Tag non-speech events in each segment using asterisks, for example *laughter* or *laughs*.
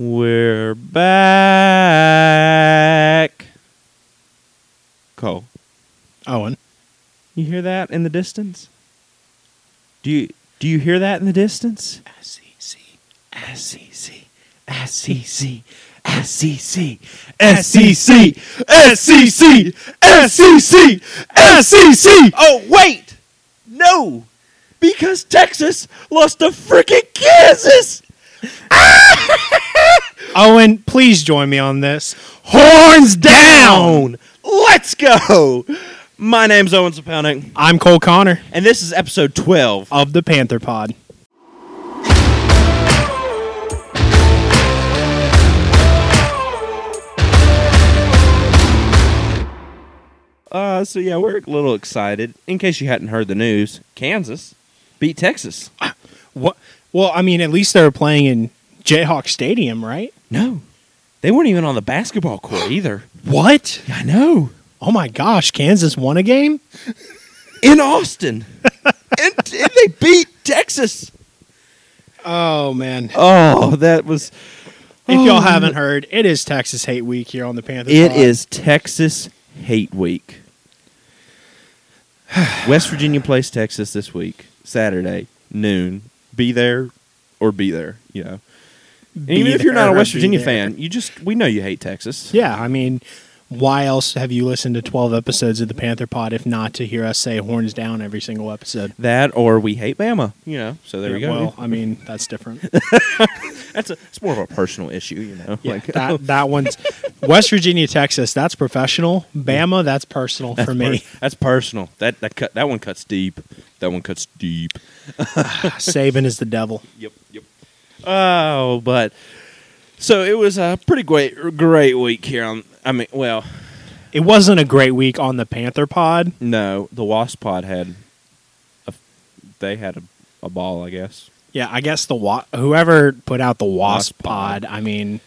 We're back. Cole, Owen. you hear that in the distance? Do you do you hear that in the distance? SEC, SEC, SEC, SEC, SEC, SEC, SEC, SEC. Oh wait, no, because Texas lost to freaking Kansas. *laughs* Owen, please join me on this. Horns down. Let's go. My name's Owen Sapelnik, I'm Cole Connor and this is episode 12. of the Panther Pod. Uh, so yeah, we're a little excited. In case you hadn't heard the news, Kansas beat Texas. What? Well, I mean, at least they were playing in Jayhawk Stadium, right? No, they weren't even on the basketball court *gasps* either. What? I know. Oh my gosh, Kansas won a game? In Austin, *laughs* and, and they beat Texas. Oh man. Oh, that was. If Oh, y'all haven't heard, it is Texas Hate Week here on the Panther It Pod. is Texas Hate Week. *sighs* West Virginia plays Texas this week, Saturday noon. Be there or be there. You know, even if you're not a West Virginia there. fan, you just we know you hate Texas. Yeah, I mean, why else have you listened to 12 episodes of the Panther Pod if not to hear us say horns down every single episode? That or we hate Bama. You know, so there we go. Well, I mean, that's different. *laughs* That's a it's more of a personal issue. You know, Yeah, like that oh. that one's West Virginia, Texas. That's professional. Bama, that's personal for me. per- that's personal. That that cut that one cuts deep. That one cuts deep. *sighs* Saban is the devil. Yep, yep. Oh, but so it was a pretty great great week here on. I mean, well, It wasn't a great week on the Panther Pod. no, the Wasp Pod had a, they had a, a ball, I guess. Yeah, I guess the wa- whoever put out the Wasp, Wasp Pod. Pod. I mean,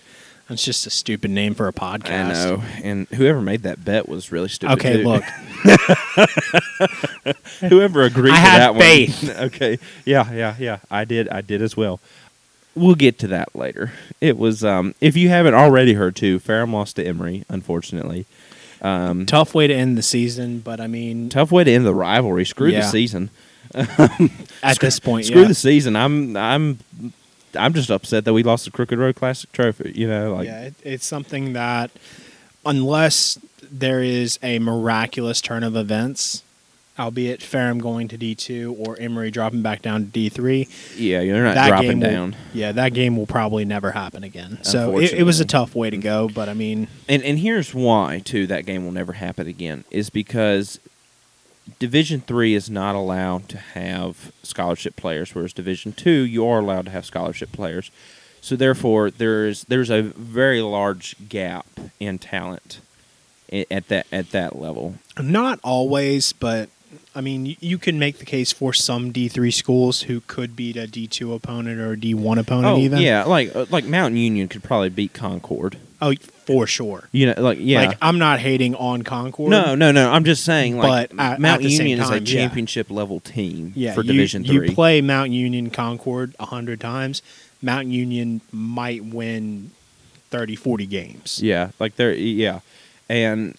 that's just a stupid name for a podcast. I know, and whoever made that bet was really stupid. Okay, too. look, *laughs* whoever agreed I to that faith. one. *laughs* okay, yeah, yeah, yeah. I did, I did as well. We'll get to that later. It was, um, if you haven't already heard too, Ferrum lost to Emory, unfortunately. Um, tough way to end the season, but I mean, tough way to end the rivalry. Screw the season. *laughs* at this point, Screw yeah. the season. I'm, I'm, I'm just upset that we lost the Crooked Road Classic Trophy. You know, like yeah, it, it's something that unless there is a miraculous turn of events, albeit Ferrum going to D two or Emory dropping back down to D three, yeah, you're not that dropping will- down. yeah, that game will probably never happen again. So it, it was a tough way to go, but I mean, And and here's why too that game will never happen again is because Division three is not allowed to have scholarship players, whereas Division two you are allowed to have scholarship players. So therefore, there's there's a very large gap in talent eh, at that at that level. not always, but. I mean, you, you can make the case for some D three schools who could beat a D two opponent or a D one opponent. Oh even yeah, like uh, like Mount Union could probably beat Concord. oh for sure. You know, like yeah. Like I'm not hating on Concord. no, no, no. I'm just saying, like But at- at Mountain same Union time, is a yeah. championship level team yeah, for you, Division you three. play Mount Union Concord a hundred times. Mount Union might win 30, 40 games. Yeah, like they're yeah, and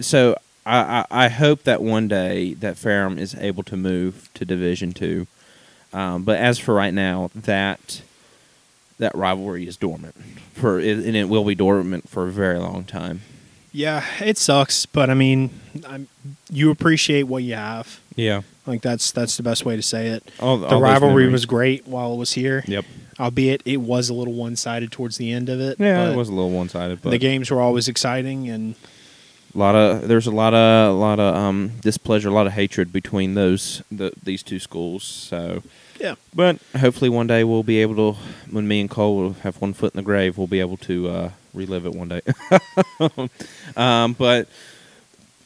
so I, I I hope that one day that Ferrum is able to move to Division Two, um, but as for right now, that that rivalry is dormant for and it will be dormant for a very long time. Yeah, it sucks, but I mean, I'm, you appreciate what you have. Yeah, Like that's that's the best way to say it. all, The all rivalry was great while it was here. Yep. Albeit it was a little one sided towards the end of it. Yeah, it was a little one sided, but the games were always exciting and a lot of there's a lot of a lot of um, displeasure, a lot of hatred between those the, these two schools. So yeah. But hopefully one day we'll be able to, when me and Cole will have one foot in the grave, we'll be able to uh, relive it one day. *laughs* um, but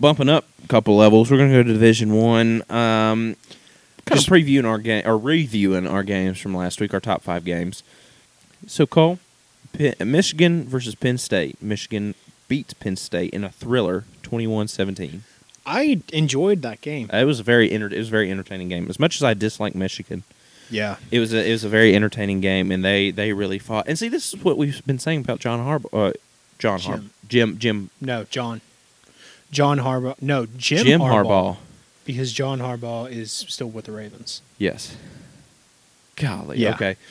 bumping up a couple levels, we're going to go to Division One. Um, kind of previewing our game or reviewing our games from last week, our top five games. So Cole, Penn, Michigan versus Penn State. Michigan beats Penn State in a thriller, 21-17. I enjoyed that game. It was a very enter- it was a very entertaining game. As much as I dislike Michigan, Yeah. It was a it was a very entertaining game, and they they really fought. And see, this is what we've been saying about John Harbaugh. Uh, John Jim. Harbaugh. Jim Jim No, John. John Harbaugh. No, Jim, Jim Harbaugh, Harbaugh. Because John Harbaugh is still with the Ravens. Yes. Golly. Yeah. Okay. *laughs*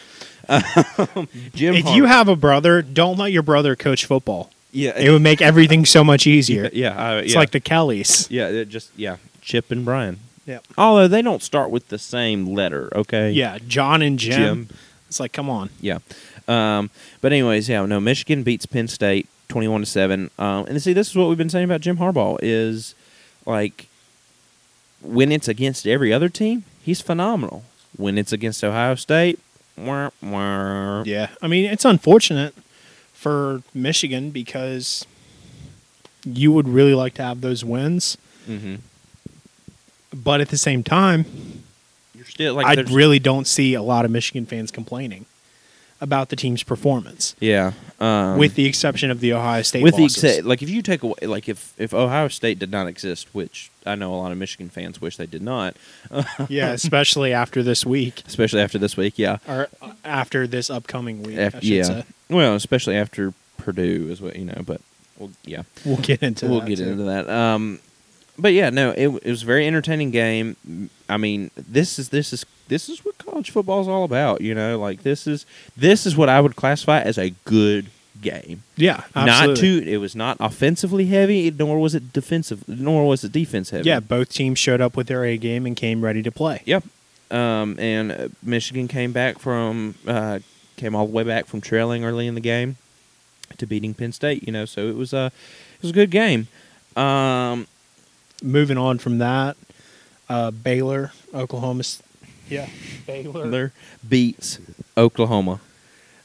Um, Jim. if Har- you have a brother, don't let your brother coach football. Yeah, It would make everything so much easier. yeah, uh, It's yeah. like the Kellys. yeah, it just yeah, Chip and Brian. Yeah. Although they don't start with the same letter. Okay. Yeah, John and Jim. Jim. It's like, come on. Yeah. Um, but anyways, yeah, no, Michigan beats Penn State twenty-one to seven. Um, and see, this is what we've been saying about Jim Harbaugh is like when it's against every other team, he's phenomenal. When it's against Ohio State, wah, wah. Yeah, I mean it's unfortunate for Michigan because you would really like to have those wins, Mhm. but at the same time, You're still like I really don't see a lot of Michigan fans complaining about the team's performance, yeah. Um, with the exception of the Ohio State. with the losses. exa- like if you take away like if if Ohio State did not exist, which I know a lot of Michigan fans wish they did not, *laughs* yeah, especially after this week especially after this week. Yeah. or uh, after this upcoming week. Af- I should yeah. say. Well, especially after Purdue is what you know, but well, yeah, We'll get into we'll get too. into that. Um, but yeah, no, it, it was a very entertaining game. I mean, this is this is this is what college football is all about. You know, like this is this is what I would classify as a good game. Yeah, Not too. It was not offensively heavy, nor was it defensive, nor was it defense heavy. Yeah, both teams showed up with their A game and came ready to play. Yep. Um, and uh, Michigan came back from uh, came all the way back from trailing early in the game to beating Penn State. You know, so it was a it was a good game. Um, Moving on from that, uh, Baylor, Oklahoma. Yeah, Baylor. Baylor beats Oklahoma,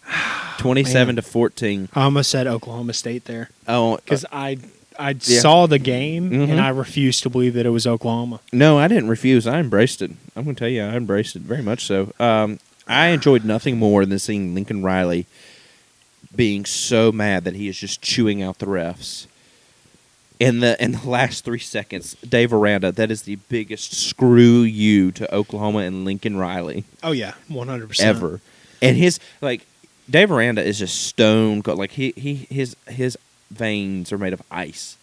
*sighs* twenty-seven to fourteen. I almost said Oklahoma State there Oh, because I I Yeah. saw the game Mhm. and I refused to believe that it was Oklahoma. no, I didn't refuse. I embraced it. I'm going to tell you, I embraced it very much so. Um, I enjoyed nothing more than seeing Lincoln Riley being so mad that he is just chewing out the refs. In the in the last three seconds, Dave Aranda, that is the biggest screw you to Oklahoma and Lincoln Riley Oh yeah, one hundred percent ever. And his like Dave Aranda is just stone cold. Like he he his his veins are made of ice.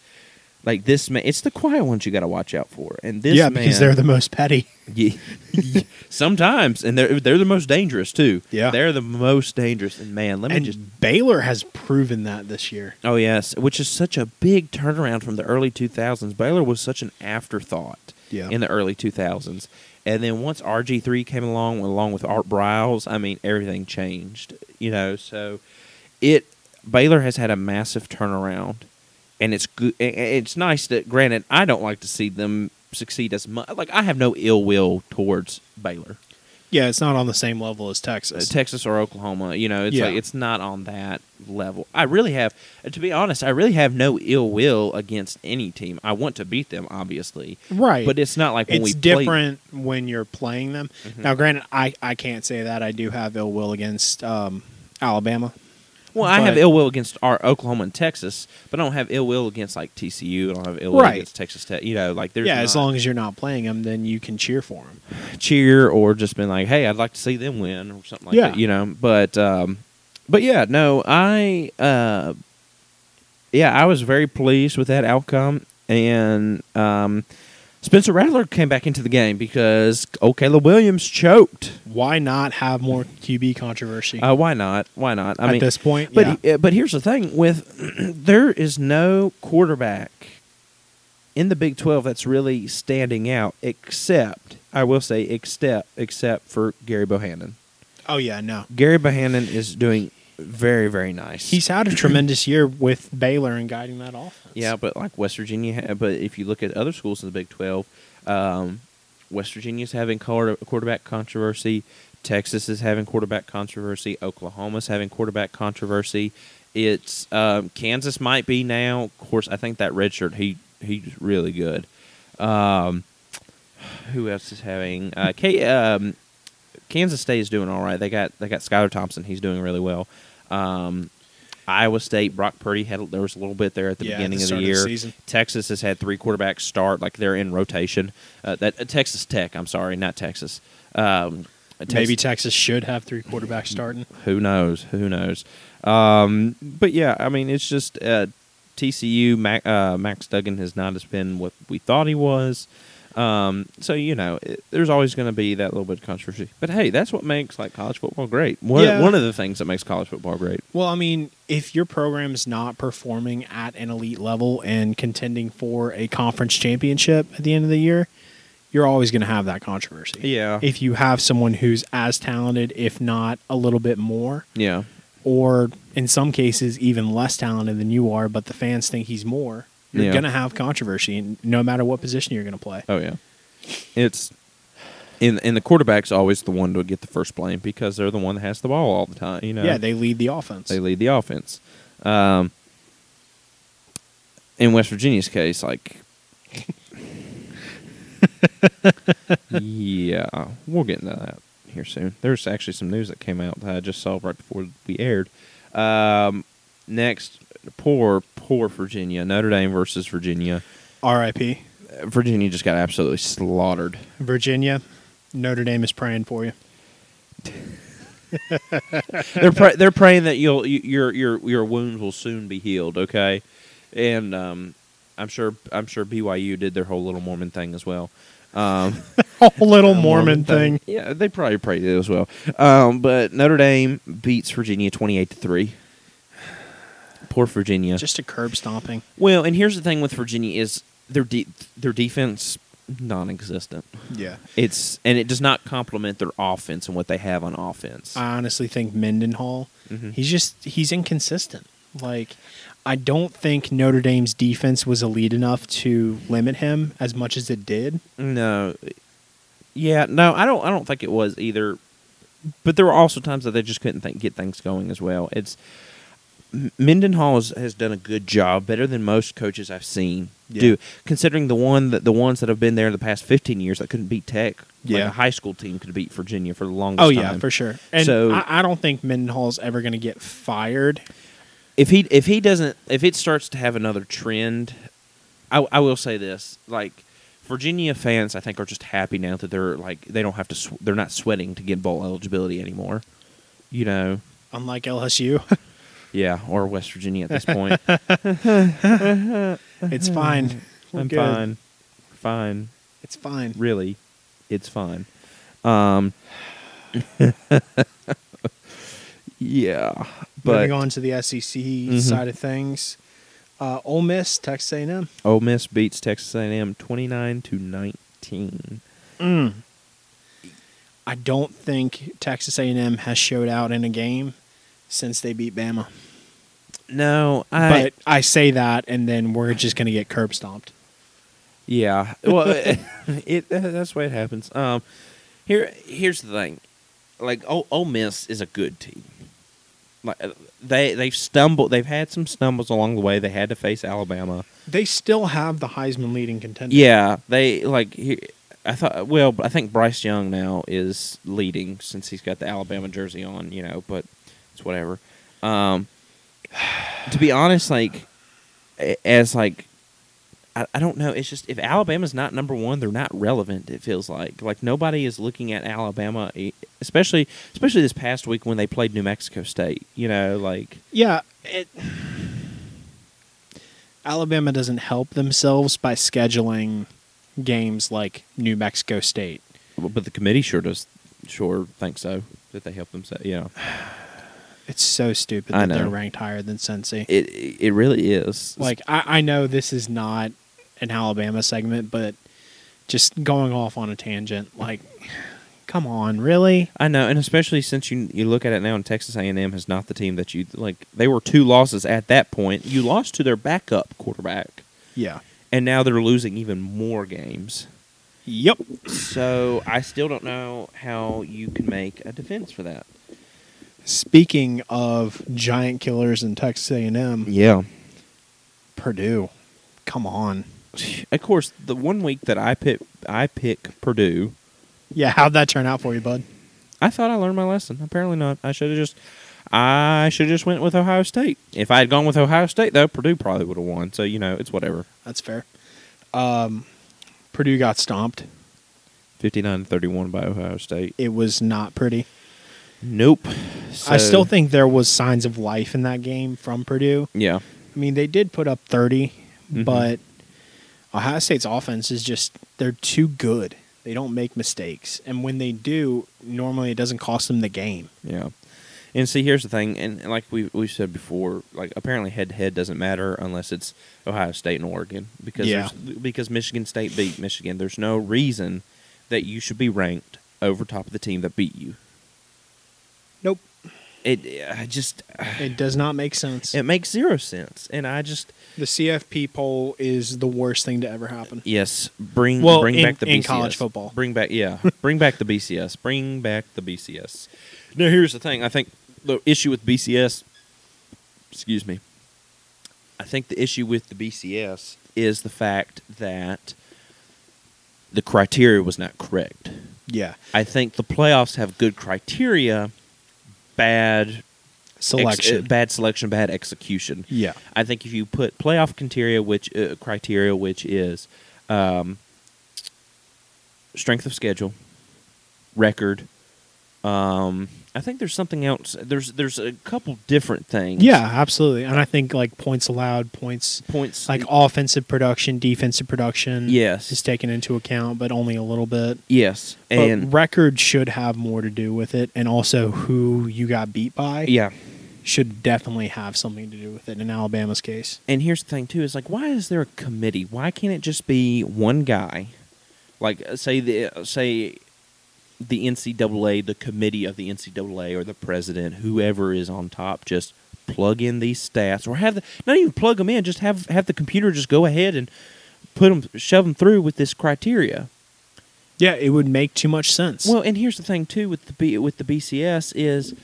Like this man, it's the quiet ones you got to watch out for. And this Yeah, man, because they're the most petty. *laughs* yeah, *laughs* sometimes, and they're they're the most dangerous too. Yeah. they're the most dangerous. And man, let me And just Baylor has proven that this year. oh yes, which is such a big turnaround from the early two thousands. Baylor was such an afterthought Yeah. in the early two thousands, and then once RG three came along, along with Art Briles, I mean everything changed. You know, so it Baylor has had a massive turnaround, and it's good. It's nice that, granted, I don't like to see them succeed as much. Like I have no ill will towards Baylor. Yeah, it's not on the same level as Uh, Texas. Texas or Oklahoma. You know, it's Yeah. like it's not on that level. I really have, uh, to be honest, I really have no ill will against any team. I want to beat them, obviously, right. but it's not like when it's we play- different when you're playing them. Mhm. Now, granted, I, I can't say that I do have ill will against um, Alabama. Well, I have ill will against our Oklahoma and Texas, but I don't have ill will against like TCU. I don't have ill will Right. against Texas Tech. You know, like there's yeah, as not long as you're not playing them, then you can cheer for them. cheer or just been like, hey, I'd like to see them win or something like Yeah. that. You know, but um, but yeah, no, I uh, yeah, I was very pleased with that outcome, and um, Spencer Rattler came back into the game because Caleb Williams choked. Why not have more QB controversy Uh, why not? Why not? I at mean, this point? But yeah. uh, but here's the thing: with *clears throat* there is no quarterback in the Big Twelve that's really standing out, except I will say, except except for Gary Bohanon. oh yeah, no. Gary Bohanon is doing very very nice. He's had a tremendous year with Baylor and guiding that offense. Yeah, but like West Virginia, but if you look at other schools in the Big Twelve, um, West Virginia's having quarterback controversy. Texas is having quarterback controversy. Oklahoma's having quarterback controversy. It's um, Kansas might be now. Of course, I think that redshirt he he's really good. Um, who else is having? Uh, K, um, Kansas State is doing all right. They got they got Skylar Thompson. He's doing really well. Um, Iowa State, Brock Purdy had there was a little bit there at the Yeah, beginning the of the start of the year. Texas has had three quarterbacks start like they're in rotation. Uh, that uh, Texas Tech, I'm sorry, not Texas. Um, Maybe Texas should have three quarterbacks starting. who knows? Who knows? Um, but yeah, I mean, it's just uh, TCU. Mac, uh, Max Duggan has not as been what we thought he was. Um, so you know, it, there's always going to be that little bit of controversy. But hey, that's what makes like college football great. One, Yeah. one of the things that makes college football great. Well, I mean, if your program's not performing at an elite level and contending for a conference championship at the end of the year, you're always going to have that controversy. Yeah. If you have someone who's as talented, if not a little bit more, Yeah. or in some cases even less talented than you are, but the fans think he's more, you're Yeah. going to have controversy, no matter what position you're going to play. Oh yeah. It's in and the quarterback's always the one to get the first blame because they're the one that has the ball all the time. You know. Yeah, they lead the offense. they lead the offense. Um, in West Virginia's case, like, *laughs* yeah, we'll get into that here soon. There's actually some news that came out that I just saw right before we aired. Um, next, poor, poor Virginia, Notre Dame versus Virginia. R.I.P. Virginia just got absolutely slaughtered. Virginia, Notre Dame is praying for you. *laughs* they're they're praying that you'll you, your your your wounds will soon be healed. Okay, and um, I'm sure I'm sure BYU did their whole little Mormon thing as well. Um, *laughs* Oh, little *laughs* Mormon, thing. Yeah, they probably prayed it as well. Um, but Notre Dame beats Virginia 28 to three. Poor Virginia. Just a curb stomping. well, and here's the thing with Virginia is their de- their defense non-existent. Yeah. It's and it does not complement their offense and what they have on offense. I honestly think Mendenhall, Mhm. he's just he's inconsistent. Like I don't think Notre Dame's defense was elite enough to limit him as much as it did. No. Yeah, no, I don't I don't think it was either. But there were also times that they just couldn't think, get things going as well. It's Mendenhall has, has done a good job, better than most coaches I've seen Yeah. do. Considering the one that the ones that have been there in the past fifteen years that couldn't beat Tech, like Yeah. a high school team could beat Virginia for the longest Oh yeah, time. for sure. And So- I, I don't think Mendenhall's ever going to get fired. if he if he doesn't if it starts to have another trend, I, I will say this like Virginia fans I think are just happy now that they're like they don't have to sw- they're not sweating to get bowl eligibility anymore. You know, Unlike LSU, *laughs* yeah, or West Virginia at this *laughs* point. it's fine. We're I'm good. fine, fine, It's fine. really, it's fine. Um, *laughs* yeah, but Moving on to the SEC Mhm. side of things, uh, Ole Miss, Texas A&M. Ole Miss beats Texas A&M twenty nine to nineteen. I don't think Texas A&M has showed out in a game since they beat Bama. No, I. but I say that, and then we're just going to get curb stomped. Yeah. Well, *laughs* it, it that's why it happens. Um, here here's the thing, like Ole, Ole Miss is a good team. Like they they've stumbled, they've had some stumbles along the way. They had to face Alabama. They still have the Heisman leading contender. Yeah, they like. He, I thought. Well, I think Bryce Young now is leading since he's got the Alabama jersey on. You know, but it's whatever. Um, *sighs* to be honest, like as like. I, I don't know. It's just if Alabama's not number one, they're not relevant. It feels like like nobody is looking at Alabama, especially especially this past week when they played New Mexico State. You know, like Yeah. It, Alabama doesn't help themselves by scheduling games like New Mexico State. but the committee sure does sure think so that they help them. Say, you know, *sighs* *sighs* It's so stupid I that they're ranked higher than Cincy. it it really is. like I, I know this is not an Alabama segment, but just going off on a tangent, like, come on, really? I know, and especially since you you look at it now, and Texas A and M is not the team that you like. They were two losses at that point. You lost to their backup quarterback, Yeah. and now they're losing even more games. Yep. So I still don't know how you can make a defense for that. Speaking of giant killers in Texas A&M, Yeah, Purdue, come on. of course. The one week that I pick I pick Purdue, Yeah, how'd that turn out for you, bud? I thought I learned my lesson. Apparently not. I should have just. I should have just went with Ohio State. If I had gone with Ohio State, though, Purdue probably would have won. So you know, it's whatever. That's fair. Um, Purdue got stomped. 59-31 by Ohio State. It was not pretty. Nope. I still think there was signs of life in that game from Purdue. Yeah. I mean, they did put up 30, Mhm. but Ohio State's offense is just they're too good. They don't make mistakes, and when they do, normally it doesn't cost them the game. Yeah. And see, here's the thing, and like we we said before, like apparently head to head doesn't matter unless it's Ohio State and Oregon because Yeah. because Michigan State beat Michigan. There's no reason that you should be ranked over top of the team that beat you. Nope, It I just uh, it does not make sense. it makes zero sense, and I just the CFP poll is the worst thing to ever happen. yes bring Well, bring in- back the in BCS. college football. Bring back yeah bring back the BCS. Bring back the BCS. Now here's the thing. I think the issue with BCS. Excuse me. I think the issue with the BCS is the fact that the criteria was not correct. Yeah, I think the playoffs have good criteria, bad selection. uh, bad selection, bad execution. yeah, I think if you put playoff criteria, which uh, criteria, which is um, strength of schedule, record. Um, I think there's something else. There's there's a couple different things. yeah, absolutely. And I think like points allowed, points points like offensive production, defensive production. Yes. is taken into account, but only a little bit. yes, But and record should have more to do with it, and also who you got beat by. yeah. should definitely have something to do with it in Alabama's case. And here's the thing too: is like, why is there a committee? Why can't it just be one guy? Like, uh, say the uh, say the NCAA, the committee of the NCAA, or the president, whoever is on top, just plug in these stats, or have the not even plug them in, just have have the computer just go ahead and put them, shove them through with this criteria. Yeah, it would make too much sense. Well, and here's the thing too with the B, with the BCS is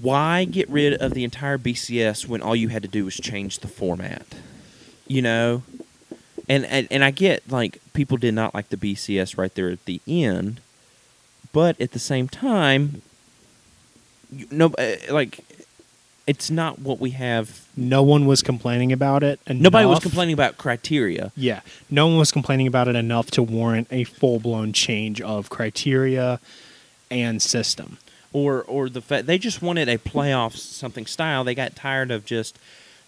why get rid of the entire BCS when all you had to do was change the format? You know, and and, and I get like people did not like the BCS right there at the end, but at the same time, you, no, uh, like it's not what we have. no one was complaining about it. Nobody was complaining about criteria. Yeah, no one was complaining about it enough to warrant a full blown change of criteria and system. or or the fact they just wanted a playoff something style. They got tired of just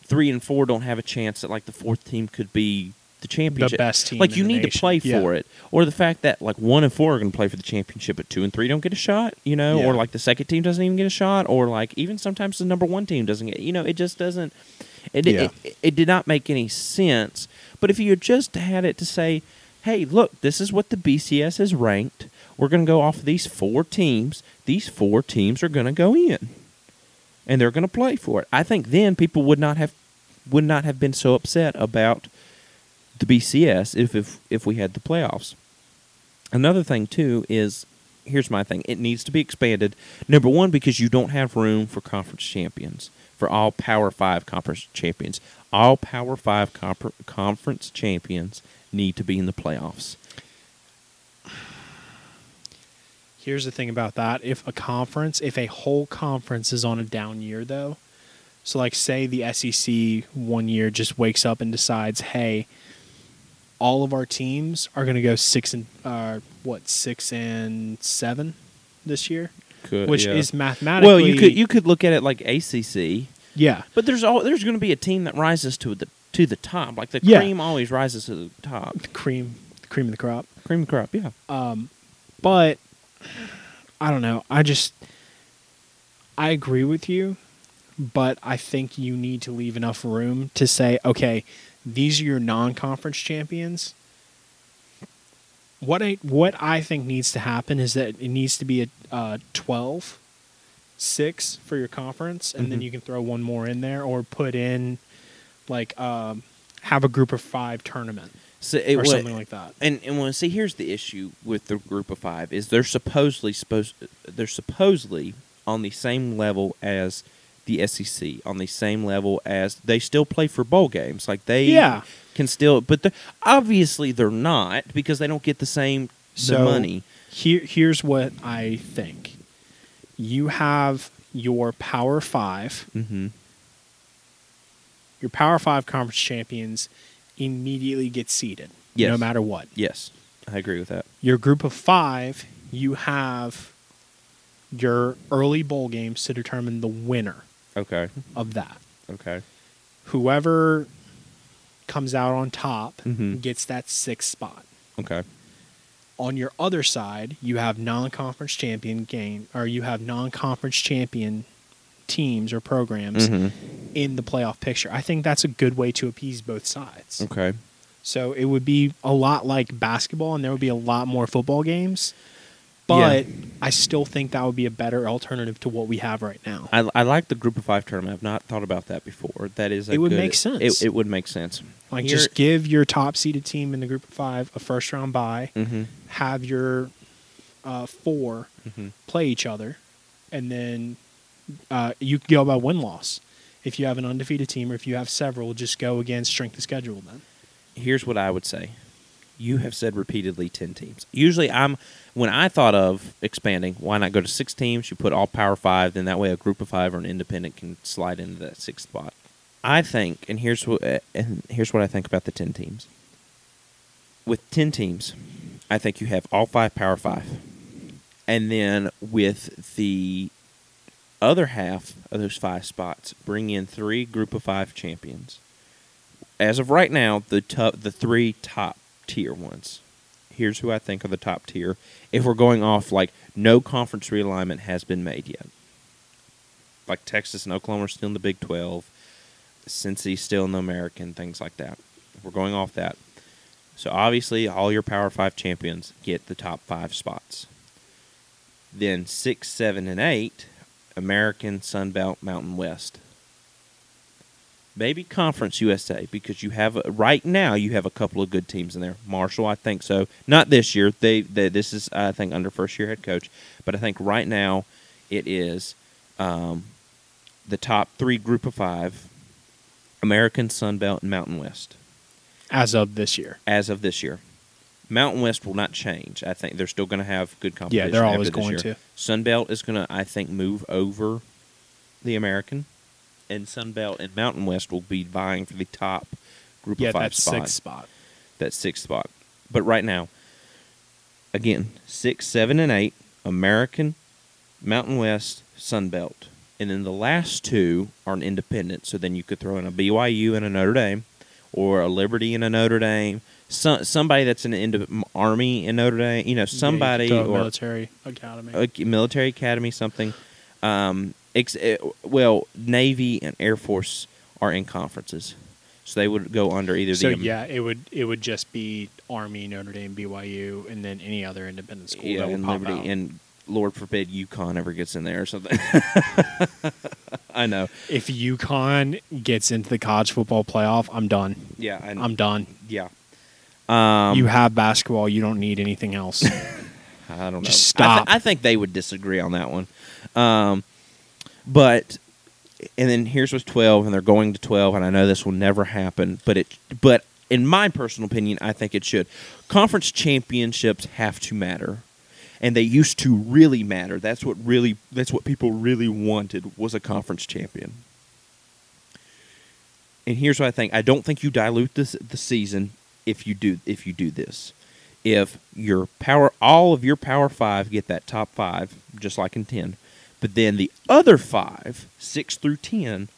three and four don't have a chance that like the fourth team could be the championship. best team Like you the need to play Yeah. for it, or the fact that like one and four are going to play for the championship, but two and three don't get a shot. You know, or like the second team doesn't even get a shot, or like even sometimes the number one team doesn't get. You know, it just doesn't. It Yeah. it, it did not make any sense. But if you just had it to say, hey, look, this is what the BCS has ranked. We're going to go off of these four teams. These four teams are going to go in, and they're going to play for it. I think then people would not have would not have been so upset about the BCS if if if we had the playoffs. Another thing too is here's my thing. It needs to be expanded. Number one, because you don't have room for conference champions for all Power Five conference champions. All Power Five comper- conference champions need to be in the playoffs. Here's the thing about that: if a conference, if a whole conference is on a down year, though, so like say the SEC one year just wakes up and decides, hey, all of our teams are going to go six and uh, what six and seven this year, Could, which yeah. is mathematically well, you could you could look at it like ACC, yeah but there's all there's going to be a team that rises to the to the top. Like the Yeah. cream always rises to the top. the cream the cream of the crop. Cream of the crop, yeah. Um, but I don't know. I just I agree with you, but I think you need to leave enough room to say, okay, these are your non-conference champions. What I what I think needs to happen is that it needs to be a uh, 12 6 for your conference and then Mhm. you can throw one more in there or put in like um, have a group of 5 tournament So it or something like that. And and well, see, here's the issue with the group of five is they're supposedly supposed they're supposedly on the same level as the SEC, on the same level as they still play for bowl games. Like they Yeah. can still, but they're- obviously they're not because they don't get the same the So- money. Here, here's what I think. You have your Power Five. Mm-hmm. Your Power Five conference champions immediately get seated, Yes. no matter what. Yes, I agree with that. Your group of five, you have your early bowl games to determine the winner Okay. of that. Okay. Whoever comes out on top Mhm. gets that sixth spot. Okay. On your other side, you have non-conference champion game, or you have non-conference champion teams or programs Mhm. in the playoff picture. I think that's a good way to appease both sides. Okay. So it would be a lot like basketball, and there would be a lot more football games. But I still think that would be a better alternative to what we have right now. I, I like the group of five tournament. I've not thought about that before. That is, a It would good- make sense. It, it would make sense. Like, Here- just give your top seeded team in the group of five a first round bye, Mhm. have your uh, 4 Mhm. play each other, and then uh, you can go by win loss. If you have an undefeated team or if you have several, just go against strength of schedule then. Here's what I would say. You have said repeatedly ten teams. Usually, I'm when I thought of expanding. Why not go to six teams? You put all Power Five, then that way a group of five or an independent can slide into that sixth spot. I think, and here's what, and here's what I think about the ten teams. With ten teams, I think you have all five Power Five, and then with the other half of those five spots, bring in three Group of Five champions as of right now, the top, the three top tier ones. Here's who I think are the top tier. If we're going off like no conference realignment has been made yet, like Texas and Oklahoma are still in the Big Twelve, Cincy's still in the American, things like that. If we're going off that, so obviously all your Power Five champions get the top five spots. Then six, seven, and eight, American, Sun Belt, Mountain West maybe Conference USA because you have right now you have a couple of good teams in there. Marshall, I think so. Not this year. They, they this is I think under first year head coach, but I think right now it is um, the top three group of five: American, Sun Belt, and Mountain West As of this year. as of this year. Mountain West will not change. I think they're still going to have good competition. Yeah, they're always going year. to. Sun Belt is going to, I think, move over the American, and Sun Belt and Mountain West will be vying for the top group Yeah, of five that's spot. sixth spot. That sixth spot. But right now, again, six, seven, and eight, American, Mountain West, Sun Belt. And then the last two are an independent. So then you could throw in a BYU and a Notre Dame, or a Liberty and a Notre Dame. Some, somebody that's in the ind- Army in Notre Dame. You know, somebody Yeah, you could throw a or military academy. a military academy, something. Um, ex- eh, well, Navy and Air Force are in conferences, so they would go under either so the yeah, it would it would just be Army, Notre Dame, BYU, and then any other independent school yeah, and Liberty, out. and Lord forbid UConn ever gets in there or something. *laughs* I know. if UConn gets into the college football playoff, I'm done. Yeah, I, I'm done. yeah. Um, you have basketball. You don't need anything else. *laughs* I don't know. Just I, stop. I think they would disagree on that one. Um, but and then here's what's 12 and they're going to 12 and I know this will never happen, but it but in my personal opinion, I think it should. Conference championships have to matter. And they used to really matter. That's what really that's what people really wanted was a conference champion. And here's what I think. I don't think you dilute this the season if you do if you do this. If your power all of your power five get that top five, just like in ten, but then the other five, six through ten,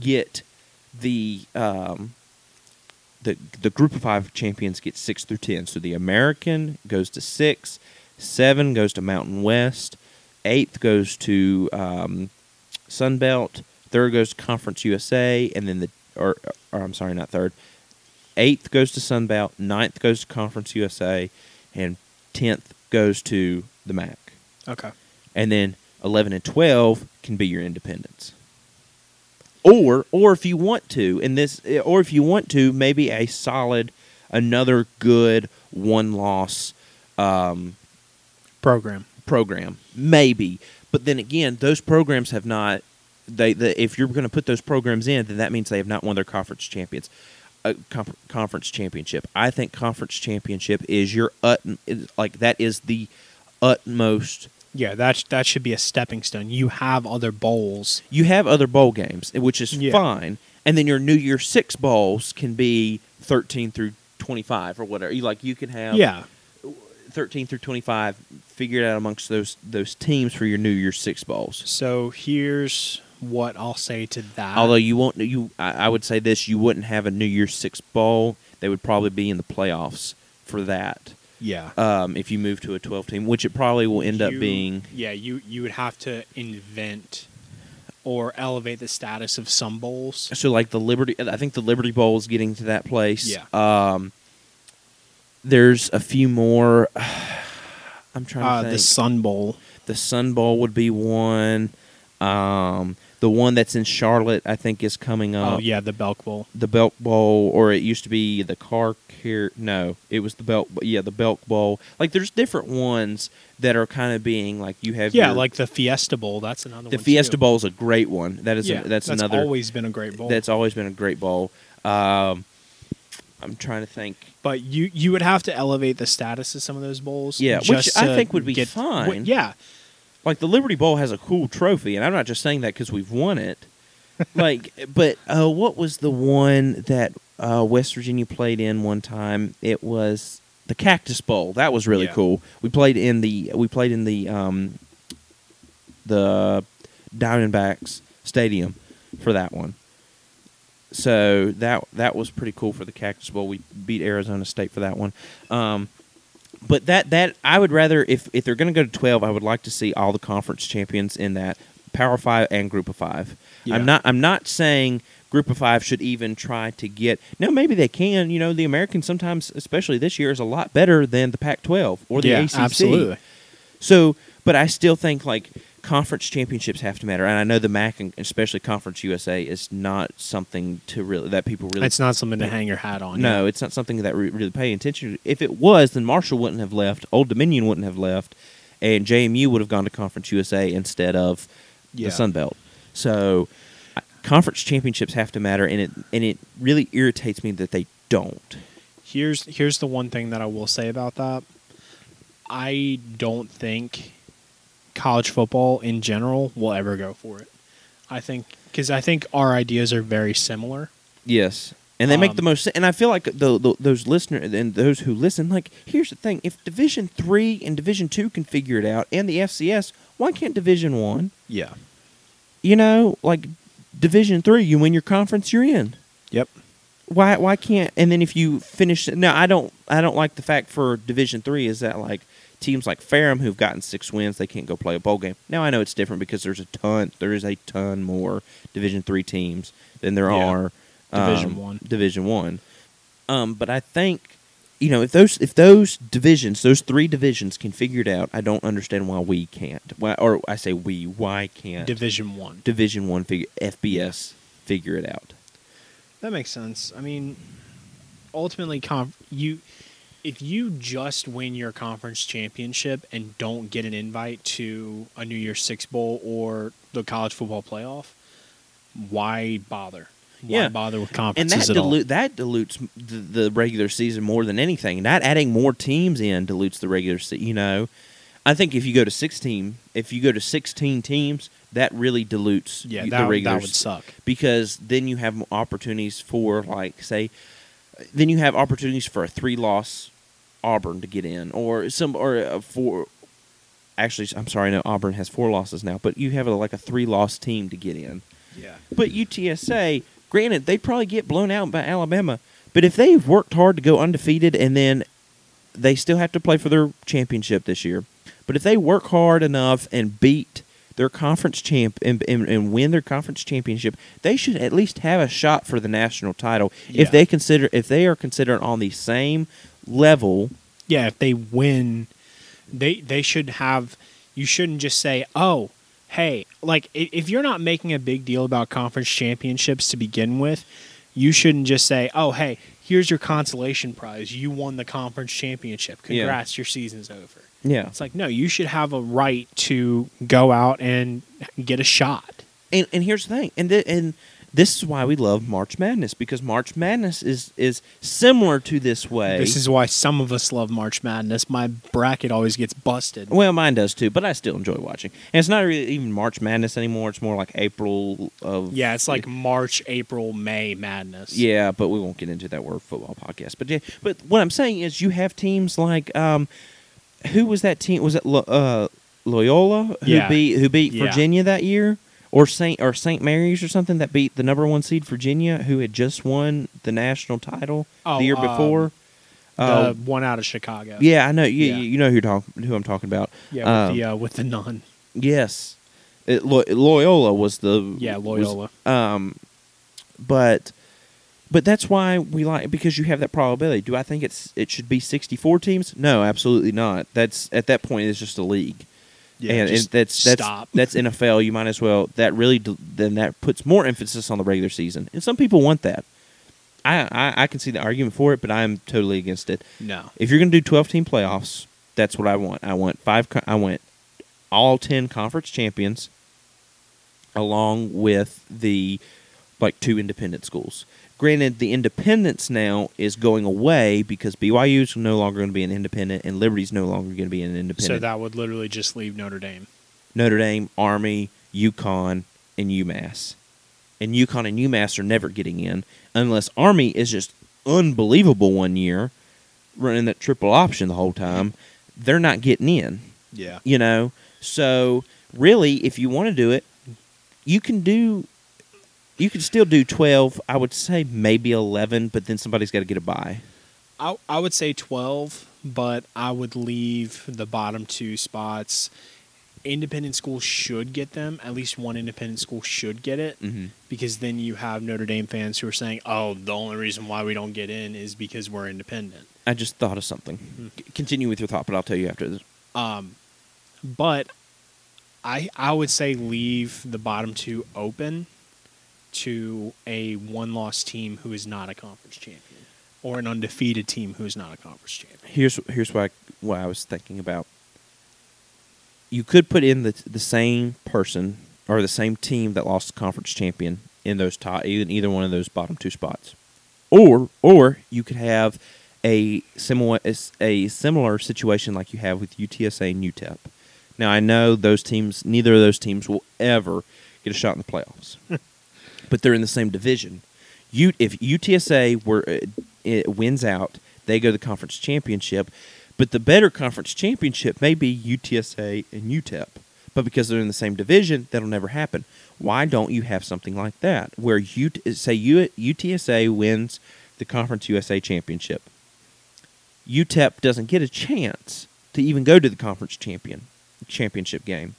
get the um, the the group of five champions get six through ten. So the American goes to six, seven goes to Mountain West, eighth goes to um, Sun Belt, third goes to Conference USA, and then the or, or I'm sorry, not third. Eighth goes to Sun Belt, ninth goes to Conference USA, and tenth goes to the MAC. okay. And then eleven and twelve can be your independence Or or if you want to, and this or if you want to, maybe a solid another good one loss um, Program. program, maybe. But then again, those programs have not. They, the, if you're going to put those programs in, then that means they have not won their conference champions, uh, conf- conference championship. I think conference championship is your ut like that is the utmost. Yeah, that sh- that should be a stepping stone. You have other bowls. You have other bowl games, eh, which is Yeah. fine, and then your New Year Six bowls can be 13 through 25 or whatever. You like you can have Yeah. 13 through 25, figure it out amongst those those teams for your New Year's Six bowls. So here's what I'll say to that. Although you won't, you I, I would say this: you wouldn't have a New Year's Six bowl. They would probably be in the playoffs for that. Yeah, Um, if you move to a 12 team, which it probably will end up being. Yeah, you you would have to invent or elevate the status of some bowls. So like the Liberty, I think the Liberty Bowl is getting to that place. Yeah. Um, there's a few more. *sighs* I'm trying to Uh, think. the Sun Bowl. The Sun Bowl would be one. Um, the one that's in Charlotte, I think, is coming up. oh yeah, the Belk Bowl. The Belk Bowl, or it used to be the Car Care. No, it was the Belk. Yeah, the Belk Bowl. Like, there's different ones that are kind of being like you have. Yeah, your- like the Fiesta Bowl. That's another the. Fiesta too. Bowl is a great one. That is. Yeah, a, that's, another. always been a great bowl. That's always been a great bowl. Um, I'm trying to think. but you you would have to elevate the status of some of those bowls. Yeah, which I think would be get- fine. yeah, Like the Liberty Bowl has a cool trophy, and I'm not just saying that because we've won it. *laughs* like, but uh, what was the one that uh, West Virginia played in one time? It was the Cactus Bowl. That was really Yeah. cool. We played in the we played in the um, the Diamondbacks Stadium for that one. So that that was pretty cool for the Cactus Bowl. We beat Arizona State for that one. Um, but that that I would rather if if they're going to go to twelve, I would like to see all the conference champions in that Power Five and Group of Five. Yeah. I'm not I'm not saying Group of Five should even try to get. No, maybe they can. You know, the American sometimes, especially this year, is a lot better than the Pac-12 or the yeah, ACC. absolutely. So, but I still think like conference championships have to matter, and I know the MAC and especially Conference USA is not something to really that people really. It's not something to hang your hat on. no, yeah. it's not something that we really pay attention to. If it was, then Marshall wouldn't have left, Old Dominion wouldn't have left, and JMU would have gone to Conference USA instead of Yeah. the Sun Belt. So, conference championships have to matter, and it and it really irritates me that they don't. Here's here's the one thing that I will say about that. I don't think college football in general will ever go for it. I think because I think our ideas are very similar. Yes, and they make Um, the most. And I feel like the, the, those listeners and those who listen, like, here's the thing: if Division three and Division two can figure it out, and the FCS, why can't Division one? Yeah. You know, like Division three, you win your conference, you're in. Yep. Why why can't? And then if you finish, no, I don't. I don't like the fact for Division three is that like teams like Ferrum who've gotten six wins, they can't go play a bowl game. Now I know it's different because there's a ton. There is a ton more Division three teams than there Yeah. are Division um, one. Division one. Um, but I think you know if those if those divisions, those three divisions can figure it out, I don't understand why we can't. Why, or I say we, why can't Division one. Division one figure FBS figure it out? That makes sense. I mean, ultimately, conf- you if you just win your conference championship and don't get an invite to a New Year's Six bowl or the college football playoff, why bother? Why Yeah. bother with and conferences that at all? that dilutes the, the regular season more than anything. Not adding more teams in dilutes the regular season. You know, I think if you go to sixteen, if you go to sixteen teams, that really dilutes yeah, the that, regular that would suck. because then you have opportunities for like say, then you have opportunities for a three loss Auburn to get in or some or a four. Actually, I'm sorry, no, Auburn has four losses now, but you have a, like a three loss team to get in. Yeah, But UTSA, granted, they'd probably get blown out by Alabama. But if they've worked hard to go undefeated and then they still have to play for their championship this year, but if they work hard enough and beat their conference champ and, and, and win their conference championship, they should at least have a shot for the national title. Yeah. If they consider if they are considered on the same level, yeah. If they win, they they should have. You shouldn't just say, "Oh, hey," like if you're not making a big deal about conference championships to begin with, you shouldn't just say, "Oh, hey, here's your consolation prize. You won the conference championship. Yeah. Congrats, your season's over." yeah. It's like, no, you should have a right to go out and get a shot. And and here's the thing, and th- and this is why we love March Madness because March Madness is is similar to this way. This is why some of us love March Madness. My bracket always gets busted. Well, mine does too, but I still enjoy watching. And it's not really even March Madness anymore. It's more like April of Yeah, it's like March, April, May madness. yeah, but we won't get into that word football podcast. But yeah, but what I'm saying is you have teams like um, who was that team? Was it Lo- uh, Loyola who Yeah. beat who beat Yeah. Virginia that year, or Saint or Saint Mary's or something that beat the number one seed Virginia, who had just won the national title Oh, the year um, before? the Uh, one out of Chicago. yeah, I know. You, Yeah. you know who talk, who I'm talking about. yeah, with Um, the uh, with the nun. Yes, it, Lo- Loyola was the Yeah, was- Loyola. um, but but that's why we like because you have that probability. Do I think it's it should be 64 teams? No, absolutely not. That's at that point it's just a league. Yeah, and, and that's that's stop. that's NFL. You might as well. That really then that puts more emphasis on the regular season, and some people want that. I, I I can see the argument for it, but I'm totally against it. no. If you're going to do 12 team playoffs, that's what I want. I want five. I want all 10 conference champions, along with the like two independent schools. Granted, the independence now is going away because BYU is no longer going to be an independent, and Liberty's no longer going to be an independent. So that would literally just leave Notre Dame. Notre Dame, Army, UConn, and UMass. And UConn and UMass are never getting in unless Army is just unbelievable one year, running that triple option the whole time. They're not getting in, Yeah. you know. So really, if you want to do it, you can do. You could still do twelve. I would say maybe eleven, but then somebody's got to get a bye. I I would say twelve, but I would leave the bottom two spots. Independent schools should get them. At least one independent school should get it, Mhm. because then you have Notre Dame fans who are saying, "Oh, the only reason why we don't get in is because we're independent." I just thought of something. C- Continue with your thought, but I'll tell you after this. Um, but I I would say leave the bottom two open to a one loss team who is not a conference champion, or an undefeated team who is not a conference champion. here's here's what I, what I was thinking about. You could put in the the same person or the same team that lost the conference champion in those top in either one of those bottom two spots, or or you could have a similar a similar situation like you have with UTSA and UTEP. Now I know those teams, neither of those teams will ever get a shot in the playoffs, *laughs* but they're in the same division. If UTSA were uh, wins out, they go to the conference championship. But the better conference championship may be UTSA and UTEP. But because they're in the same division, that'll never happen. Why don't you have something like that where you say UTSA wins the Conference USA championship? UTEP doesn't get a chance to even go to the conference champion championship game,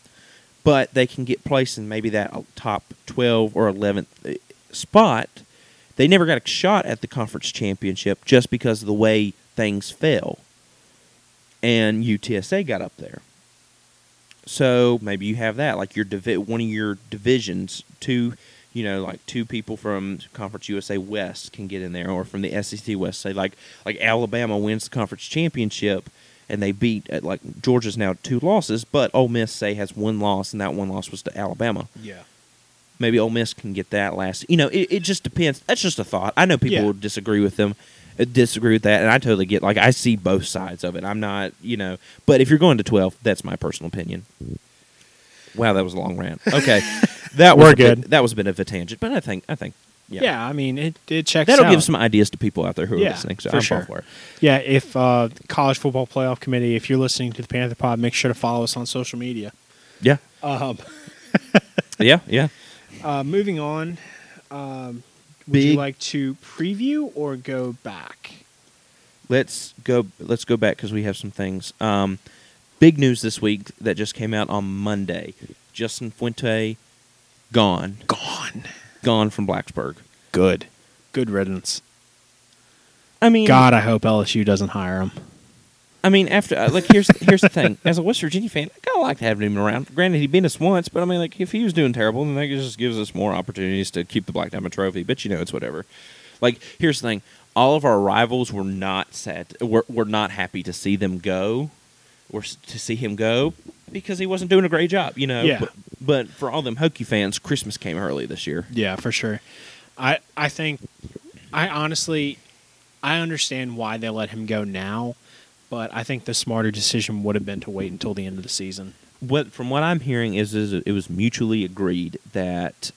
but they can get placed in maybe that top twelve or eleventh uh, spot. They never got a shot at the conference championship just because of the way things fell, and UTSA got up there. So maybe you have that, like your divi- one of your divisions, two, you know, like two people from Conference USA West can get in there, or from the SEC West. Say like like Alabama wins the conference championship, and they beat at like Georgia's now two losses, but Ole Miss say has one loss, and that one loss was to Alabama. Yeah. Maybe Ole Miss can get that last. You know, it, it just depends. That's just a thought. I know people Yeah. will disagree with them, uh, disagree with that, and I totally get. Like I see both sides of it. I'm not, you know, but if you're going to twelve, that's my personal opinion. Wow, that was a long rant. Okay, *laughs* that was We're a bit- good. that was a bit of a tangent, but I think I think yeah, Yeah. I mean, it it checks that'll out. give some ideas to people out there who are listening. So for I'm sure. all for it. Yeah, if uh, college football playoff committee, if you're listening to the Panther Pod, make sure to follow us on social media. Yeah, Um, *laughs* yeah, yeah. uh, moving on, um, would you like to preview or go back? let's go let's go back because we have some things um, big news this week that just came out on monday justin fuente gone Gone. Gone from blacksburg. Good. Good riddance. i mean God, I hope LSU doesn't hire him. i mean after uh, like here's here's the thing. As a west virginia fan i kind of liked having him around. Granted he beat us once but i mean like if he was doing terrible then that just gives us more opportunities to keep the black diamond trophy. But you know it's whatever. Like here's the thing. All of our rivals were not sad were, were not happy to see them go or to see him go because he wasn't doing a great job, you know. Yeah. But, but for all them Hokie fans, Christmas came early this year. Yeah, for sure. I I think I honestly I understand why they let him go now, but I think the smarter decision would have been to wait until the end of the season. What from what I'm hearing is, is it was mutually agreed that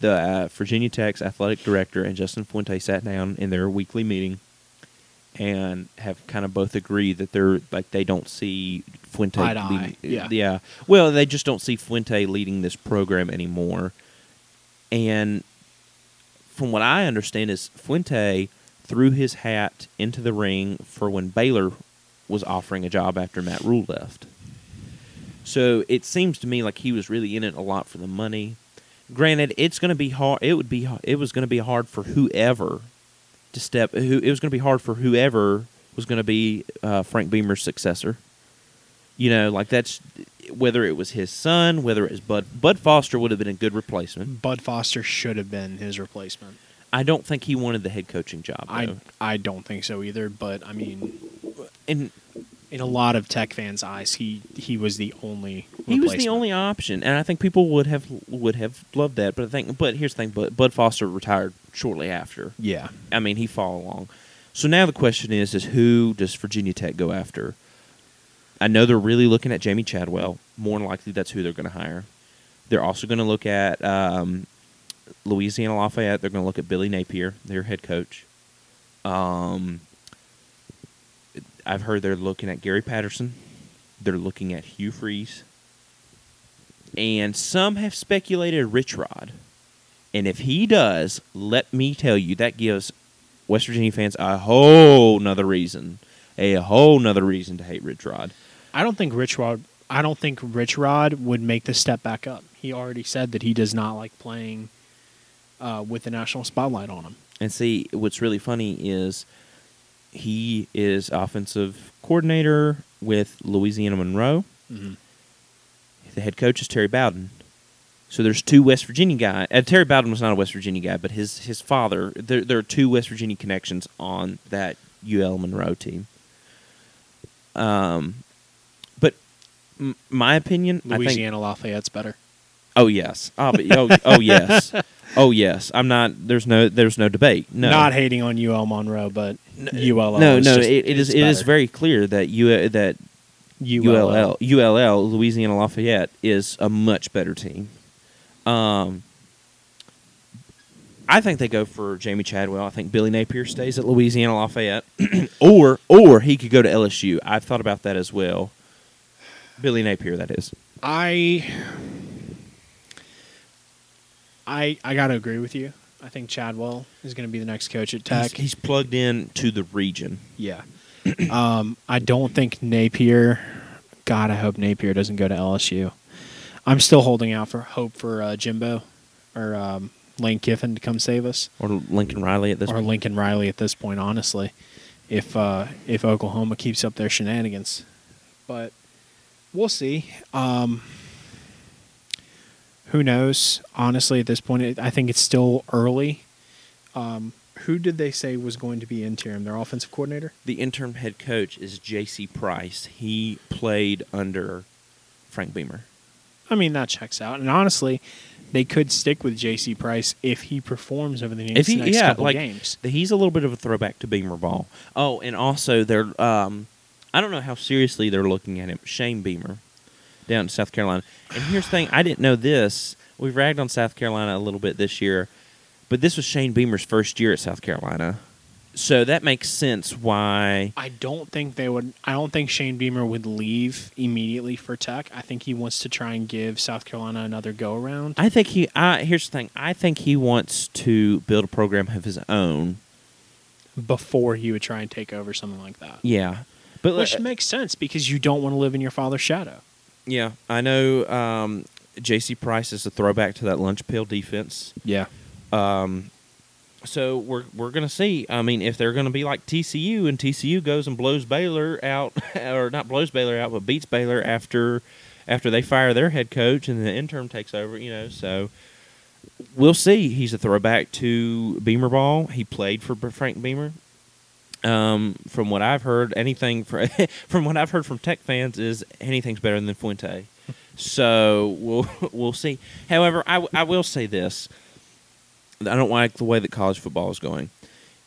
the uh, Virginia Tech's athletic director and Justin Fuente sat down in their weekly meeting and have kind of both agreed that they're like they don't see Fuente Eye to leading, eye, yeah. Well, they just don't see Fuente leading this program anymore. And from what I understand is Fuente threw his hat into the ring for when Baylor was offering a job after Matt Rhule left. So it seems to me like he was really in it a lot for the money. Granted, it's going to be hard. It would be. It was going to be hard for whoever to step. Who it was going to be hard for whoever was going to be uh, Frank Beamer's successor. You know, like that's whether it was his son, whether it was Bud. Bud Foster would have been a good replacement. Bud Foster should have been his replacement. I don't think he wanted the head coaching job. I. I don't think so either. But I mean, and in a lot of Tech fans' eyes, he he was the only. he was the only option, and I think people would have would have loved that. But I think, but here's the thing: Bud, Bud Foster retired shortly after. Yeah. I mean, he followed along. So now the question is: is who does Virginia Tech go after? I know they're really looking at Jamey Chadwell. More than likely, that's who they're going to hire. They're also going to look at um, Louisiana Lafayette. They're going to look at Billy Napier, their head coach. Um, I've heard they're looking at Gary Patterson. They're looking at Hugh Freeze. And some have speculated Rich Rod. And if he does, let me tell you, that gives West Virginia fans a whole nother reason, a whole nother reason to hate Rich Rod. I don't think Rich Rod. I don't think Rich Rod would make the step back up. He already said that he does not like playing uh, with the national spotlight on him. And see, what's really funny is he is offensive coordinator with Louisiana Monroe. Mm-hmm. The head coach is Terry Bowden. So there's two West Virginia guys. Uh, Terry Bowden was not a West Virginia guy, but his his father. There there are two West Virginia connections on that UL Monroe team. Um, but m- my opinion, I think Louisiana Lafayette's better. Oh yes. Oh, but, oh, oh yes. *laughs* Oh yes. I'm not. There's no. There's no debate. No. Not hating on UL Monroe, but ULL. no. is No. just- It, it is. it's It is very clear that U that ULL ULL Louisiana Lafayette is a much better team. Um. I think they go for Jamey Chadwell. I think Billy Napier stays at Louisiana Lafayette, *clears throat* or or he could go to LSU. I've thought about that as well. Billy Napier, that is. I I I gotta agree with you. I think Chadwell is going to be the next coach at Tech. He's, he's plugged in to the region. yeah. *clears throat* um, I don't think Napier. God, I hope Napier doesn't go to LSU. I'm still holding out for hope for uh, Jimbo or um, Lane Kiffin to come save us, or Lincoln Riley at this or point. Lincoln Riley at this point. Honestly, if uh, if Oklahoma keeps up their shenanigans, but we'll see. Um, who knows? Honestly, at this point, I think it's still early. Um, who did they say was going to be interim? Their offensive coordinator? The interim head coach is J.C. Price. He played under Frank Beamer. I mean, that checks out. And honestly, they could stick with J.C. Price if he performs over the next, he, next yeah, couple like games. he's a little bit of a throwback to Beamer ball. Oh, and also they're, um, I don't know how seriously they're looking at him. Shane Beamer, down in South Carolina. And here's the thing: I didn't know this. We've ragged on South Carolina a little bit this year, but this was Shane Beamer's first year at South Carolina, so that makes sense why. I don't think they would. I don't think Shane Beamer would leave immediately for Tech. I think he wants to try and give South Carolina another go around. I think he. I, here's the thing: I think he wants to build a program of his own. before he would try and take over something like that. Yeah, but Which uh, makes sense because you don't want to live in your father's shadow. Yeah, I know. Um, J.C. Price is a throwback to that lunch pail defense. Yeah. Um, so we're we're gonna see. I mean, if they're gonna be like TCU and TCU goes and blows Baylor out, *laughs* or not blows Baylor out, but beats Baylor after after they fire their head coach and the interim takes over. You know, so we'll see. He's a throwback to Beamer ball. He played for Frank Beamer. Um, from what I've heard, anything for, *laughs* from what I've heard from Tech fans is anything's better than Fuente. So we'll *laughs* we'll see. However, I, I will say this: I don't like the way that college football is going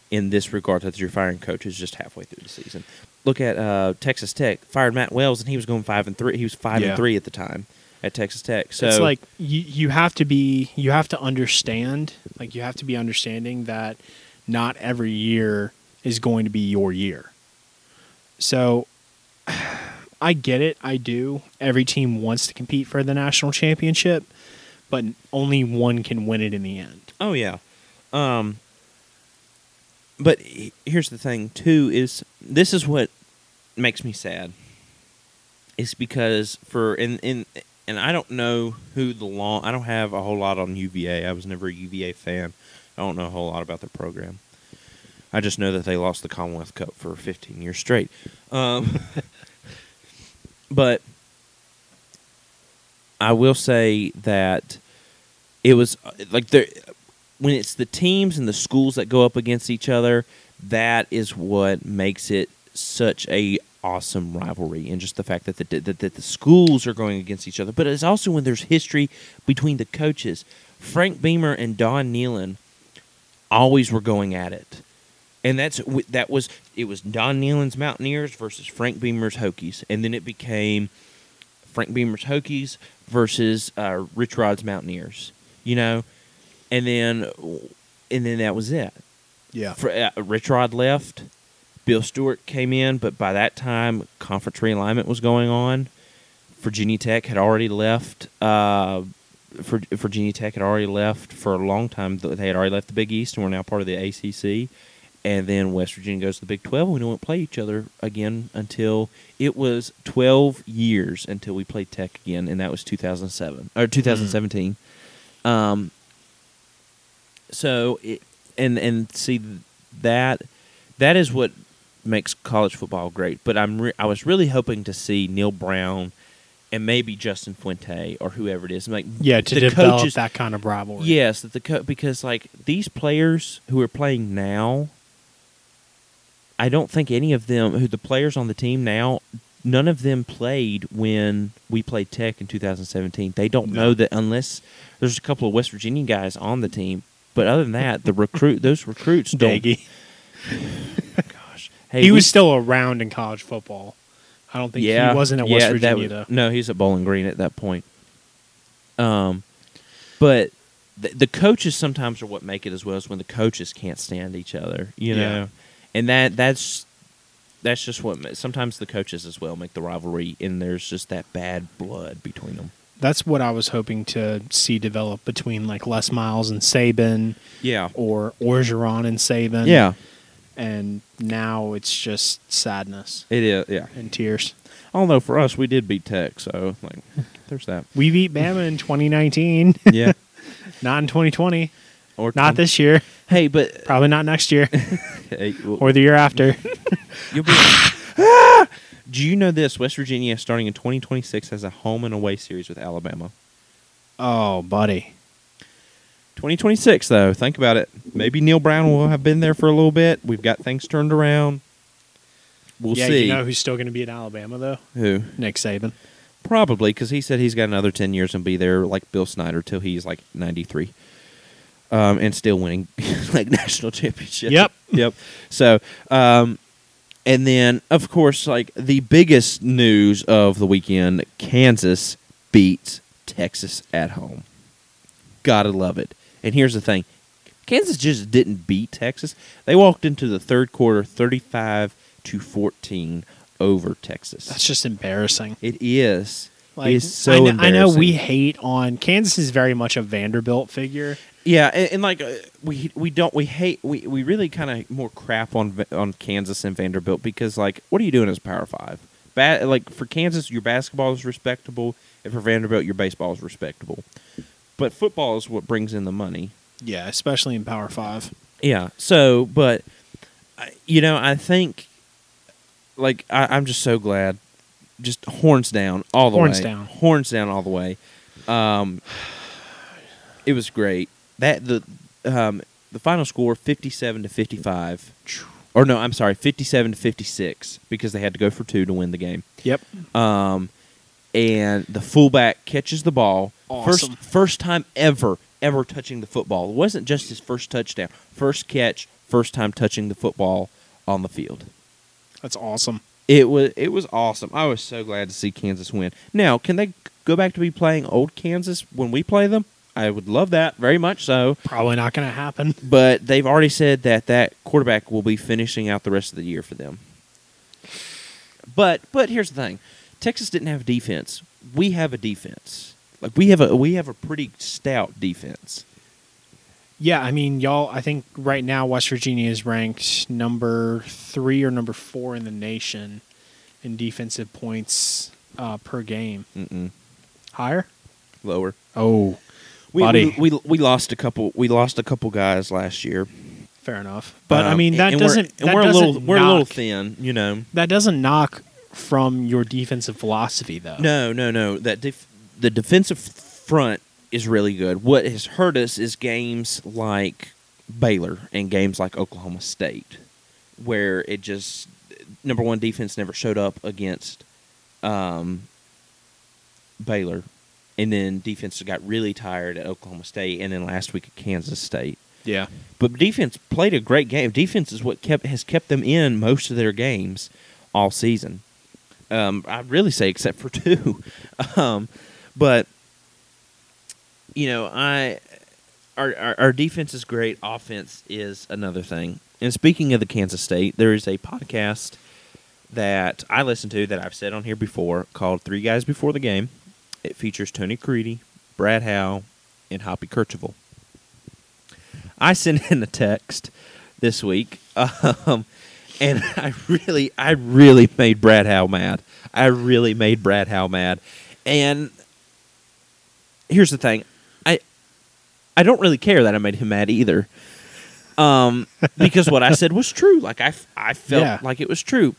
in this regard that you're firing coaches just halfway through the season. Look at uh, Texas Tech fired Matt Wells and he was going five and three. He was five Yeah. and three at the time at Texas Tech. So it's like you, you have to be you have to understand like you have to be understanding that not every year is going to be your year. So *sighs* I get it. I do. Every team wants to compete for the national championship, but only one can win it in the end. Oh yeah. Um but here's the thing too is this is what makes me sad. It's because for in in and I don't know who the long I don't have a whole lot on UVA. I was never a UVA fan. I don't know a whole lot about their program. I just know that they lost the Commonwealth Cup for 15 years straight. Um, *laughs* but I will say that it was uh, like there when it's the teams and the schools that go up against each other that is what makes it such a awesome rivalry and just the fact that the, that, that the schools are going against each other. But it's also when there's history between the coaches. Frank beamer and don nehlen always were going at it and that's that was it was don nehlen's mountaineers versus frank beamer's hokies and then it became frank beamer's hokies versus uh, rich rod's mountaineers you know and then and then that was it. Yeah. Fr- uh, Rich Rod left. Bill Stewart came in, but by that time, conference realignment was going on. Virginia Tech had already left. Uh, Virginia Tech had already left for a long time. They had already left the Big East and were now part of the ACC. And then West Virginia goes to the Big Twelve. and We don't play each other again until it was twelve years until we played Tech again, and that was two thousand seven or two thousand seventeen. Um, so it, and and see that that is what makes college football great. But I'm re- I was really hoping to see Neal Brown and maybe Justin Fuente or whoever it is. Like Yeah, to the develop coaches- that kind of rivalry. Yes, that the co- because like these players who are playing now, I don't think any of them who the players on the team now, none of them played when we played Tech in 2017. They don't No. know that unless there's a couple of West Virginia guys on the team, but other than that, the recruit *laughs* those recruits don't. Gosh, *laughs* hey, he we- was still around in college football. I don't think yeah, he wasn't at West yeah, that Virginia though. No, he's at Bowling Green at that point. Um, but the, the coaches sometimes are what make it as well as when the coaches can't stand each other, you Yeah. And that that's that's just what sometimes the coaches as well make the rivalry, and there's just that bad blood between them. That's what I was hoping to see develop between like Les Miles and Saban Yeah, or Orgeron and Saban. yeah, And now it's just sadness it is. Yeah, and tears. although for us we did beat Tech, so like there's that. We beat Bama in 2019, Yeah, *laughs* not in 2020, or not this year, Hey, but probably not next year *laughs* hey, well, or the year after. *laughs* You'll be. *laughs* Do you know this? West Virginia, starting in 2026, has a home and away series with Alabama. oh, buddy. 2026, though. Think about it. Maybe Neal Brown will have been there for a little bit. We've got things turned around. We'll yeah, see. you know who's still going to be at Alabama though? Who? Nick Saban. Probably because he said he's got another 10 years and be there like Bill Snyder till he's like 93. Um, and still winning *laughs* like national championships. Yep. Yep. So, um, and then of course, like the biggest news of the weekend, Kansas beats Texas at home. Gotta love it. And here's the thing: Kansas just didn't beat Texas. They walked into the third quarter, thirty-five to fourteen over Texas. That's just embarrassing. It is. Like, it is so I, I know we hate on Kansas is very much a Vanderbilt figure. Yeah, and, and like uh, we we don't we hate we, we really kind of more crap on on Kansas and Vanderbilt because like what are you doing as Power Five? Ba- like for Kansas, your basketball is respectable, and for Vanderbilt, your baseball is respectable. But football is what brings in the money. Yeah, especially in Power Five. Yeah. So, but you know, I think like I, I'm just so glad. Just horns down all the Horns way. down. Horns down all the way. Um, *sighs* it was great. That the um, the final score fifty seven to fifty five. Or no, I'm sorry, fifty seven to fifty six because they had to go for two to win the game. Yep. Um, and the fullback catches the ball. Awesome. First first time ever ever touching the football. It wasn't just his first touchdown. First catch, first time touching the football on the field. That's awesome. It was it was awesome. I was so glad to see Kansas win. Now, can they go back to be playing old Kansas when we play them? I would love that very much so. Probably not going to happen. *laughs* But they've already said that that quarterback will be finishing out the rest of the year for them. But but here's the thing: Texas didn't have a defense. We have a defense. Like we have a we have a pretty stout defense. Yeah, I mean, y'all. I think right now West Virginia is ranked number three or number four in the nation in defensive points uh, per game. Mm-mm. Higher? Lower. Oh, We, Buddy. we we we lost a couple. We lost a couple guys last year. fair enough. But I Um, mean, that and we're- doesn't. And that we're a doesn't little we're a little knock- thin. You know. That doesn't knock from your defensive philosophy, though. No, no, no. That def- the defensive front is really good. What has hurt us is games like Baylor and games like Oklahoma State, where it just number one defense never showed up against um, Baylor, and then defense got really tired at Oklahoma State, and then last week at Kansas State. Yeah. But defense played a great game. Defense is what kept has kept them in most of their games all season. Um, I'd really say except for *laughs* two. um, but you know, I our, our our defense is great. Offense is another thing. And speaking of the Kansas State, there is a podcast that I listen to that I've said on here before called Three Guys Before the Game. It features Tony Caridi, Brad Howe, and Hoppy Kercheval. I sent in a text this week, um, and *laughs* I really, I really made Brad Howe mad. I really made Brad Howe mad. And here's the thing, I, I don't really care that I made him mad either, um, because what I said was true. Like I, I felt Yeah. like it was true.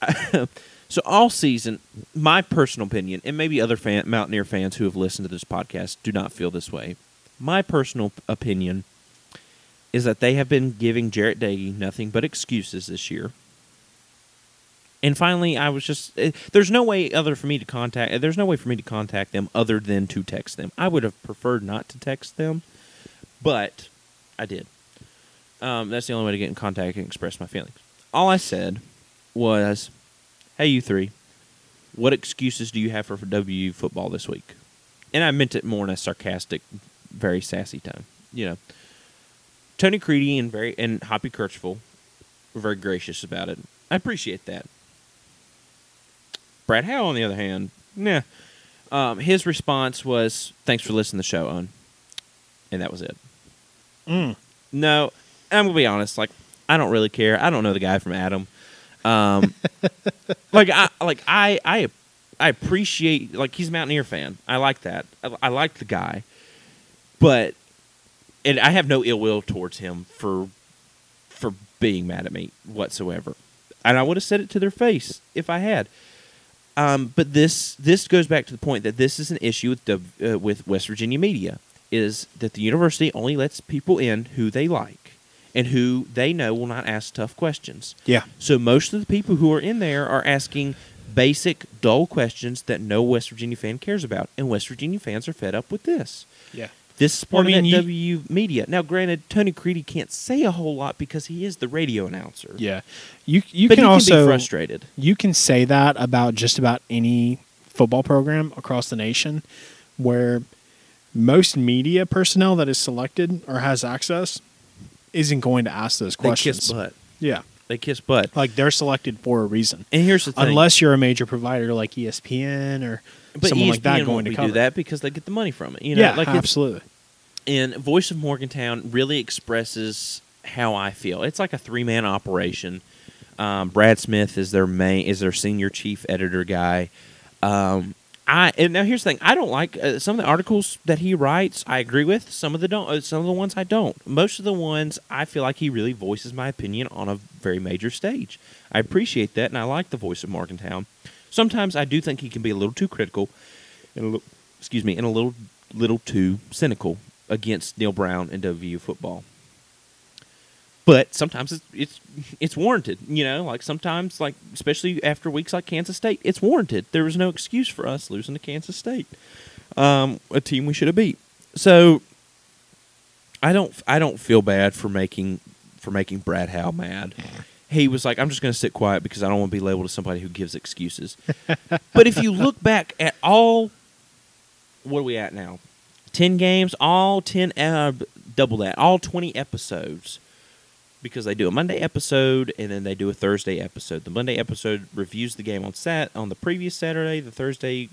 *laughs* so all season, my personal opinion, and maybe other fan, Mountaineer fans who have listened to this podcast do not feel this way. My personal opinion is that they have been giving Jarret Doege nothing but excuses this year. And finally, I was just eh, there's no way other for me to contact. There's no way for me to contact them other than to text them. I would have preferred not to text them, but I did. Um, that's the only way to get in contact and express my feelings. All I said was, "Hey, you three, what excuses do you have for WU football this week?" And I meant it more in a sarcastic, very sassy tone. You know, Tony Caridi and very and Hoppy Kercheval were very gracious about it. I appreciate that. Brad Howe, on the other hand, nah. Um, his response was, "Thanks for listening to the show, on," and that was it. Mm. No, I'm gonna be honest. Like, I don't really care. I don't know the guy from Adam. Um, *laughs* like I like I I I appreciate like he's a Mountaineer fan. I like that. I, I like the guy, but and I have no ill will towards him for for being mad at me whatsoever. And I would have said it to their face if I had. Um, but this this goes back to the point that this is an issue with the, uh, with West Virginia media is that the university only lets people in who they like and who they know will not ask tough questions. Yeah. So most of the people who are in there are asking basic, dull questions that no West Virginia fan cares about, and West Virginia fans are fed up with this. Yeah. This is Well, part I of mean, that you- W media. Now, granted, Tony Caridi can't say a whole lot because he is the radio announcer. Yeah. You you but can also can be frustrated. you can say that about just about any football program across the nation where most media personnel that is selected or has access isn't going to ask those questions. They kiss butt. Yeah. They kiss butt. Like they're selected for a reason. And here's the thing. Unless you're a major provider like ESPN or but someone ESPN like that going to cover do that because they get the money from it. You know, yeah, like absolutely. and Voice of Morgantown really expresses how I feel. It's like a three man operation. Um, Brad Smith is their main is their senior chief editor guy. Um, I and now here's the thing. I don't like uh, some of the articles that he writes. I agree with some of the don't. Uh, some of the ones I don't. Most of the ones I feel like he really voices my opinion on a very major stage. I appreciate that, and I like the voice of Morgantown. Sometimes I do think he can be a little too critical, and a little, excuse me, and a little little too cynical against Neal Brown and WU football. But sometimes it's it's it's warranted, you know. Like sometimes, like especially after weeks like Kansas State, it's warranted. There was no excuse for us losing to Kansas State, um, a team we should have beat. So I don't I don't feel bad for making for making Brad Howe mad. He was like, I'm just going to sit quiet because I don't want to be labeled as somebody who gives excuses. *laughs* but if you look back at all, what are we at now? 10 games, all 10, uh, double that, all 20 episodes. Because they do a Monday episode and then they do a Thursday episode. The Monday episode reviews the game on sat on the previous Saturday. The Thursday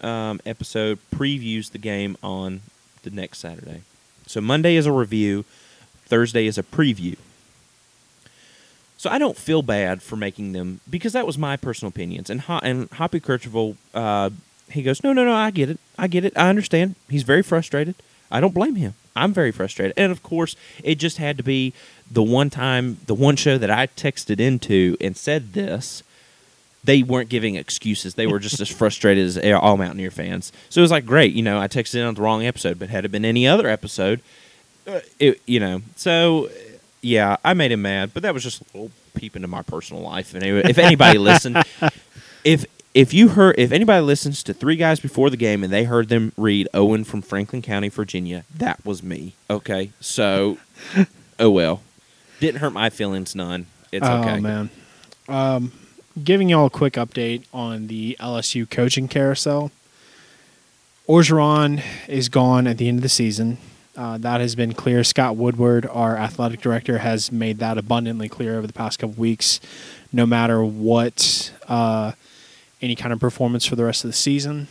um, episode previews the game on the next Saturday. So Monday is a review, Thursday is a preview. So I don't feel bad for making them because that was my personal opinions. And Ho- and Hoppy Kercheval, uh, he goes, no, no, no, I get it, I get it, I understand. He's very frustrated. I don't blame him. I'm very frustrated. And of course, it just had to be the one time, the one show that I texted into and said this. They weren't giving excuses. They were just as *laughs* frustrated as all Mountaineer fans. So it was like, great, you know, I texted in on the wrong episode, but had it been any other episode, uh, it, you know, so yeah, I made him mad, but that was just a little peep into my personal life. And if anybody *laughs* listened, if if you heard, if anybody listens to three guys before the game and they heard them read Owen from Franklin County, Virginia, that was me. Okay, so oh well, didn't hurt my feelings none. It's okay. Oh man. Um, giving y'all a quick update on the LSU coaching carousel. Orgeron is gone at the end of the season. Uh, that has been clear. Scott Woodward, our athletic director, has made that abundantly clear over the past couple weeks. No matter what, uh, any kind of performance for the rest of the season.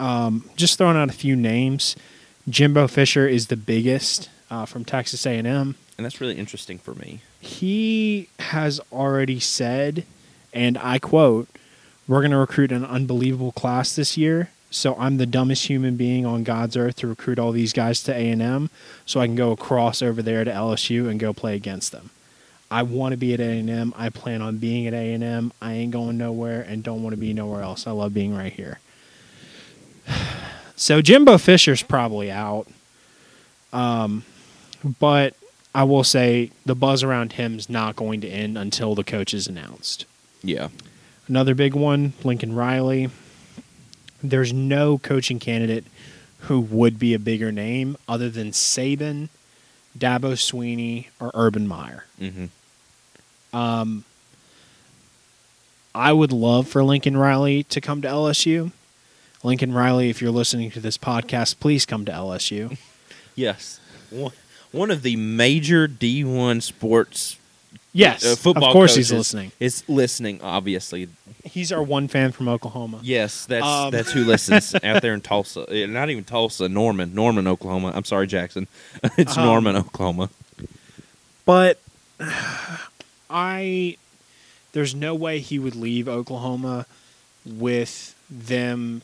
Um, just throwing out a few names. Jimbo Fisher is the biggest uh, from Texas A&M and that's really interesting for me. he has already said, and I quote, "We're going to recruit an unbelievable class this year. So I'm the dumbest human being on God's earth to recruit all these guys to A and M, so I can go across over there to LSU and go play against them. I want to be at A and M. I plan on being at A and M. I ain't going nowhere and don't want to be nowhere else. I love being right here." *sighs* So Jimbo Fisher's probably out. Um, but I will say the buzz around him is not going to end until the coach is announced. Yeah, Another big one, Lincoln Riley. There's no coaching candidate who would be a bigger name other than Saban, Dabo Swinney, or Urban Meyer. hmm Um, I would love for Lincoln Riley to come to LSU. Lincoln Riley, if you're listening to this podcast, please come to LSU. *laughs* yes. One, one of the major D1 sports Yes, uh, football of course he's listening. Is listening, obviously. He's our one fan from Oklahoma. Yes, that's Um, that's who listens out there in Tulsa. *laughs* Not even Tulsa, Norman, Norman, Oklahoma. I'm sorry, Jackson. *laughs* it's Um, Norman, Oklahoma. But *sighs* I there's no way he would leave Oklahoma with them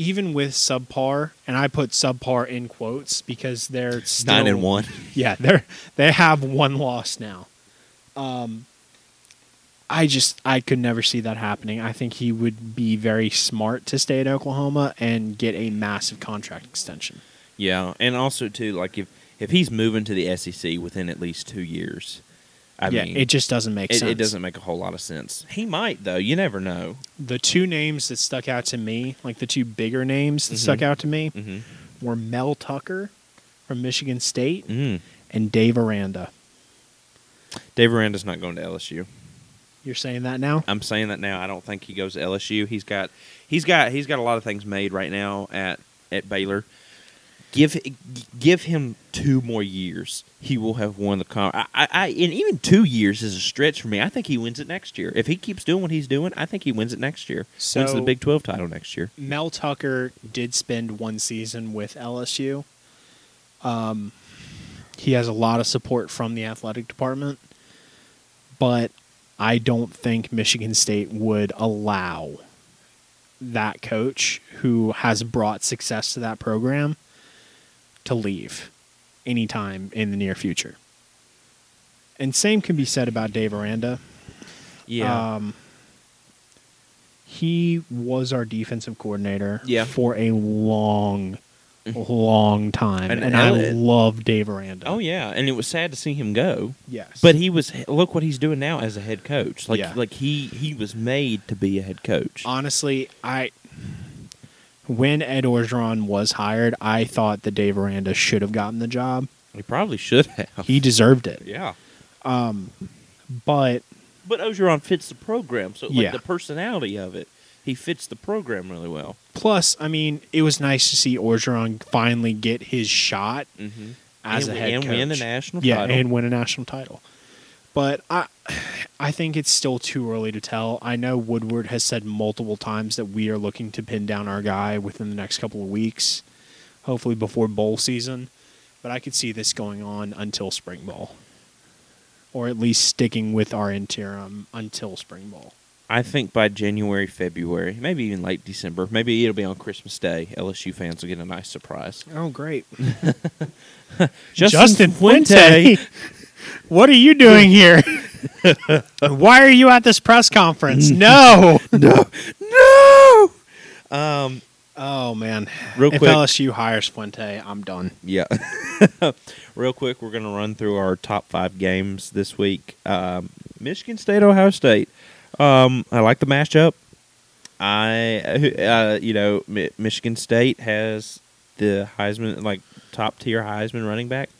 even with subpar and I put subpar in quotes because they're still Nine and one. Yeah, they're they have one loss now. Um I just I could never see that happening. I think he would be very smart to stay at Oklahoma and get a massive contract extension. Yeah, and also too, like if if he's moving to the SEC within at least two years, I yeah, mean, it just doesn't make it, sense. it doesn't make a whole lot of sense. He might though. You never know. the two names that stuck out to me, like the two bigger names that Mhm. stuck out to me, hmm were Mel Tucker from Michigan State mm and Dave Aranda. Dave Aranda's not going to LSU. You're saying that now? I'm saying that now. I don't think he goes to LSU. He's got he's got he's got a lot of things made right now at at Baylor. Give give him two more years. He will have won the con. I, I, I and even two years is a stretch for me. I think he wins it next year. If he keeps doing what he's doing, I think he wins it next year. wins the Big Twelve title next year. Mel Tucker did spend one season with LSU. Um, he has a lot of support from the athletic department, but I don't think Michigan State would allow that coach who has brought success to that program to leave anytime in the near future. And same can be said about Dave Aranda. Yeah. Um, he was our defensive coordinator Yeah. for a long, long time. And And, I love Dave Aranda. oh yeah, and it was sad to see him go. yes. But he was look what he's doing now as a head coach. Like Yeah. like he he was made to be a head coach. honestly, I when Ed Orgeron was hired, I thought that Dave Aranda should have gotten the job. He probably should have. He deserved it. yeah. Um, but But Orgeron fits the program, so like Yeah. the personality of it. he fits the program really well. Plus, I mean, it was nice to see Orgeron finally get his shot Mm-hmm. as and, a head and coach. win a national yeah, title. and win a national title. But I, *sighs* I think it's still too early to tell. I know Woodward has said multiple times that we are looking to pin down our guy within the next couple of weeks, hopefully before bowl season. But I could see this going on until spring ball, or at least sticking with our interim until spring ball. I think by January, February, maybe even late December, maybe it'll be on Christmas Day. LSU fans will get a nice surprise. Oh, great! *laughs* *laughs* Justin Fuente, what are you doing here? *laughs* Why are you at this press conference? *laughs* No. no, no. Um, Oh man! Real if quick- LSU hires Fuente, I'm done. yeah. *laughs* Real quick, we're gonna run through our top five games this week. Um, Michigan State, Ohio State. Um, I like the matchup. I, uh, you know, Mi- Michigan State has the Heisman, like top tier Heisman running back.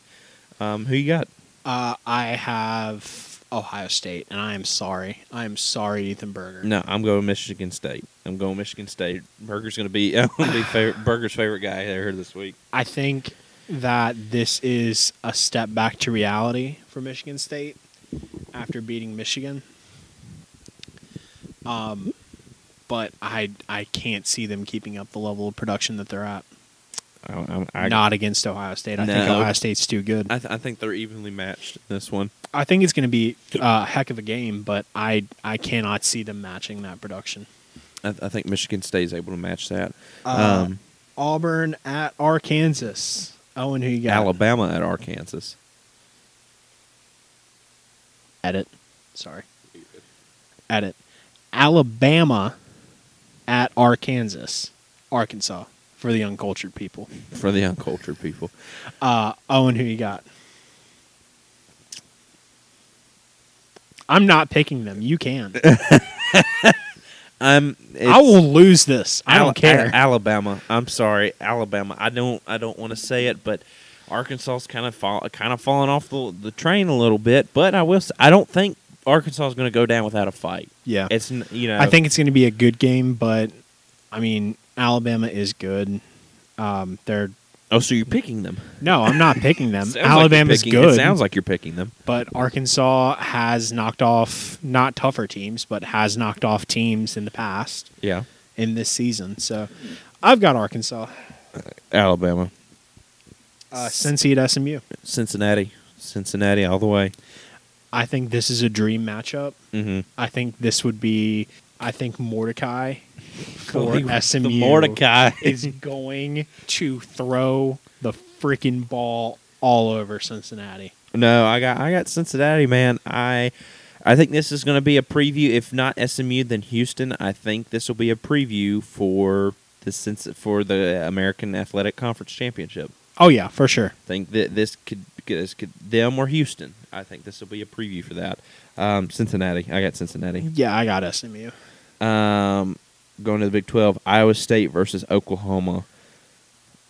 Um, who you got? Uh, I have Ohio State, and I am sorry. I am sorry, Ethan Berger. No, I'm going Michigan State. I'm going Michigan State. Burger's going to be, *laughs* I'm gonna be favorite, Burger's favorite guy here this week. I think that this is a step back to reality for Michigan State after beating Michigan. Um, but I I can't see them keeping up the level of production that they're at. I, I, I, Not against Ohio State. I think Ohio State's too good. I, th- I think they're evenly matched in this one. I think it's going to be a heck of a game, but I I cannot see them matching that production. I, I think Michigan State is able to match that. Uh, um, Auburn at Arkansas. Owen, who you got? Alabama at Arkansas. Edit. Sorry. Edit. Alabama at Arkansas. Arkansas for the uncultured people. For the uncultured people. Uh, Owen, who you got? I'm not picking them. You can. *laughs* I'm. I will lose this. I don't care. Alabama. I'm sorry, Alabama. I don't. I don't want to say it, but Arkansas's kind of fall, kind of falling off the the train a little bit. But I will. I don't think Arkansas is going to go down without a fight. yeah. It's you know. I think it's going to be a good game, but I mean, Alabama is good. Um, they're Oh, so you're picking them? no, I'm not picking them. *laughs* Sounds like picking- good. It sounds like you're picking them. but Arkansas has knocked off not tougher teams, but has knocked off teams in the past Yeah, in this season. So I've got Arkansas. Alabama, Uh, Cincy at SMU. Cincinnati, Cincinnati all the way. I think this is a dream matchup. Mm-hmm. I think this would be. I think Mordecai for The SMU Mordecai. *laughs* is *laughs* going to throw the freaking ball all over Cincinnati. No, I got I got Cincinnati, man. I I think this is going to be a preview. If not SMU, then Houston. I think this will be a preview for the for the American Athletic Conference Championship. Oh yeah, for sure. I think that this could this could them or Houston. I think this will be a preview for that. Um, Cincinnati. I got Cincinnati. Yeah, I got SMU. Um, going to the Big Twelve, Iowa State versus Oklahoma.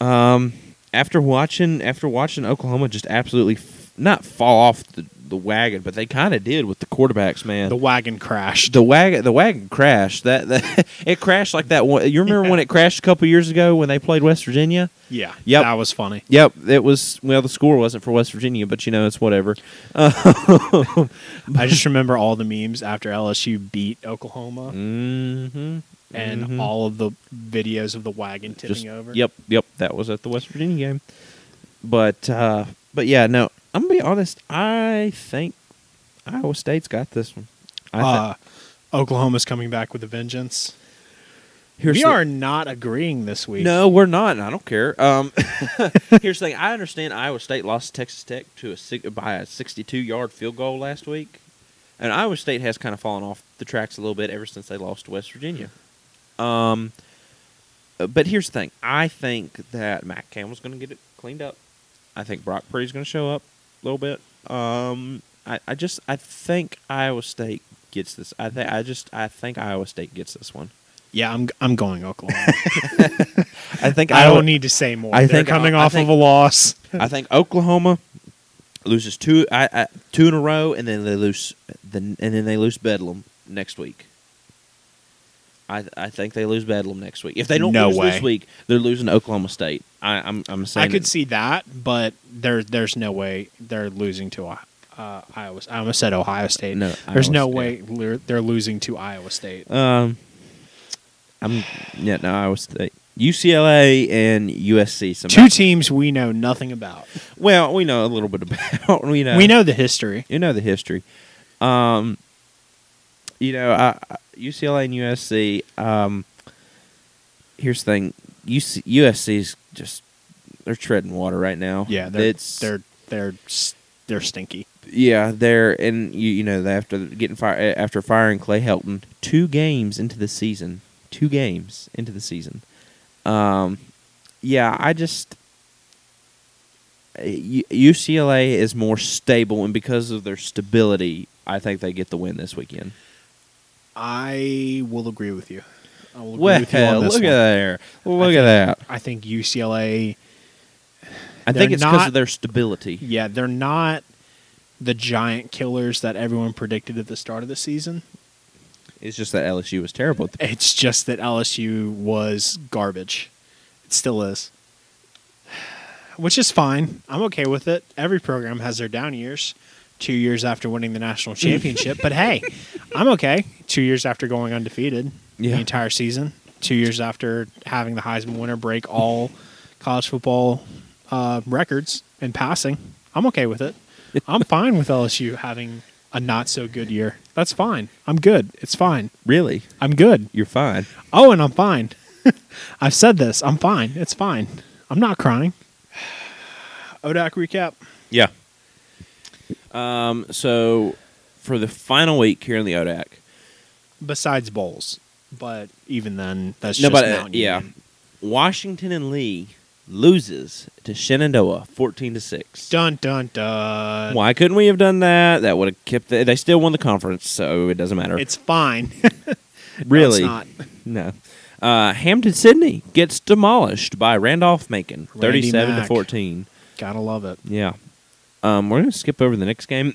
Um, after watching after watching Oklahoma just absolutely f- not fall off the, the wagon, but they kind of did with the quarterbacks, man. The wagon crashed. The wagon, the wagon crashed. That, that *laughs* it crashed like that. One, you remember when it crashed a couple years ago when they played West Virginia? yeah, Yep. that was funny. Yep, it was. Well, the score wasn't for West Virginia, but you know it's whatever. *laughs* I just remember all the memes after LSU beat Oklahoma hmm and mhm. all of the videos of the wagon tipping Just- over. Yep, yep, that was at the West Virginia game. But uh but yeah, no, I'm gonna be honest. I think Iowa State's got this one. I Uh, Oklahoma's coming back with a vengeance. here's we the- are not agreeing this week. No, we're not. and I don't care. Um, *laughs* here's the thing. I understand Iowa State lost to Texas Tech to a by a 62 yard field goal last week, and Iowa State has kind of fallen off the tracks a little bit ever since they lost to West Virginia. Um, uh, but here's the thing. I think that Matt Campbell's going to get it cleaned up. I think Brock Purdy's going to show up a little bit. Um, I, I just I think Iowa State gets this. I think I just I think Iowa State gets this one. Yeah, I'm I'm going Oklahoma. *laughs* *laughs* I think I Iowa- don't need to say more. I They're think- coming I off think- of a loss. I think Oklahoma loses two I, I, two in a row, and then they lose the and then they lose Bedlam next week. I I think they lose Bedlam next week. If they don't No lose way. this week, they're losing Oklahoma State. I, I'm I'm saying I could it- see that, but there there's no way they're losing to uh, Iowa. I almost said Ohio State. No, there's Iowa no State. way they're, they're losing to Iowa State. Um, I'm yeah. No, I was UCLA and USC. Somehow. Two teams we know nothing about. Well, we know a little bit *laughs* about. We know. We know the history. You know the history. Um, you know, I, I- UCLA and USC. Um, here's the thing: UC, USC's just they're treading water right now. Yeah, they're it's they're they're they're stinky. yeah, they're and you you know after getting fire after firing Clay Helton two games into the season, two games into the season. Um, yeah, I just uh, UCLA is more stable, and because of their stability, I think they get the win this weekend. I will agree with you. I will agree Well, with you on this look one. at there, look think- at that. I think UCLA. I think it's because of their stability. Yeah, they're not the giant killers that everyone predicted at the start of the season. It's just that LSU was terrible. At the, It's just that LSU was garbage. It still is. *sighs* Which is fine. I'm okay with it. Every program has their down years. Two years after winning the national *laughs* championship. but hey, I'm okay. Two years after going undefeated Yeah. the entire season. Two years after having the Heisman winner break all college football uh, records in passing. I'm okay with it. *laughs* I'm fine with LSU having a not so good year. That's fine. I'm good. It's fine. really, I'm good. you're fine. Oh, and I'm fine. *laughs* I've said this. I'm fine. It's fine. I'm not crying. *sighs* ODAC recap. Yeah. Um. So, for the final week here in the ODAC, Besides bowls, but even then, that's no, just but uh, yeah. Washington and Lee loses to Shenandoah, fourteen to six. Dun dun dun. Why couldn't we have done that? That would have kept. The, they still won the conference, so it doesn't matter. It's fine. *laughs* *laughs* really No, it's not. no. Uh, Hampden-Sydney gets demolished by Randolph Macon, thirty-seven to fourteen. Gotta love it. Yeah. Um, we're gonna skip over the next game.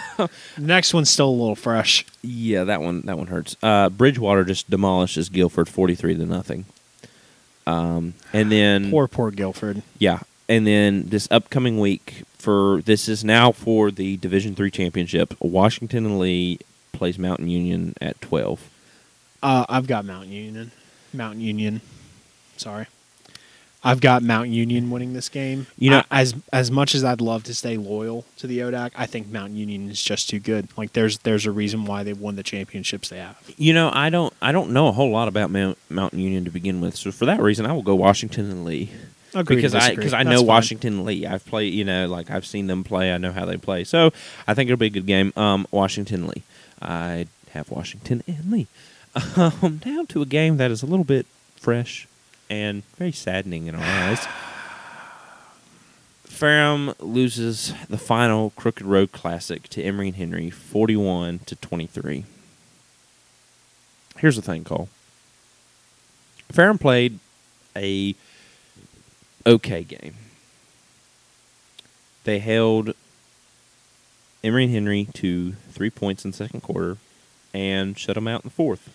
*laughs* Next one's still a little fresh. yeah, that one that one hurts. Uh, Bridgewater just demolishes Guilford forty-three to nothing. Um, and then *sighs* Poor, poor Guilford. yeah, and then this upcoming week for this is now for the Division three championship. Washington and Lee plays Mountain Union at twelve. Uh, I've got Mountain Union. Mountain Union. Sorry. I've got Mountain Union winning this game. You know- I- as as much as I'd love to stay loyal to the ODAC, I think Mountain Union is just too good. Like there's there's a reason why they've won the championships they have. You know, I don't I don't know a whole lot about Mount, Mountain Union to begin with, so for that reason, I will go Washington and Lee. Agree to because I because I know fine. Washington and Lee. I've played, you know, like I've seen them play. I know how they play. So I think it'll be a good game. Um, Washington and Lee. I have Washington and Lee. *laughs* Um, down to a game that is a little bit fresh and very saddening in our eyes. Ferrum loses the final Crooked Road Classic to Emory and Henry, forty-one to twenty-three. Here's the thing, Cole. Ferrum played a okay game. They held Emory and Henry to three points in the second quarter and shut them out in the fourth.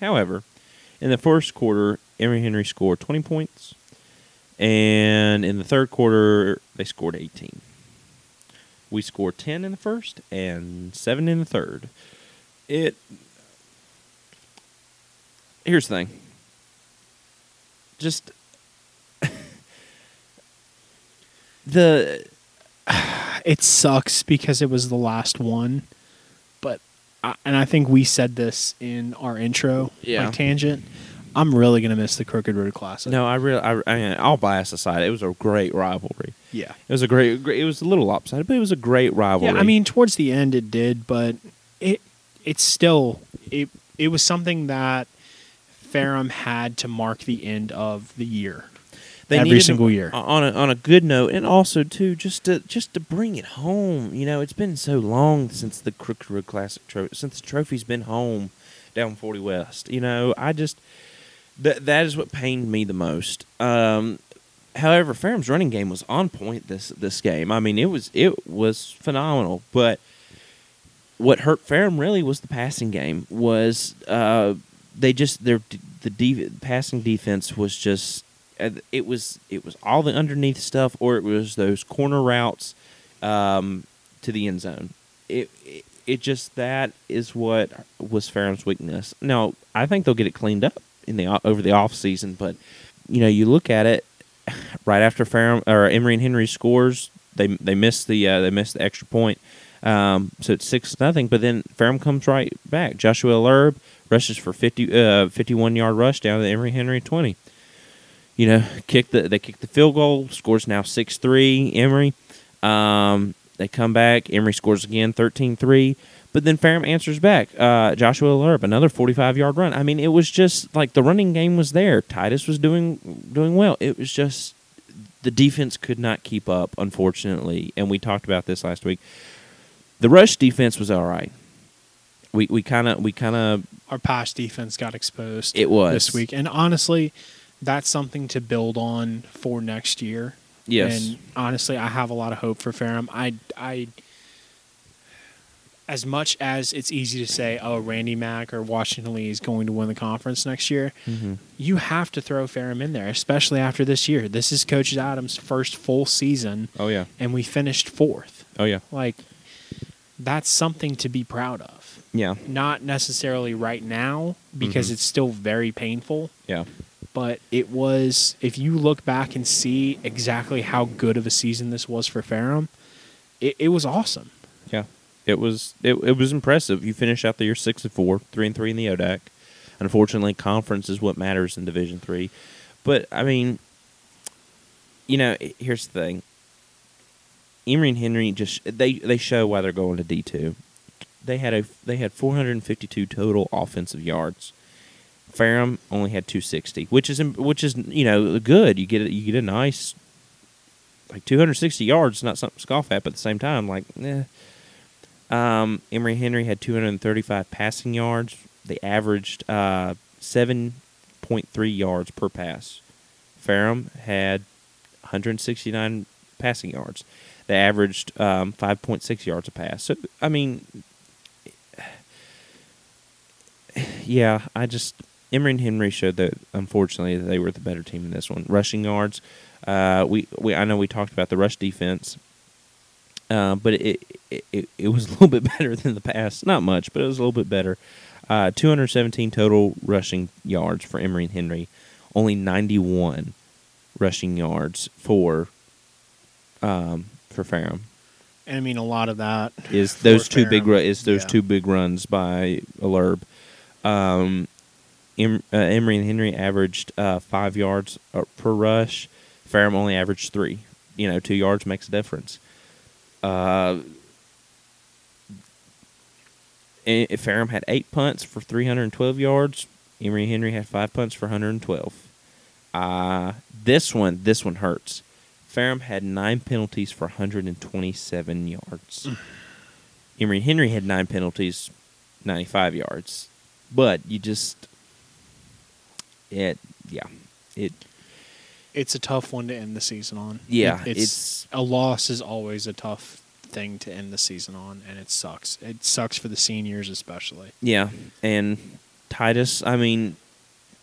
However, in the first quarter, Emory Henry scored 20 points, and in the third quarter, they scored 18. We scored 10 in the first and 7 in the third. It. Here's the thing. Just *laughs* the *sighs* it sucks because it was the last one, but I, and I think we said this in our intro, Yeah. like tangent. I'm really gonna miss the Crooked Road Classic. no, I really, I, I mean, all bias aside, it was a great rivalry. yeah, It was a great, great. It was a little lopsided, but it was a great rivalry. yeah. I mean, towards the end it did, but it it's still it it was something that Ferrum had to mark the end of the year. every needed to- single year. on a on a good note, and also too just to just to bring it home. You know, it's been so long since the Crooked Road Classic trophy, since the trophy's been home down Forty West. You know, I just that that is what pained me the most. Um, however, Ferrum's running game was on point this this game. I mean, it was it was phenomenal, but what hurt Ferrum really was the passing game. Was uh, they just their the de- passing defense was just uh, it was it was all the underneath stuff or it was those corner routes um, to the end zone. It, it it just that is what was Ferrum's weakness. Now I think they'll get it cleaned up in the over the off season, but you know you look at it *sighs* right after Ferrum or Emory and Henry scores, they they miss the uh, they miss the extra point. Um, so it's six nothing. But then Ferrum comes right back. Joshua Lerb rushes for 50, uh, 51 yard rush down to the Emory Henry twenty. You know, kick the they kick the field goal. Scores now six three. Emory. Um, they come back. Emory scores again 13-3. But then Ferrum answers back. Uh, Joshua Lerb, another 45 yard run. I mean, it was just like the running game was there. Titus was doing doing well. It was just the defense could not keep up, unfortunately. And we talked about this last week. The rush defense was all right. We we kind of we kind of Our pass defense got exposed. It was. this week, and honestly, that's something to build on for next year. yes And honestly, I have a lot of hope for Ferrum. I, I, as much as it's easy to say, oh, Randy Mack or Washington Lee is going to win the conference next year, Mhm. you have to throw Ferrum in there, especially after this year. This is Coach Adams' first full season, Oh yeah. and we finished fourth. Oh yeah. Like, that's something to be proud of. Yeah. Not necessarily right now because Mhm. it's still very painful, Yeah. but it was if you look back and see exactly how good of a season this was for Ferrum, it, it was awesome. It was it, it was impressive. You finish out the year six and four, three and three in the ODAC. Unfortunately, conference is what matters in Division three. But I mean, you know, here's the thing. Emory and Henry just they they show why they're going to D two. They had a they had 452 total offensive yards. Ferrum only had 260, which is which is you know good. You get it you get a nice like 260 yards. Not something to scoff at, but at the same time, like eh. Um, Emory Henry had 235 passing yards. They averaged uh, 7.3 yards per pass. Ferrum had 169 passing yards. They averaged um, 5.6 yards a pass. So, I mean, *sighs* yeah, I just Emory and Henry showed that unfortunately that they were the better team in this one. Rushing yards, uh, we we I know we talked about the rush defense, uh, but it, it it it was a little bit *laughs* better than the past. Not much, but it was a little bit better. Uh, 217 total rushing yards for Emory and Henry, only 91 rushing yards for um, for Ferrum. And I mean, a lot of that Is those two big ru- is those Yeah. two big runs by Alerb. Um, em- uh, Emory and Henry averaged uh, five yards uh, per rush. Ferrum only averaged three. You know, two yards makes a difference. Uh, Ferrum had eight punts for 312 yards. Emory Henry had five punts for 112. Uh, this one, this one hurts. Ferrum had nine penalties for 127 yards. *clears throat* Emory Henry had nine penalties, 95 yards. But you just, it, yeah, it, it's a tough one to end the season on. Yeah, It- it's- a loss is always a tough thing to end the season on, and it sucks. It sucks for the seniors especially. yeah. And Titus, I mean,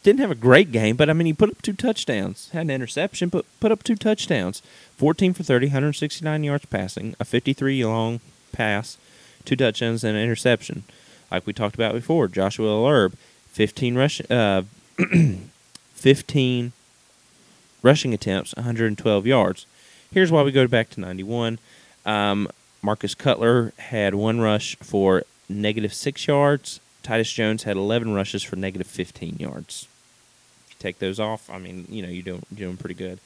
didn't have a great game, but I mean, he put up two touchdowns, had an interception, but put up two touchdowns 14 for 30, 169 yards passing, a 53 long pass, two touchdowns, and an interception. Like we talked about before, Joshua Lerb, 15 rush, uh, *clears throat* 15 rushing attempts, 112 yards. Here's why we go back to 91. Um, Marcus Cutler had one rush for negative six yards. Titus Jones had 11 rushes for negative 15 yards. If you take those off, I mean, you know, you're doing, you're doing pretty good.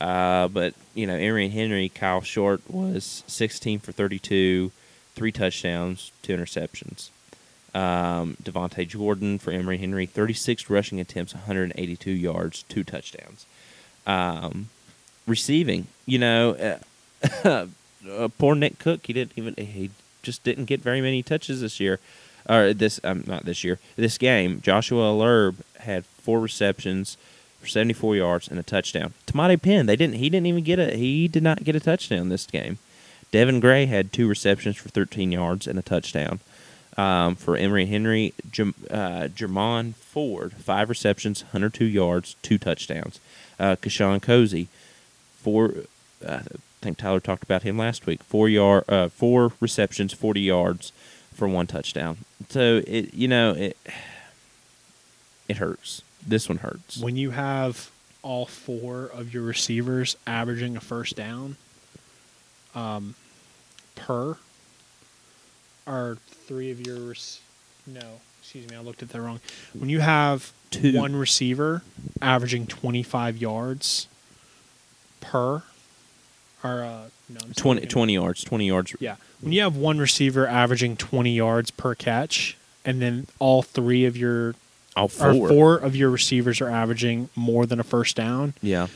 Uh, but, you know, and Henry, Kyle Short was 16 for 32, three touchdowns, two interceptions. Um, Devontae Jordan for Emory Henry, 36 rushing attempts, 182 yards, two touchdowns. Um, receiving, you know, uh, *laughs* uh, poor Nick Cook, he didn't even he just didn't get very many touches this year, or this um, not this year, this game. Joshua Lerb had four receptions for 74 yards and a touchdown. Tamati Penn, they didn't he didn't even get a he did not get a touchdown this game. Devin Gray had two receptions for 13 yards and a touchdown. Um, for Emory Henry, Jam, uh, Jermon Ford, five receptions, 102 yards, two touchdowns. Uh, Kashawn Cozy, four. Uh, I think Tyler talked about him last week. Four yard, uh, four receptions, 40 yards for one touchdown. So it, you know, it it hurts. This one hurts. When you have all four of your receivers averaging a first down um, per, are three of yours? no, excuse me, I looked at that wrong. When you have Two. one receiver averaging 25 yards per, or uh, no, 20, 20 yards, 20 yards. Yeah. When you have one receiver averaging 20 yards per catch, and then all three of your All four. four of your receivers are averaging more than a first down, Yeah.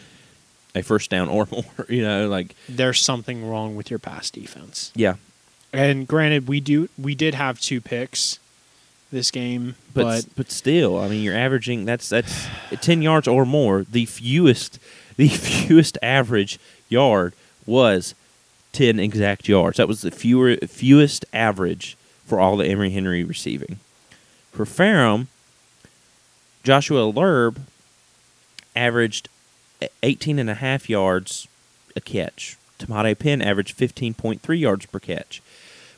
A first down or *laughs* more, you know, like there's something wrong with your pass defense. yeah. And granted, we do we did have two picks this game, But but, but still, I mean, you're averaging that's that's 10 yards or more. The fewest *laughs* the fewest average yard was 10 exact yards. That was the fewer fewest average for all the Emory Henry receiving. For Ferrum, Joshua Lerb averaged 18 and a half yards a catch. Tomato Penn averaged 15.3 yards per catch.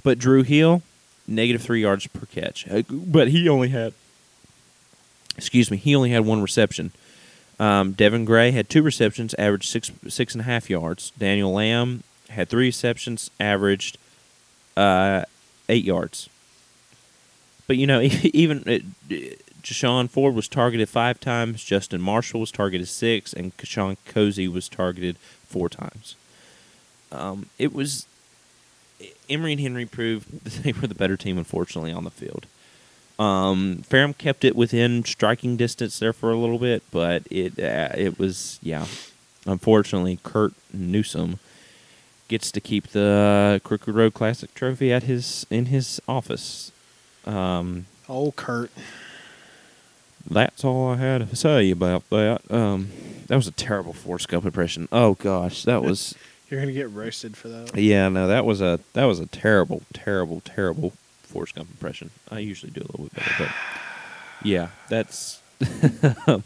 But Drew Hill, negative three yards per catch. Uh, But he only had, excuse me, he only had one reception. Um, Devin Gray had two receptions, averaged six six and a half yards. Daniel Lamb had three receptions, averaged uh, eight yards. But you know, *laughs* even uh, Jashawn Ford was targeted five times. Justin Marshall was targeted six, and Kashawn Cozy was targeted four times. Um, it was Emory and Henry proved *laughs* that they were the better team, unfortunately, on the field. Um, Ferrum kept it within striking distance there for a little bit, but it uh, it was yeah. Unfortunately, Curt Newsome gets to keep the Crooked Road Classic trophy at his in his office. Um, oh Kurt, that's all I had to say about that. Um, that was a terrible Forrest Gump impression. Oh gosh, that was *laughs* you're gonna get roasted for that. yeah. No, that was a that was a terrible, terrible, terrible Forrest Gump impression. I usually do a little bit better, but *sighs* yeah, that's *laughs* that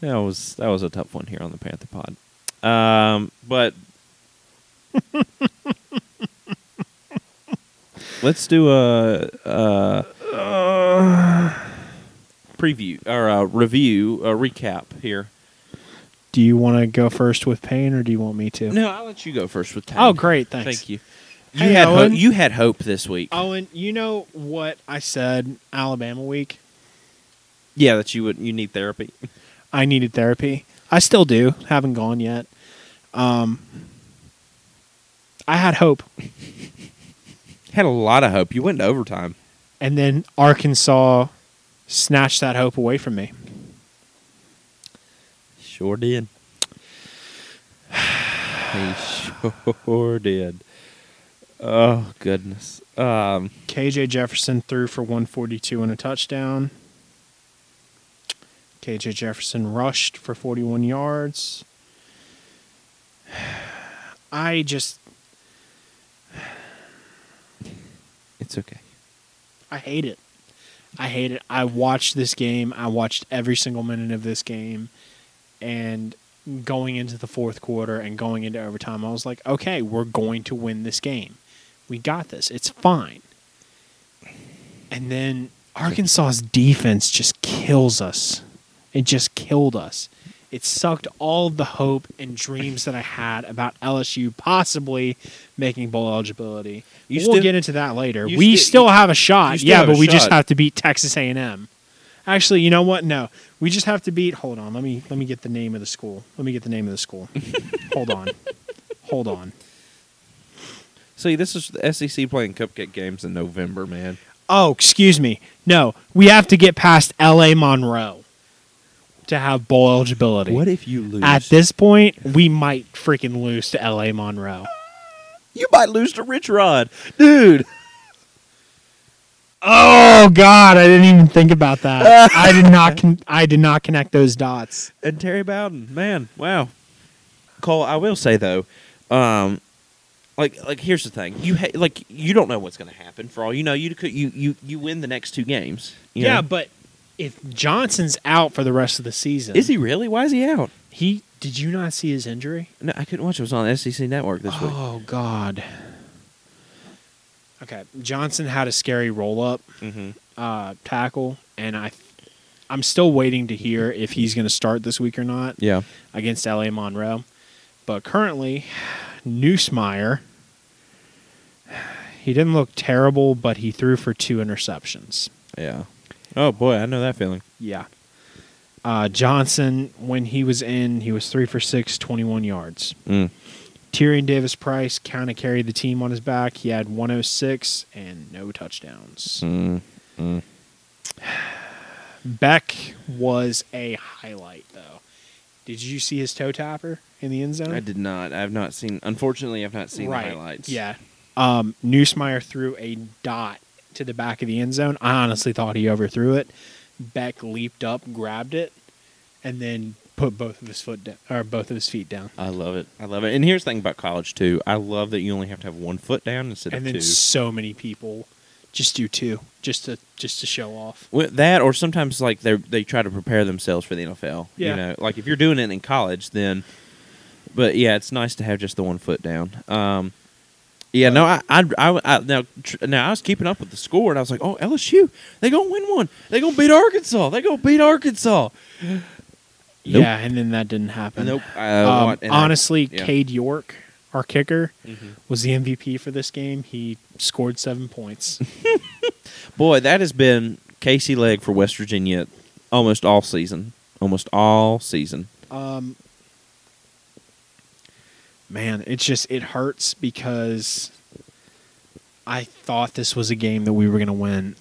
was that was a tough one here on the Panther Pod. Um, but *laughs* let's do a, a *sighs* preview or a review, a recap here. Do you want to go first with pain, or do you want me to? No, I'll let you go first with pain. Oh, great, thanks. Thank you. You Hey, had ho- you had hope this week. Owen, you know what I said Alabama week? Yeah, that you would you need therapy. I needed therapy. I still do. Haven't gone yet. Um, I had hope, *laughs* Had a lot of hope. You went to overtime. and then Arkansas snatched that hope away from me. Sure did. *sighs* he sure did. Oh goodness. Um, KJ Jefferson threw for 142 and a touchdown. KJ Jefferson rushed for 41 yards. *sighs* I just it's okay. I hate it. I hate it. I watched this game. I watched every single minute of this game. And going into the fourth quarter and going into overtime, I was like, okay, we're going to win this game. We got this. It's fine. And then Arkansas's defense just kills us. It just killed us. It sucked all of the hope and dreams that I had about LSU possibly making bowl eligibility. You we'll still- get into that later. We still- still have a shot. Yeah, but we just have to beat Texas A&M. Actually, you know what? No, we just have to beat. Hold on. Let me let me get the name of the school. Let me get the name of the school. *laughs* hold on. Hold on. See, this is the SEC playing cupcake games in November, man. Oh, excuse me. No, we have to get past L.A. Monroe to have bowl eligibility. What if you lose? At this point, we might freaking lose to L.A. Monroe. you might lose to Rich Rod, dude. Oh God, I didn't even think about that. I did *laughs* not. Con- I did not connect those dots. and Terry Bowden, man, wow. Cole, I will say though, um, like like here's the thing you ha- like you don't know what's going to happen for all you know you could you you you win the next two games you yeah, know? but if Johnson's out for the rest of the season, is he really why is he out He did you not see his injury? no i couldn't watch it was on SEC network this week Oh God. Okay, Johnson had a scary roll up mm-hmm. uh, tackle, and I, I'm still waiting to hear if he's going to start this week or not yeah against LA Monroe. But currently, Nussmeier, he didn't look terrible, but he threw for two interceptions. yeah oh boy i know that feeling Yeah. Uh, Johnson, when he was in, he was three for six, 21 yards. mm. Tyrion Davis Price kind of carried the team on his back. He had 106 and no touchdowns. Mm. Mm. *sighs* Bech was a highlight, though. Did you see his toe tapper in the end zone? i did not i've not seen unfortunately i've not seen right. the highlights Yeah. Um, Nussmeier threw a dot to the back of the end zone. I honestly thought he overthrew it. Bech leaped up, grabbed it, and then put both of his foot down, or both of his feet down. I love it. I love it. And here's the thing about college too. I love that you only have to have one foot down instead And of then two. so many people just do two, just to just to show off. With that, or sometimes like they they try to prepare themselves for the NFL. Yeah. You know, like if you're doing it in college, then. But yeah, it's nice to have just the one foot down. Um, yeah, no, I, I, I, I now, tr- now I was keeping up with the score, and I was like, oh, LSU, they gonna win one. They gonna beat Arkansas. They gonna beat Arkansas. Nope. Yeah, and then that didn't happen. Nope. Um, what- and I- honestly, yeah. Cade York, our kicker, Mhm. was the MVP for this game. He scored seven points. *laughs* Boy, that has been Casey Legg for West Virginia almost all season. Almost all season. um, man, it's just it hurts because I thought this was a game that we were going to win.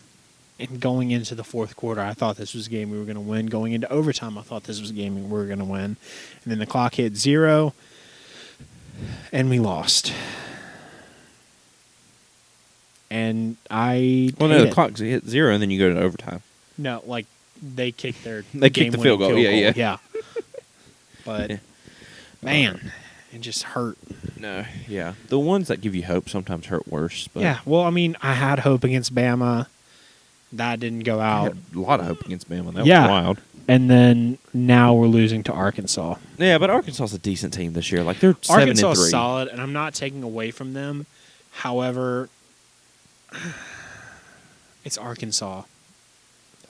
And going into the fourth quarter, I thought this was a game we were going to win. Going into overtime, I thought this was a game we were going to win. And then the clock hit zero, and we lost. And I Well, no, the it. clock's hit zero, and then you go to overtime. No, like they kicked their *laughs* They kicked the field goal. Yeah, yeah. yeah. *laughs* But Yeah. man, it just hurt. No, yeah, the ones that give you hope sometimes hurt worse. But yeah. Well, I mean, I had hope against Bama. That didn't go out. a lot of hope against Bama. That Yeah. was wild. And then now we're losing to Arkansas. Yeah, but Arkansas is a decent team this year. Like they're seven Arkansas and three. is solid, and I'm not taking away from them. However, *sighs* it's Arkansas.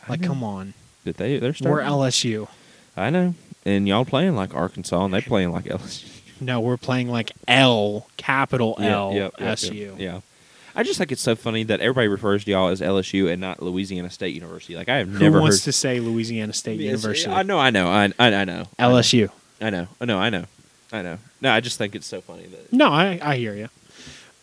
I Like, know. come on. Did they? They're starting. We're. LSU. I know, and y'all playing like Arkansas, and they playing like LSU. No, we're playing like L, capital L, yeah, SU. Yeah. I just think it's so funny that everybody refers to y'all as LSU and not Louisiana State University. Like I have Who never wants heard. to say Louisiana State Yes, University? I know, I know, I, I, I know. LSU. I know, I know, I know, I know. No, I just think it's so funny that. No, I, I hear you.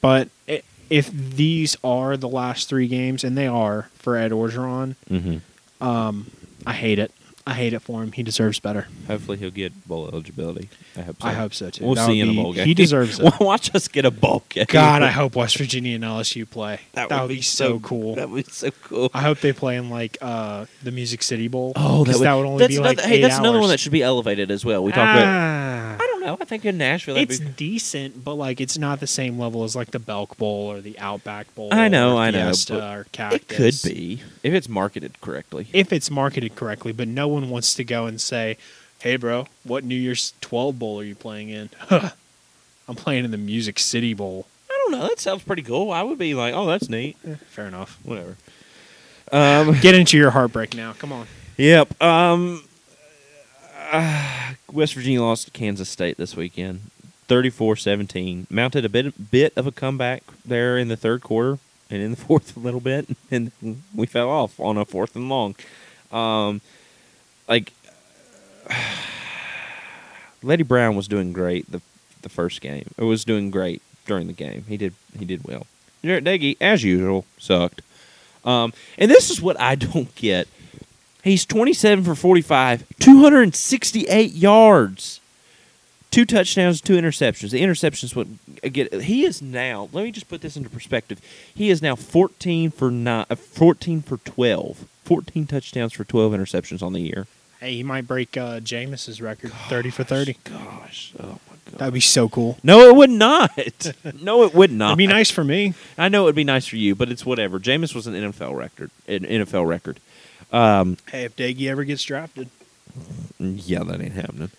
But i if these are the last three games, and they are for Ed Orgeron, Mm-hmm. um, I hate it. I hate it for him. He deserves better. Hopefully, he'll get bowl eligibility. I hope so. I hope so too. We'll That see in a be- bowl game. He *laughs* deserves it. Watch us get a bowl game. God, I hope West Virginia and LSU play. That, would be so cool. That would be so cool. I hope they play in like uh, the Music City Bowl. Oh, 'cause that would only that's be another, like hey, eight that's another one hours. that should be elevated as well. We talked about. Ah. Know. I think in Nashville, it's be, decent, but like it's not the same level as like the Belk Bowl or the Outback Bowl. I know, or I know, or Cactus. it could be if it's marketed correctly. if it's marketed correctly, but no one wants to go and say, "Hey, bro, what New Year's 12 bowl are you playing in?" *laughs* I'm playing in the Music City Bowl. I don't know. That sounds pretty cool. I would be like, oh, that's neat. Eh, fair enough. Whatever. Um. Get into your heartbreak now. Come on. *laughs* Yep. Um. Uh, *sighs* West Virginia lost to Kansas State this weekend, 34-17. Mounted a bit bit of a comeback there in the third quarter and in the *laughs* fourth a little bit, and we fell off on a fourth and long. Um, like *sighs* Leddie Brown was doing great the the first game. It was doing great during the game. He did he did well. Jarret Doege, as usual, sucked. Um, and this is what I *laughs* don't get. He's 27 for 45, 268 yards, two touchdowns, two interceptions. The interceptions what get he is now. Let me just put this into perspective. He is now 14 for nine, uh, 14 for 12, 14 touchdowns for 12 interceptions on the year. Hey, he might break uh, Jameis's record, 30 for 30. Gosh, oh my god, That'd be so cool. No, it would not. *laughs* no, it would not. It'd be nice for me. I know it would be nice for you, but it's whatever. Jameis was an NFL record, an NFL record. Um, Hey, if Doege ever gets drafted, yeah, that ain't happening.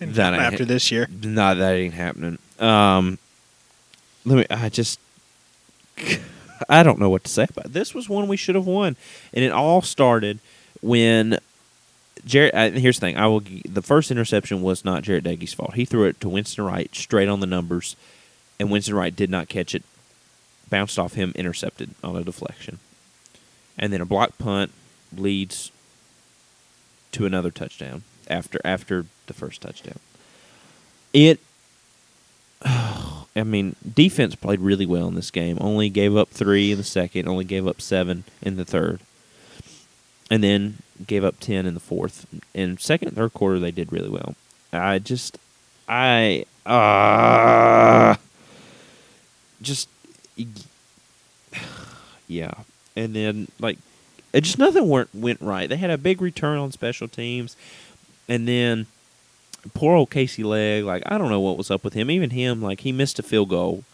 and That ain't after hap- this year, No, that ain't happening. Um, let me. I just. *laughs* I don't know what to say about it. this. Was one we should have won, and it all started when Jarret. Uh, here's the thing: I will. The first interception was not Jarret Doege's fault. He threw it to Winston Wright straight on the numbers, and Winston Wright did not catch it. Bounced off him, intercepted on a deflection, and then a block punt leads to another touchdown after after the first touchdown. It, *sighs* I mean, defense played really well in this game. Only gave up three in the second. Only gave up seven in the third, and then gave up ten in the fourth. In second and third quarter, they did really well. I just, I, uh, just, *sighs* yeah. And then like, it just nothing went went right. They had a big return on special teams, and then poor old Casey Legg, like I don't know what was up with him. Even him, like he missed a field goal,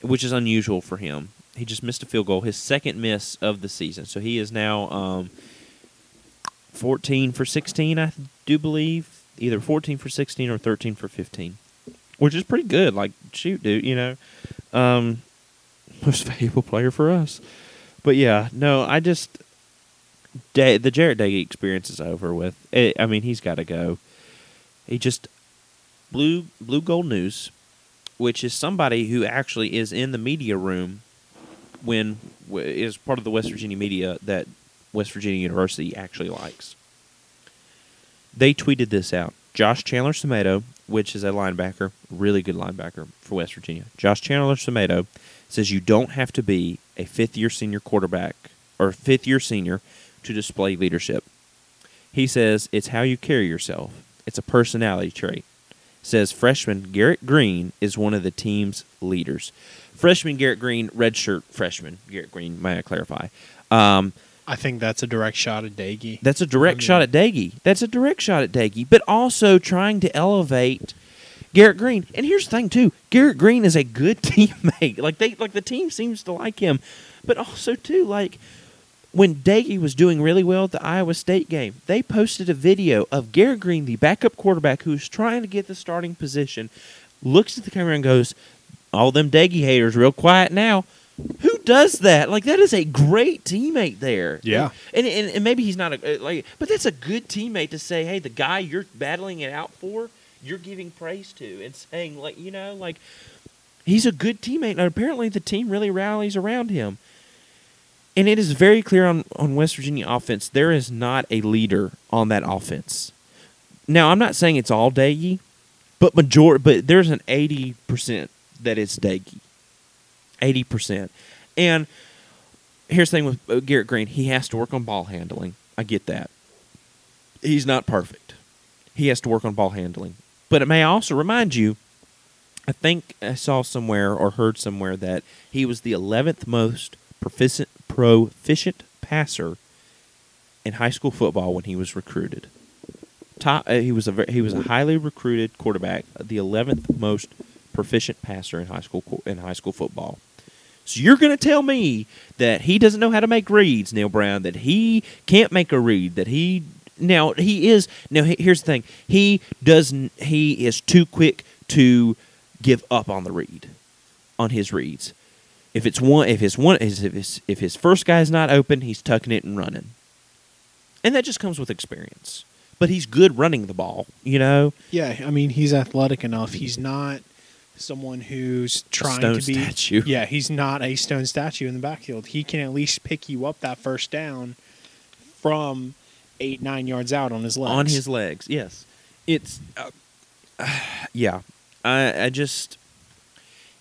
which is unusual for him. He just missed a field goal, his second miss of the season. So he is now um, 14 for 16, I do believe, either 14 for 16 or 13 for 15, which is pretty good. Like shoot, dude, you know, um, *laughs* most valuable player for us. But yeah, no, I just Da- the Jarrett Day experience is over with. I I mean, he's got to go. He just blue blue gold news, which is somebody who actually is in the media room when w- part of the West Virginia media that West Virginia University actually likes. They tweeted this out. Josh Chandler-Semedo, which is a linebacker, really good linebacker for West Virginia. Josh Chandler-Semedo says you don't have to be a fifth year senior quarterback or fifth year senior to display leadership. He says it's how you carry yourself. It's a personality trait. Says freshman Garrett Greene is one of the team's leaders. Freshman Garrett Greene, redshirt freshman Garrett Greene. May I clarify? Um, I think that's a direct shot at Doege. that's a direct I mean- shot at Doege. That's a direct shot at Doege, but also trying to elevate Garrett Greene. And here's the thing too: Garrett Greene is a good *laughs* teammate. Like they, like the team seems to like him, but also too like when Doege was doing really well at the Iowa State game, they posted a video of Garrett Greene, the backup quarterback who's trying to get the starting position, looks at the camera and goes, "All them Doege haters, real quiet now." Who does that? Like that is a great teammate there. Yeah. and and, and maybe he's not a uh, like, but that's a good teammate to say, "Hey, the guy you're battling it out for, you're giving praise to and saying like, you know, like he's a good teammate." And apparently, the team really rallies around him. And it is very clear on, on West Virginia offense, there is not a leader on that offense. Now, I'm not saying it's all Doege, but major but there's an 80% that it's Doege. 80%. And here's the thing with uh, Garrett Greene, he has to work on ball handling. I get that. He's not perfect. He has to work on ball handling. But it may also remind you I think I saw somewhere or heard somewhere that he was the 11th most proficient proficient passer in high school football when he was recruited. Top, uh, he was a he was a highly recruited quarterback, the 11th most proficient passer in high school in high school football. So you're going to tell me that he doesn't know how to make reads, Neal Brown, that he can't make a read, that he now he is now he- here's the thing. He doesn't he is too quick to give up on the read on his reads. If it's one if his one if his if his first guy's not open, he's tucking it and running. And that just comes with experience. But he's good running the ball, you know. Yeah, I mean he's athletic enough. He's not someone who's trying stone to be. statue. *laughs* Yeah, he's not a stone statue in the backfield. He can at least pick you up that first down from eight nine yards out on his legs. on his legs. Yes, it's uh, *sighs* yeah. I I just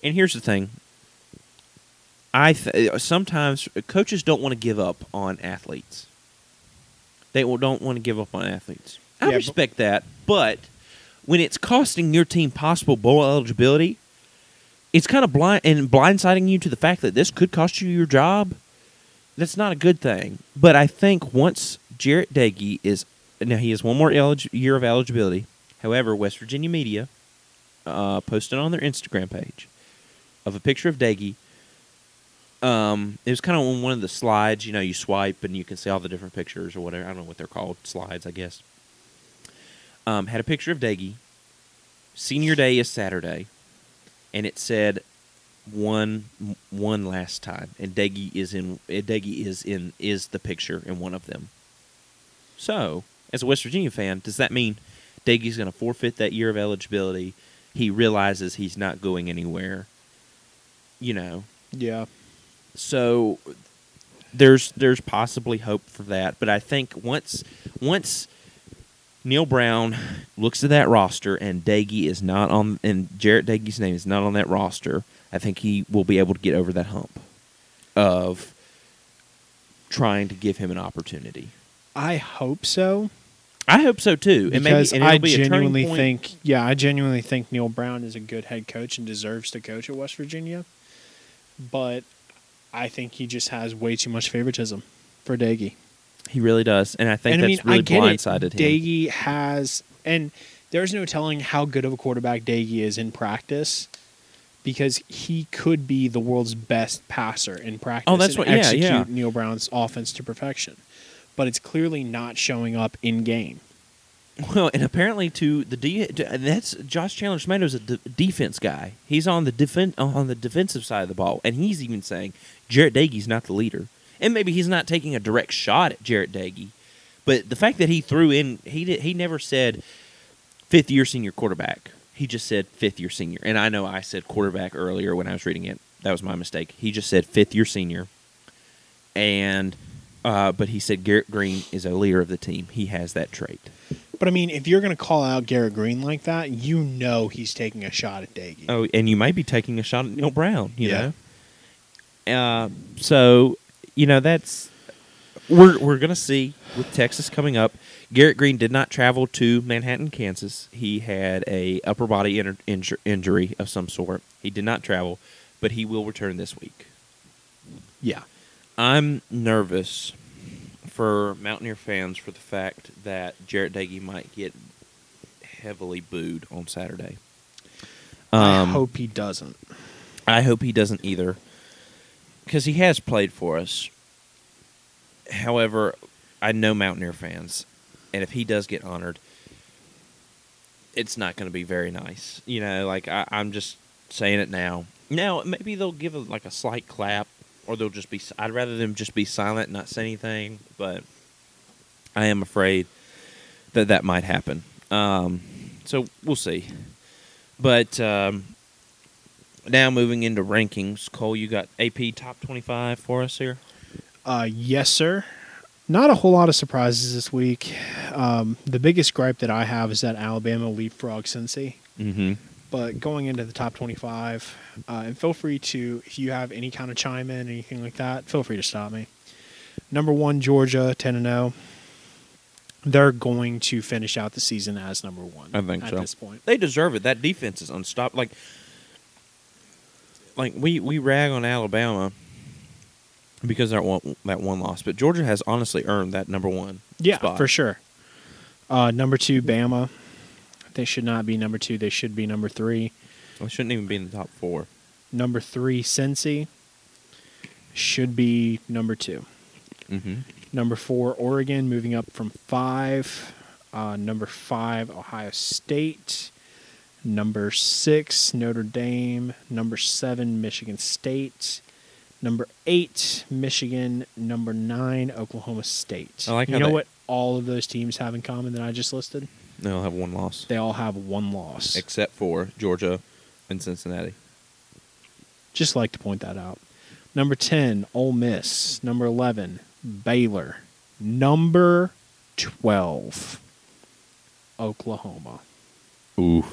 and here's the thing. I th- sometimes coaches don't want to give up on athletes. They don't want to give up on athletes. I Yeah, but- respect that, but when it's costing your team possible bowl eligibility, it's kind of blind and blindsiding you to the fact that this could cost you your job. That's not a good thing. But I think once Jarret Doege is now he has one more elig- year of eligibility. However, West Virginia media uh, posted on their Instagram page of a picture of Doege. Um, it was kind of on one of the slides. You know, you swipe and you can see all the different pictures or whatever. I don't know what they're called. Slides, I guess. Um, had a picture of Doege. Senior day is Saturday, and it said one one last time, and Doege is in. Doege is in is the picture in one of them. So, as a West Virginia fan, does that mean Doege's going to forfeit that year of eligibility? He realizes he's not going anywhere. You know, Yeah. So there's there's possibly hope for that, but I think once once Neal Brown looks at that roster and Doege is not on and Jarret Doege's name is not on that roster, I think he will be able to get over that hump of trying to give him an opportunity. I hope so. I hope so too. and maybe Because and I be genuinely think, yeah, I genuinely think Neal Brown is a good head coach and deserves to coach at West Virginia. But I think he just has way too much favoritism for Doege. he really does, and I think and that's I mean, really blindsided it. him. Doege has, and there's no telling how good of a quarterback Doege is in practice, because he could be the world's best passer in practice. Oh, that's and what- yeah, execute yeah. Neal Brown's offense to perfection, but it's clearly not showing up in game. *laughs* Well, and apparently to the de- to- that's Josh Chandler Tomatoes a de- defense guy. He's on the defen- on the defensive side of the ball, and he's even saying Jarret Doege's not the leader, and maybe he's not taking a direct shot at Jarret Doege, but the fact that he threw in he did, he never said fifth year senior quarterback. He just said fifth year senior, and I know I said quarterback earlier when I was reading it. That was my mistake. He just said fifth year senior, and uh, but he said Garrett Greene is a leader of the team. He has that trait. But I mean, if you're going to call out Garrett Greene like that, you know he's taking a shot at Doege. Oh, and you might be taking a shot at Neal Brown. You Yeah. know. Uh, so you know that's we're we're gonna see with Texas coming up. Garrett Greene did not travel to Manhattan, Kansas. He had a upper body inter- injur- injury of some sort. He did not travel, but he will return this week. Yeah. I'm nervous for Mountaineer fans for the fact that Jarret Doege might get heavily booed on Saturday. I Um, hope he doesn't. I hope he doesn't either, because he has played for us. However, I know Mountaineer fans, and if he does get honored, it's not going to be very nice. You know, like I, I'm just saying it now. Now, maybe they'll give a, like a slight clap, or they'll just be. I'd rather them just be silent, and not say anything. But I am afraid that that might happen. Um, so we'll see. But um, now moving into rankings, Cole, you got AP top twenty-five for us here. Uh, yes, sir. Not a whole lot of surprises this week. Um, the biggest gripe that I have is that Alabama leapfrog Cincy. Mm-hmm. But going into the top 25, uh, and feel free to, if you have any kind of chime in, anything like that, feel free to stop me. Number one, Georgia, 10 and 0. They're going to finish out the season as number one. I think at so. this point. They deserve it. That defense is unstoppable. Like, like we we rag on Alabama because of that one that one loss, but Georgia has honestly earned that number one. Yeah, spot. for sure. Uh, number two, Bama. They should not be number two. They should be number three. They shouldn't even be in the top four. Number three, Cincy. Should be number two. Mm-hmm. Number four, Oregon, moving up from five. Uh, number five, Ohio State. Number six, Notre Dame. Number seven, Michigan State. Number eight, Michigan. Number nine, Oklahoma State. I like you know they- what all of those teams have in common that I just listed? They'll have one loss, They all have one loss. except for Georgia and Cincinnati. Just like to point that out. Number 10, Ole Miss. Number 11, Baylor. Number 12, Oklahoma. Ooh,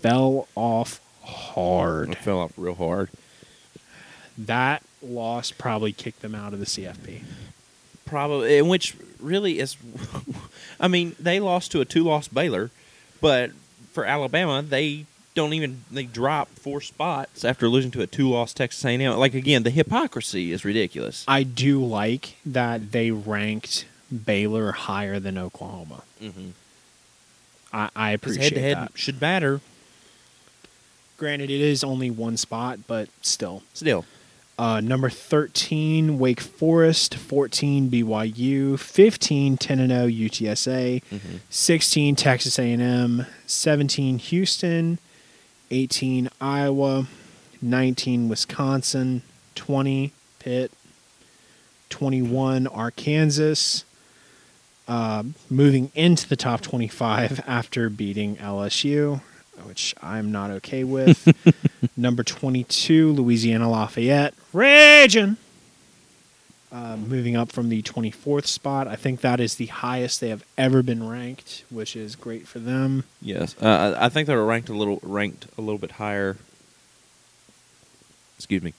Fell off hard. it fell off real hard. That loss probably kicked them out of the CFP. Probably, in which really is, *laughs* I mean, they lost to a two-loss Baylor, but for Alabama, they don't even they dropped four spots after losing to a two-loss Texas A&M. Like again, the hypocrisy is ridiculous. I do like that they ranked Baylor higher than Oklahoma. Mm-hmm. I, I appreciate head-to-head that. should matter. Granted, it is only one spot, but still. Still, Uh, number 13, Wake Forest. 14, BYU. 15, 10 and 0 UTSA. Mhm. 16, Texas A&M. 17, Houston. 18, Iowa. 19, Wisconsin. 20, Pitt. 21, Arkansas. Uh, moving into the top 25 after beating LSU, which I'm not okay with. *laughs* *laughs* Number 22, Louisiana Lafayette. Raging. Uh, moving up from the 24th spot. I think that is the highest they have ever been ranked, which is great for them. yes. Uh, I think they were ranked a little ranked a little bit higher. Excuse me.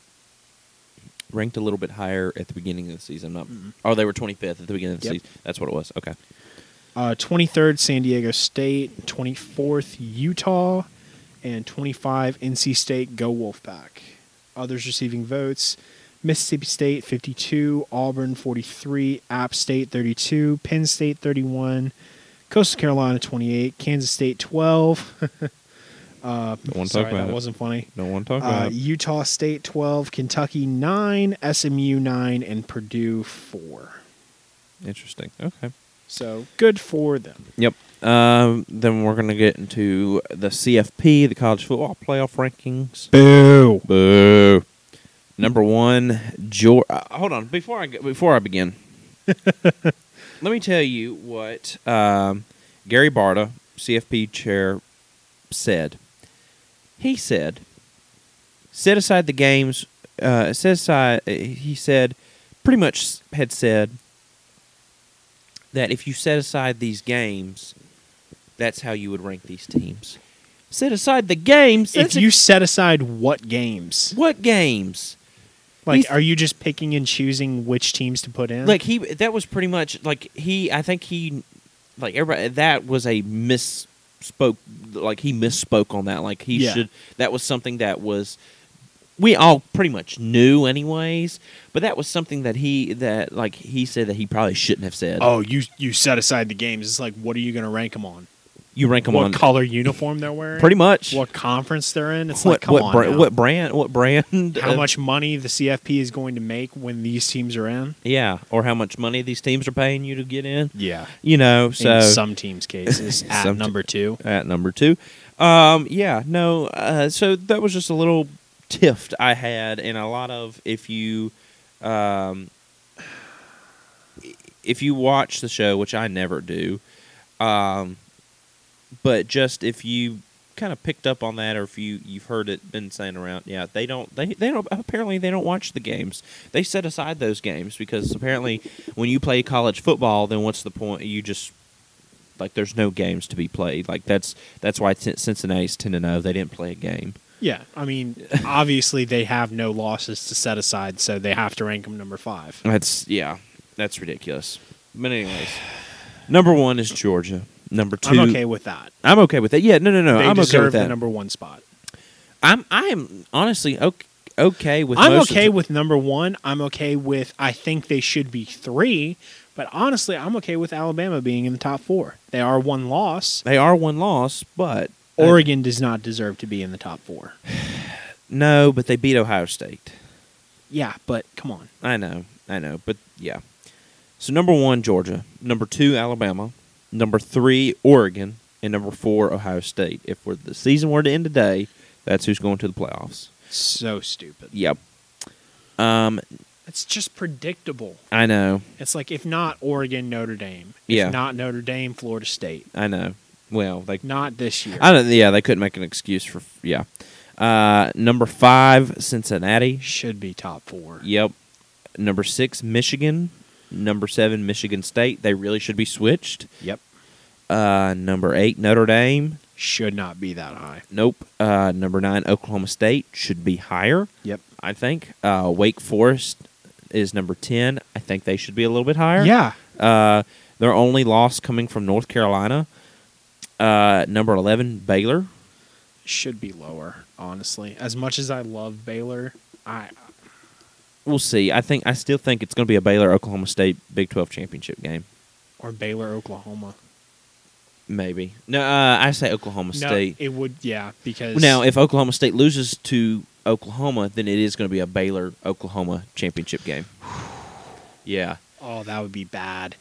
Ranked a little bit higher at the beginning of the season. Not, Mhm. oh, they were 25th at the beginning of the Yep. season. That's what it was. Okay. Uh, 23rd, San Diego State. 24th, Utah. And 25, NC State. Go Wolfpack. Others receiving votes Mississippi State 52, Auburn 43, App State 32, Penn State 31, Coastal Carolina 28, Kansas State 12. *laughs* uh, Don't sorry, talk about that it. wasn't funny. Don't want to talk Uh, about it. Utah State 12, Kentucky 9, SMU 9, and Purdue 4. Interesting. Okay. So good for them. Yep. Um, then we're going to get into the CFP, the college football playoff rankings. Boo. Boo. Number one, Georgia. Uh, hold on, before I before I begin, *laughs* let me tell you what um, Gary Barta, CFP chair, said. He said, "Set aside the games." Uh, set aside. uh, He said, pretty much had said that if you set aside these games, that's how you would rank these teams. Set aside the games. If that's a- you set aside what games, what games? like, He's- are you just picking and choosing which teams to put in? Like he that was pretty much like he I think he like everybody that was a misspoke like he misspoke on that like he Yeah. should that was something that was we all pretty much knew anyways but that was something that he that like he said that he probably shouldn't have said oh, you you set aside the games. It's like, what are you going to rank them on? You rank them on what on color uniform they're wearing? pretty much What conference they're in? It's what like, come what, on, bra- what brand what brand how much money the CFP is going to make when these teams are in? yeah or how much money these teams are paying you to get in Yeah, you know so in some teams' cases *laughs* at number two. at number two. Um, yeah, no. Uh, so that was just a little tiff I had, and a lot of if you, um, if you watch the show, which I never do, um, but just if you kind of picked up on that, or if you you've heard it been saying around, yeah, they don't they they don't apparently they don't watch the games. They set aside those games because apparently when you play college football, then what's the point? You just like there's no games to be played. Like that's that's why Cincinnati's ten to oh. zero. They didn't play a game. Yeah, I mean, obviously they have no losses to set aside, so they have to rank them number five. That's yeah, that's ridiculous. But anyways, number one is Georgia. Number 2 I'm okay with that. I'm okay with that. Yeah, no, no, no. they I'm okay with that. the number one spot. I'm I am honestly okay, okay with. I'm okay with number one. I'm okay with. I think they should be three, but honestly, I'm okay with Alabama being in the top four. They are one loss. They are one loss, but uh, Oregon does not deserve to be in the top four. *sighs* no, but they beat Ohio State. Yeah, but come on. I know, I know, but yeah. So number one, Georgia. Number two, Alabama. Number three, Oregon, and number four, Ohio State. If we're, the season were to end today, that's who's going to the playoffs. So stupid. Yep. Um, It's just predictable. I know, It's like if not Oregon, Notre Dame. If Yeah. not Notre Dame, Florida State. I know. Well, like Not this year. I don't. Yeah, they couldn't make an excuse for. Yeah. Uh, number five, Cincinnati. Should be top four. Yep. Number six, Michigan. Number seven, Michigan State. They really should be switched. Yep. Uh, number eight, Notre Dame. Should not be that high. Nope. Uh, number nine, Oklahoma State should be higher. Yep. I think. Uh, Wake Forest is number ten. I think they should be a little bit higher. Yeah. Uh, their only loss coming from North Carolina. Uh, number eleven, Baylor. Should be lower, honestly. As much as I love Baylor, I We'll see. I think I still think it's going to be a Baylor Oklahoma State Big Twelve championship game. or Baylor, Oklahoma. maybe. No, uh, I say Oklahoma No, State. it would. Yeah, because Now, if Oklahoma State loses to Oklahoma, then it is going to be a Baylor Oklahoma championship game. *sighs* Yeah, oh, that would be bad.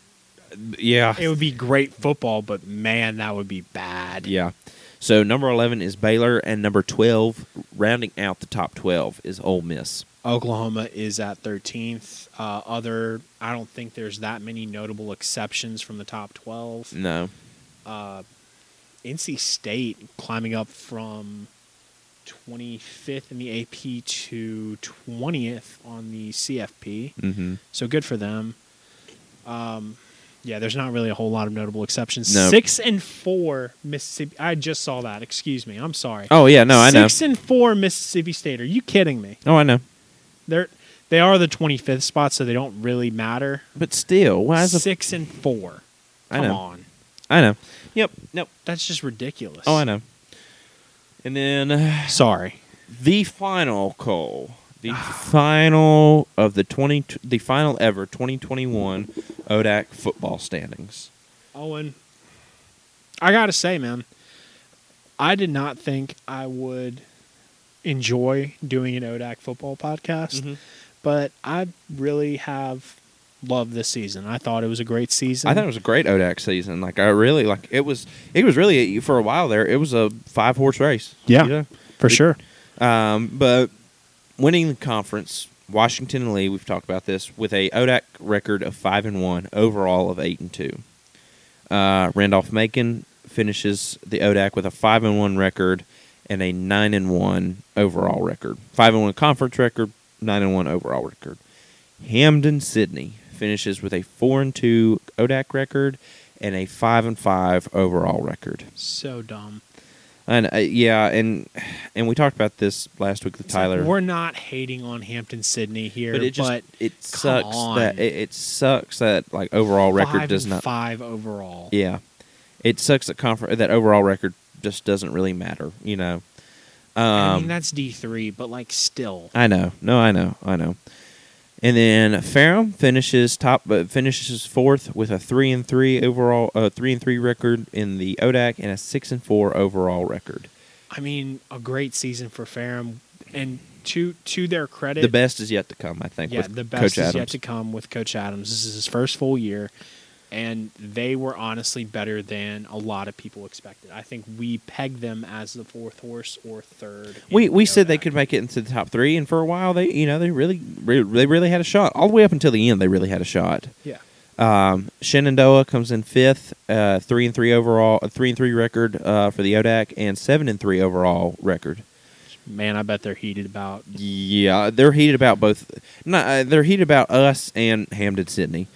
yeah, It would be great football, but man, that would be bad. yeah. So number eleven is Baylor, and number twelve, rounding out the top twelve, is Ole Miss. Oklahoma is at 13th. Uh, other, I don't think there's that many notable exceptions from the top 12. No, Uh, NC State climbing up from 25th in the AP to 20th on the CFP. mm-hmm. So good for them. Um, yeah, there's not really a whole lot of notable exceptions. No. Six and four Mississippi. I just saw that. Excuse me. I'm sorry. Oh yeah, no, I know. Six and four Mississippi State. Are you kidding me? Oh, I know. They're they are the 25th spot, so they don't really matter. But still, why is a Six and four. I know. on, I know. Yep. Nope. that's just ridiculous. Oh, I know. And then uh, Sorry. the final call, the final of the twenty, the final ever twenty twenty one ODAC football standings. Owen, I gotta say, man, I did not think I would enjoy doing an ODAC football podcast, Mm-hmm. but I really have loved this season. I thought it was a great season. I thought it was a great ODAC season. Like I really like it was. It was really for a while there. It was a five horse race. Yeah. you know? for it- sure. Um, but winning the conference, Washington and Lee, we've talked about this, with a ODAC record of five and one, overall of eight and two. Uh, Randolph-Macon finishes the ODAC with a five and one record and a nine and one overall record. Five and one conference record, nine and one overall record. Hampden-Sydney finishes with a four and two ODAC record and a five and five overall record. So dumb. And uh, yeah, and and we talked about this last week with It's like, Tyler. we're not hating on Hampden-Sydney here, but it just but it sucks on. that it, it sucks that like overall record five does not. five overall. Yeah, it sucks that confer- that overall record just doesn't really matter. You know. Um, I mean that's D three, but like still, I know. No, I know. I know. And then Ferrum finishes top, but finishes fourth with a three and three overall, uh, three and three record in the ODAC, and a six and four overall record. I mean a great season for Ferrum, and to to their credit, The best is yet to come, I think. yeah, the best Coach is Adams. yet to come with Coach Adams. This is his first full year, and they were honestly better than a lot of people expected. I think we pegged them as the fourth horse or third. We we said they could make it into the top three, and for a while they you know they really, re- they really had a shot all the way up until the end. They really had a shot. Yeah. Um, Shenandoah comes in fifth, uh, three and three overall, a three and three record uh, for the ODAC, and seven and three overall record. Man, I bet they're heated about. Yeah, they're heated about both. Not, uh, they're heated about us and Hampden-Sydney.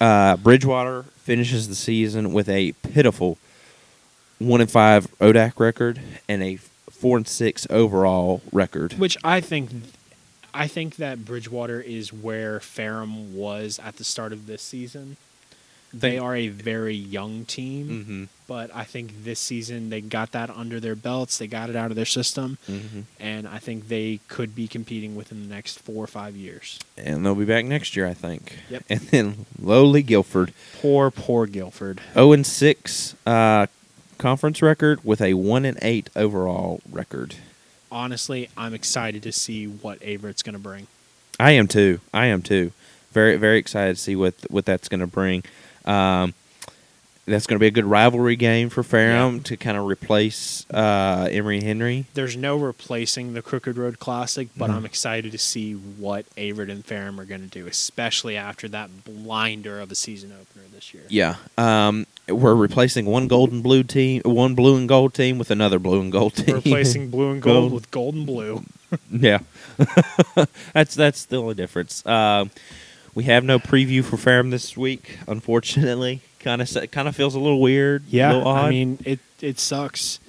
Uh, Bridgewater finishes the season with a pitiful one and five ODAC record and a four and six overall record. Which I think, I think that Bridgewater is where Ferrum was at the start of this season. They are a very young team, Mm-hmm. But I think this season they got that under their belts. They got it out of their system, Mm-hmm. and I think they could be competing within the next four or five years. And they'll be back next year, I think. Yep. *laughs* And then lowly Guilford, Poor, poor Guilford. zero and six uh, conference record with a one and eight overall record. Honestly, I'm excited to see what Averett's going to bring. I am too. I am too. Very very excited to see what what that's going to bring. Um, that's going to be a good rivalry game for Ferrum to kind of replace uh, Emory Henry. There's no replacing the Crooked Road Classic, but No. I'm excited to see what Averett and Ferrum are going to do, especially after that blinder of a season opener this year. Yeah. Um, we're replacing one gold and blue team, one blue and gold team with another blue and gold team. Replacing blue and gold Gold. with gold and blue. *laughs* yeah. *laughs* that's that's the only difference. Um, we have no preview for Ferrum this week, unfortunately. Kind of kind of feels a little weird. a Yeah, little odd. I mean it. It sucks.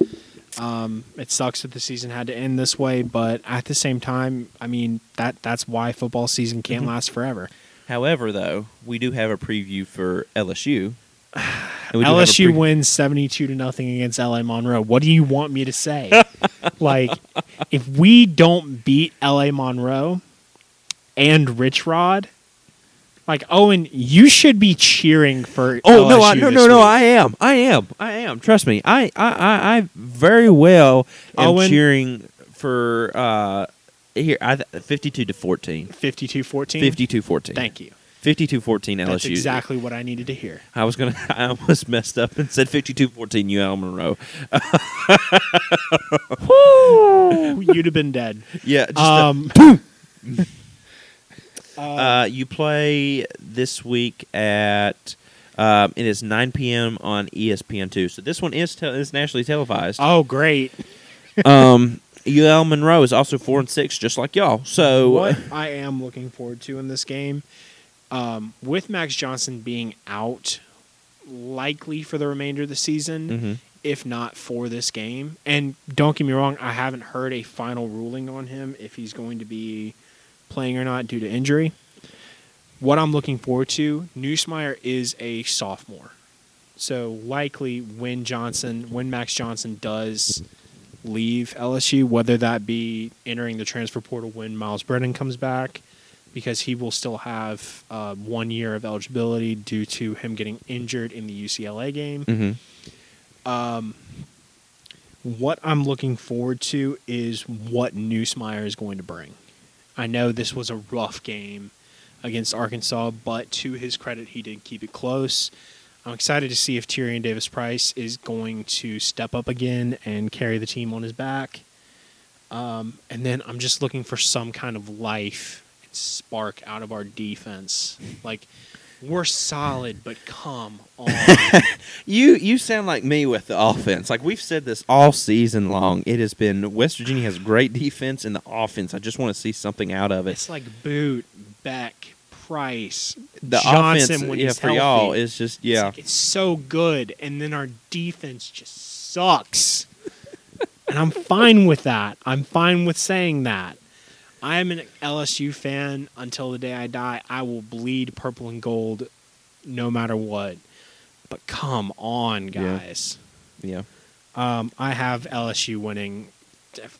Um, it sucks that the season had to end this way, but at the same time, I mean that that's why football season can't Mhm. last forever. However, though, we do have a preview for LSU. *sighs* And we do LSU pre- wins seventy-two to nothing against LA Monroe. What do you want me to say? *laughs* like, if we don't beat LA Monroe and Rich Rod, like Owen, you should be cheering for. Oh no! LSU I, no! this No! No! week. I am. I am. I am. Trust me. I I, I, I very well am Owen- cheering for uh here I 52 to 14. 52-14? 52 14. Thank you. 52 14 LSU. That's exactly what I needed to hear. I was going *laughs* to I almost messed up and said 52 14 UL Monroe. *laughs* *laughs* You'd have been dead. Yeah, just Um, uh, you play this week at um, it is 9 p.m. on E ESPN2. So this one is te- is nationally televised. oh, great. *laughs* um, UL Monroe is also four and six, just like y'all. So what *laughs* I am looking forward to in this game, um, with Max Johnson being out, likely for the remainder of the season, Mhm. if not for this game. And don't get me wrong, I haven't heard a final ruling on him if he's going to be playing or not due to injury. What I'm looking forward to, Nussmeier is a sophomore. So likely when Johnson, when Max Johnson does leave LSU, whether that be entering the transfer portal when Miles Brennan comes back, because he will still have uh, one year of eligibility due to him getting injured in the UCLA game. Mhm. Um, what I'm looking forward to is what Nussmeier is going to bring. I know this was a rough game against Arkansas, but to his credit, he did keep it close. I'm excited to see if Tyrion Davis-Price is going to step up again and carry the team on his back. Um, and then I'm just looking for some kind of life and spark out of our defense. Like, we're solid, but come on. *laughs* you you sound like me with the offense. Like we've said this all season long. It has been West Virginia has great defense and the offense. I just want to see something out of it. It's like Boutte, Bech, Price, The Johnson offense, when yeah, he's for y'all healthy. is just It's yeah. like, it's so good, and then our defense just sucks. *laughs* and I'm fine with that. I'm fine with saying that. I am an LSU fan until the day I die. I will bleed purple and gold no matter what. But come on, Yeah. guys. yeah, Um, I have LSU winning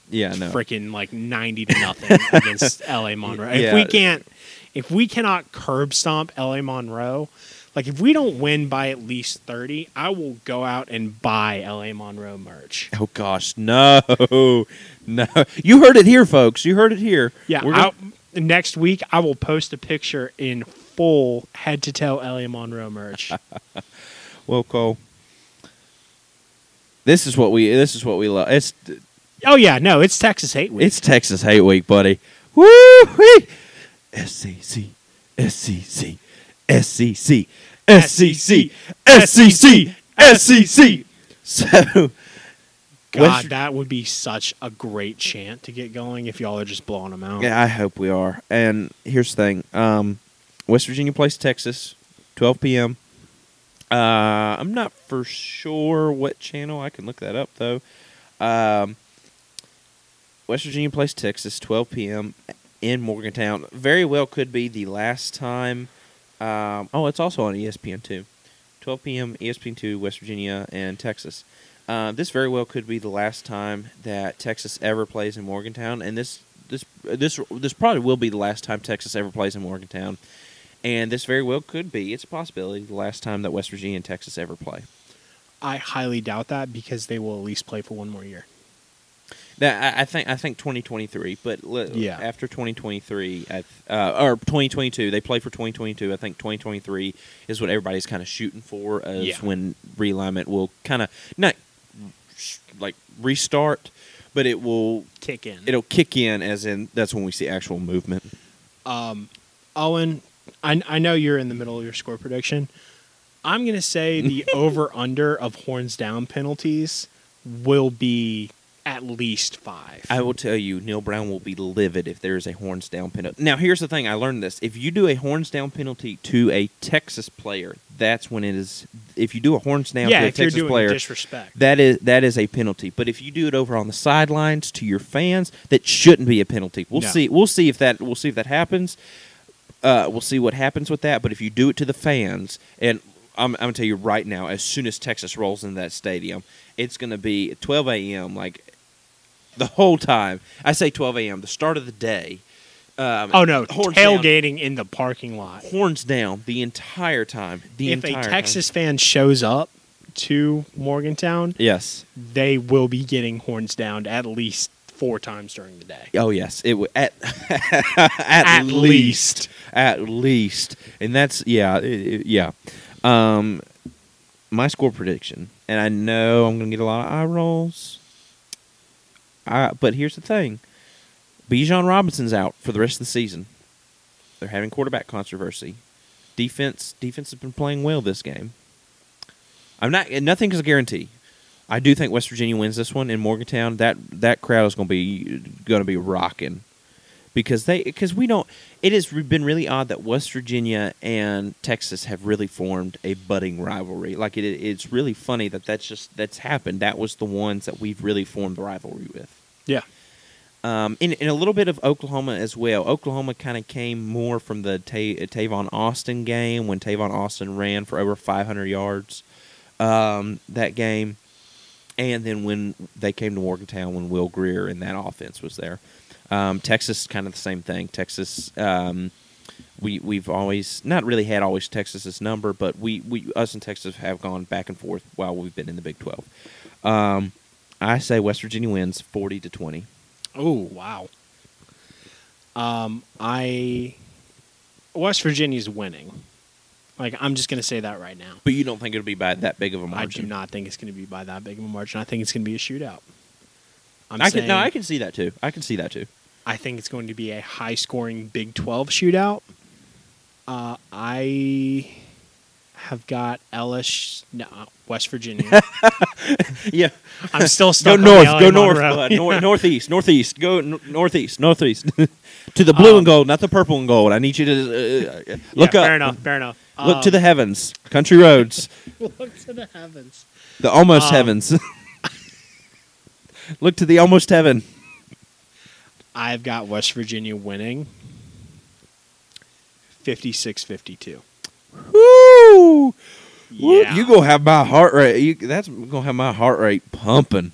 yeah. No, freaking like 90 to nothing *laughs* against LA Monroe. If Yeah. we can't if we cannot curb stomp LA Monroe, like if we don't win by at least 30, I will go out and buy LA Monroe merch. Oh gosh, no, *laughs* no! You heard it here, folks. You heard it here. Yeah, gonna- next week I will post a picture in full head to toe LA Monroe merch. *laughs* well, Cole. This is what we. This is what we love. It's oh yeah, no, it's Texas Hate Week. it's Texas Hate Week, buddy. Woo! SEC, SEC, SEC, SEC, SEC, SEC. So, God, that would be such a great chant to get going if y'all are just blowing them out. Yeah, I hope we are. And here's the thing: um, West Virginia plays Texas, 12 p.m. Uh, I'm not for sure what channel. I can look that up though. Um, West Virginia plays Texas, 12 p.m. in Morgantown. Very well could be the last time. Um, oh, it's also on ESPN two. 12 p.m. ESPN two, West Virginia and Texas. Uh, this very well could be the last time that Texas ever plays in Morgantown, and this this this this probably will be the last time Texas ever plays in Morgantown, and this very well could be. It's a possibility the last time that West Virginia and Texas ever play. I highly doubt that because they will at least play for one more year. That I, I think I think 2023, but li- Yeah. after 2023, I th- uh, or 2022, they play for 2022. I think 2023 is what everybody's kind of shooting for, as Yeah. when realignment will kind of not like restart, but it will Kick in. it'll kick in as in that's when we see actual movement. Um, Owen, I, I know you're in the middle of your score prediction. I'm going to say the *laughs* over under of horns down penalties will be at least five. I will tell you, Neal Brown will be livid if there is a horns down penalty. Now, here's the thing: I learned this. If you do a horns down penalty to a Texas player, that's when it is. If you do a horns down yeah, to a if you're Texas doing player, disrespect. that is that is a penalty. But if you do it over on the sidelines to your fans, that shouldn't be a penalty. We'll No. see. We'll see if that. We'll see if that happens. Uh, we'll see what happens with that. But if you do it to the fans, and I'm, I'm gonna tell you right now, as soon as Texas rolls into that stadium, it's gonna be 12 a.m. Like the whole time. I say 12 a.m. The start of the day. Um, oh no, horns down. tailgating in the parking lot. horns down the entire time. The if a time. Texas fan shows up to Morgantown, Yes. they will be getting horns down at least four times during the day. Oh yes, it w- at *laughs* at, At least, least. at least, and that's yeah, it- it- yeah. Um, my score prediction, and I know I'm gonna get a lot of eye rolls. I, but here's the thing: Bijan Robinson's out for the rest of the season. They're having quarterback controversy. Defense, defense has been playing well this game. I'm not. Nothing is a guarantee. I do think West Virginia wins this one in Morgantown. That that crowd is going to be going to be rocking because they because we don't. It has been really odd that West Virginia and Texas have really formed a budding rivalry. Like it, it's really funny that that's just that's happened. That was the ones that we've really formed the rivalry with. Yeah. Um, and, and a little bit of Oklahoma as well. Oklahoma kind of came more from the Ta- Tavon Austin game when Tavon Austin ran for over 500 yards um, that game, and then when they came to Morgantown when Will Grier and that offense was there. Um, Texas kind of the same thing. Texas, um, we we've always not really had always Texas's number, but we, we us and Texas have gone back and forth while we've been in the Big 12. I say West Virginia wins 40 to 20. Oh wow. Um, I West Virginia's winning. Like I'm just gonna say that right now. But you don't think it'll be by that big of a margin? I do not think it's gonna be by that big of a margin. I think it's gonna be a shootout. I'm I saying, can no, I can see that too. I can see that too. I think it's going to be a high scoring Big Twelve shootout. Uh, I have got LS no, West Virginia. *laughs* Yeah, I'm still go stuck. on north, go north, bud. Nor- *laughs* northeast, northeast, go n- northeast, northeast *laughs* to the blue Um, and gold, not the purple and gold. I need you to uh, uh, Yeah, look up, Fair enough. Fair enough. look to Um, the heavens, country roads, look to the heavens. the almost Um, heavens. look to the almost heaven. I've got West Virginia winning 56-52. Woo! Woo, Yeah. You gonna have my heart rate? You, that's gonna have my heart rate pumping.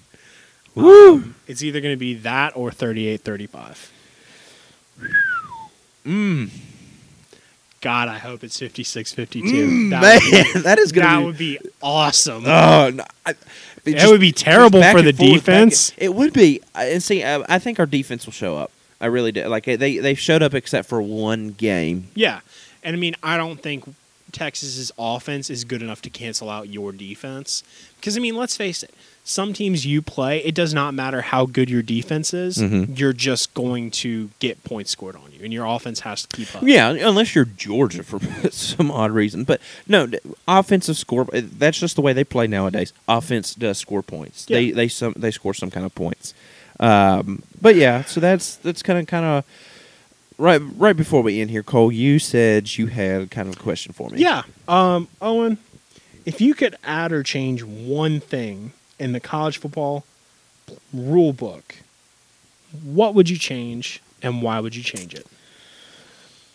Woo! Um, it's either going to be that or 38-35. Mm. God, I hope it's 56-52. Mm, that, man, would be, *laughs* that is gonna that be. would be awesome. Oh, no, I, it That would be terrible for the forth, back defense. it would be. I- And see, I, I think our defense will show up. I really do. Like they they showed up except for one game. Yeah. And I mean, I don't think Texas's offense is good enough to cancel out your defense. Because I mean, let's face it. Some teams you play, it does not matter how good your defense is. Mhm. You're just going to get points scored on you, and your offense has to keep up. Yeah, unless you're Georgia for *laughs* some odd reason. But no, offensive score. uh, That's just the way they play nowadays. Offense does score points. They they some they score some kind of points. Um, but yeah, so that's that's kind of kind of right right before we end here. Cole, you said you had kind of a question for me. Yeah. Um, Owen, if you could add or change one thing in the college football rule book, what would you change and why would you change it?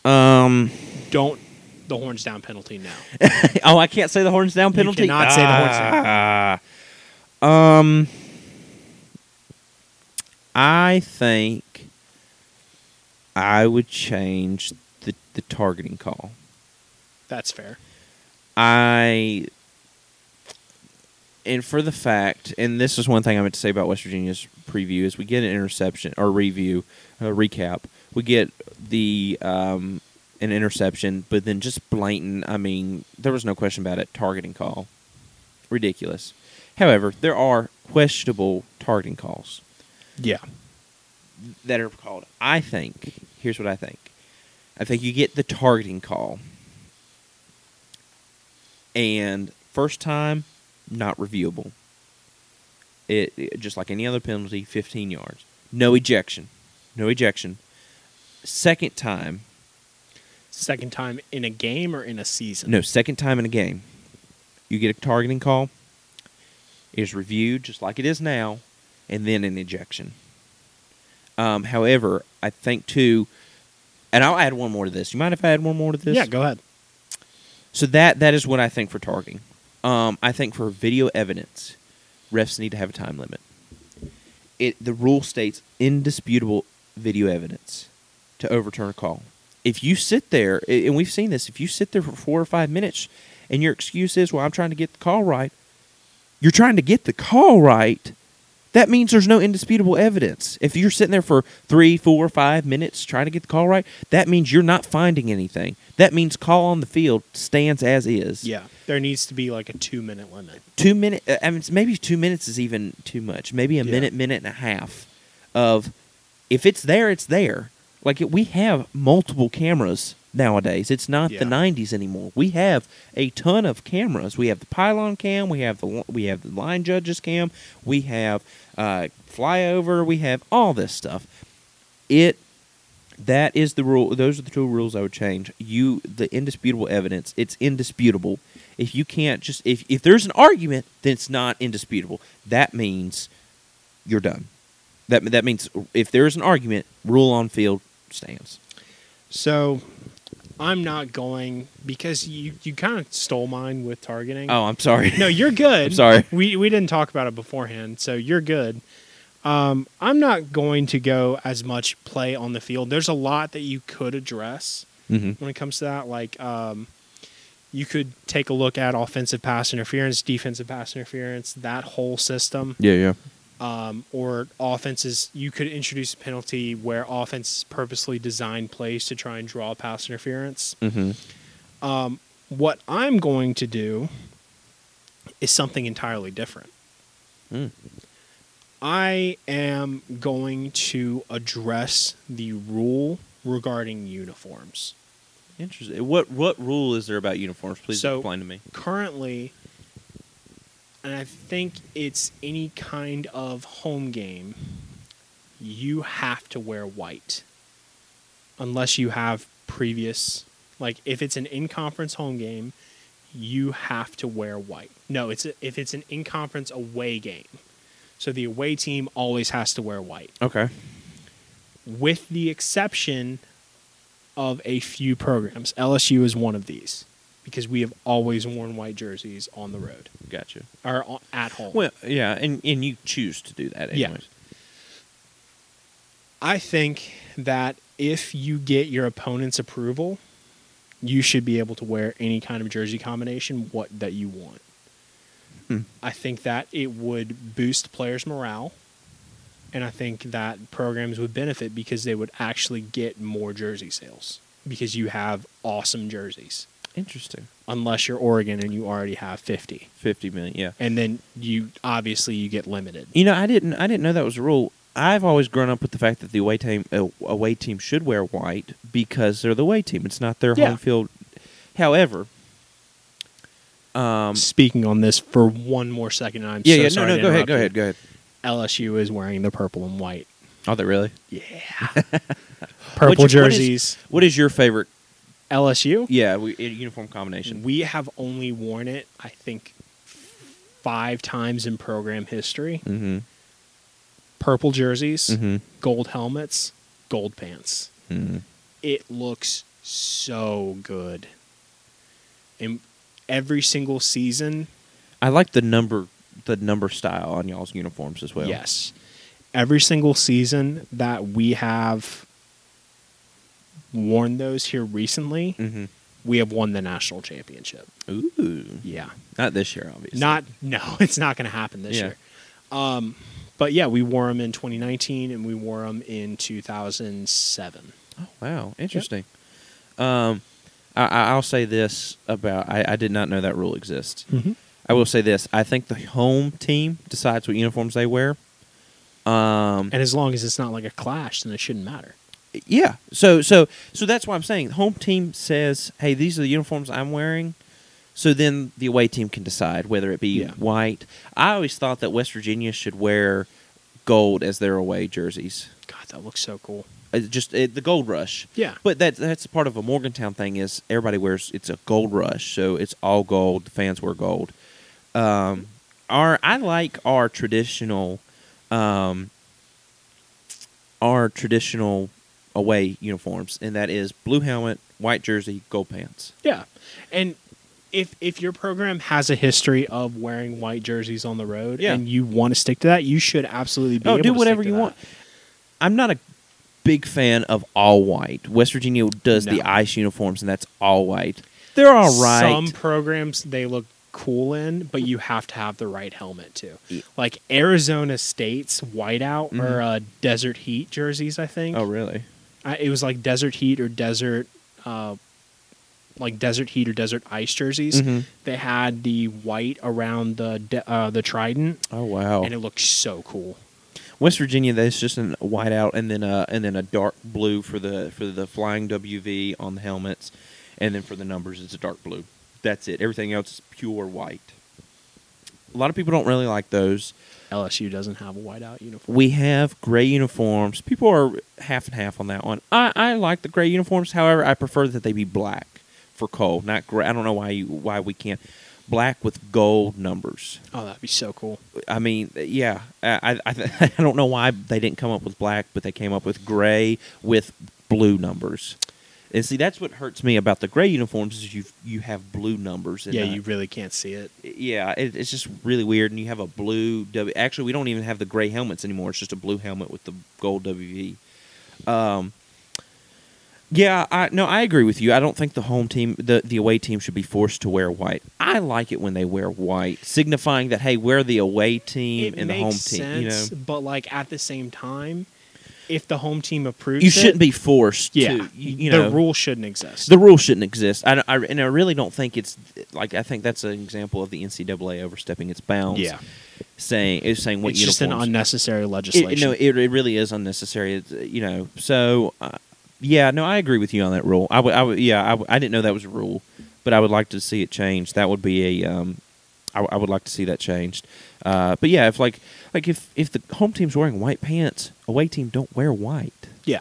Um. Don't the horns down penalty now. *laughs* oh, I can't say the horns down penalty. cannot say the horns down. Ah. Um, I think I would change the the targeting call. That's fair. I and for the fact, and this is one thing I meant to say about West Virginia's preview is we get an interception or review, a recap. We get the um, an interception, but then just blatant. I mean, there was no question about it. Targeting call, ridiculous. However, there are questionable targeting calls Yeah. That are called. I think. Here's what I think. I think you get the targeting call, and first time, not reviewable. It, it- just like any other penalty, 15 yards, no ejection, no ejection. Second time, Second time in a game or in a season? no, second time in a game, you get a targeting call. It is reviewed just like it is now, and then an ejection. Um, however, I think too, and I'll add one more to this. You mind if I add one more to this? Yeah, go ahead. So that that is what I think for targeting. Um, I think for video evidence, refs need to have a time limit. It the rule states indisputable video evidence to overturn a call. If you sit there, and we've seen this, if you sit there for four or five minutes, and your excuse is, "Well, I'm trying to get the call right," you're trying to get the call right, that means there's no indisputable evidence. If you're sitting there for three, four, five minutes trying to get the call right, that means you're not finding anything. That means call on the field stands as is. Yeah, there needs to be like a two minute limit. Two minute. uh, I mean, maybe two minutes is even too much. Maybe a Yeah. minute, minute and a half of if it's there, it's there. Like we have multiple cameras nowadays. It's not Yeah. the '90s anymore. We have a ton of cameras. We have the pylon cam. We have the we have the line judges cam. We have uh, flyover. We have all this stuff. It that is the rule. Those are the two rules I would change. You the indisputable evidence. It's indisputable. If you can't just if if there's an argument, then it's not indisputable. That means you're done. That that means if there's an argument, rule on field stands. So I'm not going because you, you kind of stole mine with targeting. Oh, I'm sorry. No, you're good. *laughs* I'm sorry. We we didn't talk about it beforehand, so you're good. Um, I'm not going to go as much play on the field. There's a lot that you could address hmm when it comes to that. Like, um, you could take a look at offensive pass interference, defensive pass interference, that whole system, Yeah, yeah. Um, or offenses. You could introduce a penalty where offense purposely design plays to try and draw pass interference. hmm Um, what I'm going to do is something entirely different. Mm. I am going to address the rule regarding uniforms. Interesting. What what rule is there about uniforms? Please So- explain to me. Currently, and I think it's any kind of home game, you have to wear white. Unless you have previous, like if it's an in conference home game, you have to wear white. No, it's a, if it's an in conference away game. So the away team always has to wear white, Okay. with the exception of a few programs. LSU is one of these because we have always worn white jerseys on the road Gotcha. or on- at home. Well, yeah, and and you choose to do that Yeah. anyways. I think that if you get your opponent's approval, you should be able to wear any kind of jersey combination what that you want. Hmm. I think that it would boost players' morale, and I think that programs would benefit because they would actually get more jersey sales because you have awesome jerseys. Interesting. Unless you're Oregon and you already have 50. Fifty million. Yeah. And then you obviously you get limited. You know, I didn't. I didn't know that was a rule. I've always grown up with the fact that the away team, uh, away team should wear white because they're the away team. It's not their Yeah. home field. However, um, Speaking on this for one more second, I'm yeah, so yeah, sorry no, no, go ahead, go ahead, go ahead. LSU is wearing the purple and white. Oh, they really? Yeah. *laughs* purple Which- what is- jerseys. What is your favorite? LSU. Yeah, we, uniform combination. We have only worn it, I think, five times in program history. mm-hmm. Purple jerseys, Mm-hmm. gold helmets, gold pants. mm It looks so good. And every single season, I like the number, the number style on y'all's uniforms as well. yes. Every single season that we have worn those here recently, Mm-hmm. we have won the national championship. Ooh. Yeah. Not this year, obviously. Not no, *laughs* it's not going to happen this Yeah. year. Um, but yeah, we wore them in 2019 and we wore them in 2007. Oh, wow, interesting. Um, I, I- I'll say this about I, I did not know that rule exists. Mm-hmm. I will say this: I think the home team decides what uniforms they wear. Um, And as long as it's not like a clash, then it shouldn't matter. Yeah, so so so that's why I'm saying the home team says, "Hey, these are the uniforms I'm wearing." So then the away team can decide whether it be Yeah. white. I always thought that West Virginia should wear gold as their away jerseys. God, that looks so cool. Uh, just uh, the gold rush. Yeah. But that that's part of a Morgantown thing is everybody wears it's a gold rush, so it's all gold. The fans wear gold. Um, our I like our traditional, um, our traditional away uniforms, and that is blue helmet, white jersey, gold pants. Yeah. And if if your program has a history of wearing white jerseys on the road Yeah. and you want to stick to that, you should absolutely be Oh, do whatever you to want. I'm not a big fan of all white. West Virginia does the ice uniforms, and that's all white. They're all right. Some programs they look cool in, but you have to have the right helmet too. Yeah. Like Arizona State's whiteout Mhm. or uh, Desert Heat jerseys, I think. Oh, really? I, it was like Desert Heat or Desert, uh, like Desert Heat or Desert Ice jerseys. Mhm. They had the white around the de- uh, the trident, Oh, wow. and it looked so cool. West Virginia, that's just a white out and then a and then a dark blue for the for the flying WV on the helmets, and then for the numbers it's a dark blue. That's it. Everything else is pure white. A lot of people don't really like those. LSU doesn't have a whiteout uniform. We have gray uniforms. People are half and half on that one. I, I like the gray uniforms. However, I prefer that they be black for Cole, not gray. I don't know why you why we can't black with gold numbers. Oh, that'd be so cool. I mean, yeah, I I, I *laughs* I don't know why they didn't come up with black, but they came up with gray with blue numbers. And see, that's what hurts me about the gray uniforms is you you have blue numbers. and Yeah, you really can't see it. yeah, it, it's just really weird. And you have a blue W. Actually, we don't even have the gray helmets anymore. It's just a blue helmet with the gold WV. Um, yeah, I no, I agree with you. I don't think the home team, the the away team, should be forced to wear white. I like it when they wear white, signifying that hey, we're the away team it and the home sense, team. You know, but like at the same time, if the home team approves, you shouldn't be forced. Yeah, to, you, you the know, rule shouldn't exist. The rule shouldn't exist. I, I, and I really don't think it's like I think that's an example of the NCAA overstepping its bounds. yeah, saying is saying what it's just an uniforms- unnecessary It, legislation. no, it, it really is unnecessary. It's, uh, you know, so uh, yeah, no, I agree with you on that rule. I would, I would, yeah, I, I didn't know that was a rule, but I would like to see it changed. That would be a, um, I, I would like to see that changed. Uh, but yeah, if like, like if if the home team's wearing white pants, away team don't wear white. yeah,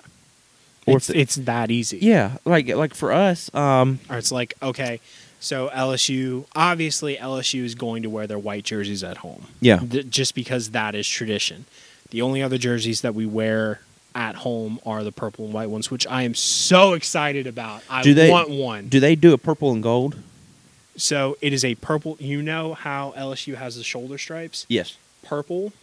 Or it's, the- it's that easy. Yeah, like like for us, um, or it's like okay, so LSU obviously LSU is going to wear their white jerseys at home. yeah, Th- just because that is tradition. The only other jerseys that we wear at home are the purple and white ones, which I am so excited about. I Do they- want one. do they do a purple and gold? So it is a purple. You know how LSU has the shoulder stripes? Yes. Purple,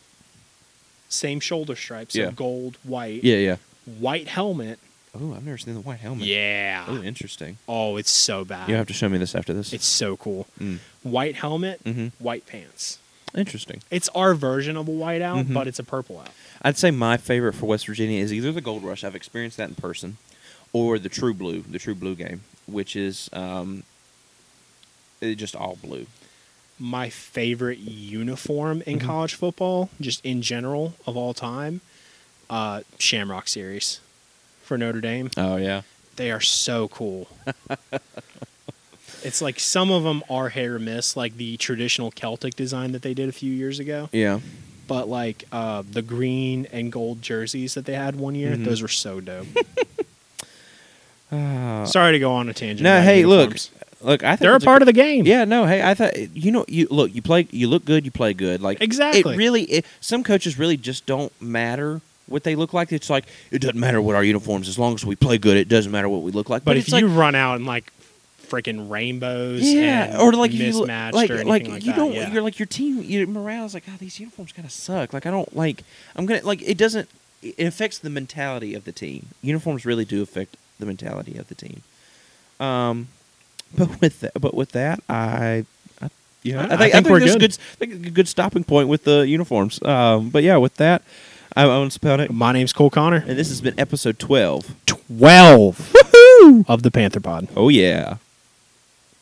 same shoulder stripes. Yeah. So gold, white, Yeah, yeah. white helmet. Oh, I've never seen the white helmet. Yeah. Oh, interesting. Oh, it's so bad. You have to show me this after this. It's so cool. Mm. White helmet, mm-hmm. white pants. Interesting. It's our version of a white out, Mhm. but it's a purple out. I'd say my favorite for West Virginia is either the Gold Rush. I've experienced that in person, or the True Blue, the True Blue game, which is um, just all blue. my favorite uniform in Mhm. college football, just in general of all time, uh, Shamrock series for Notre Dame. Oh yeah. They are so cool. it's like some of them are hit or miss, like the traditional Celtic design that they did a few years ago. Yeah. But like uh, the green and gold jerseys that they had one year, Mhm. those were so dope. Uh, *laughs* Sorry to go on a tangent. no, hey, uniforms. look. I think they're a part good- of the game. Yeah, no, hey, I thought you know you look you play you look good you play good like Exactly. it really it, some coaches really just don't matter what they look like it's like it doesn't matter what our uniforms as long as we play good it doesn't matter what we look like But, it's if like, you run out in like freaking rainbows, yeah and or like you look- like or anything like, like, you that, don't yeah. you're like your team your morale is like oh these uniforms kind of suck like I don't like I'm gonna like it doesn't it affects the mentality of the team uniforms really do affect the mentality of the team um but with that but with that I. I yeah, I- I think we're good. A good, I think a good stopping point with the uniforms. Um, but yeah, with that, I'm Owen Spelnick, My name's Cole Connor. and this has been episode 12. Twelve of the Panther Pod. Oh, yeah.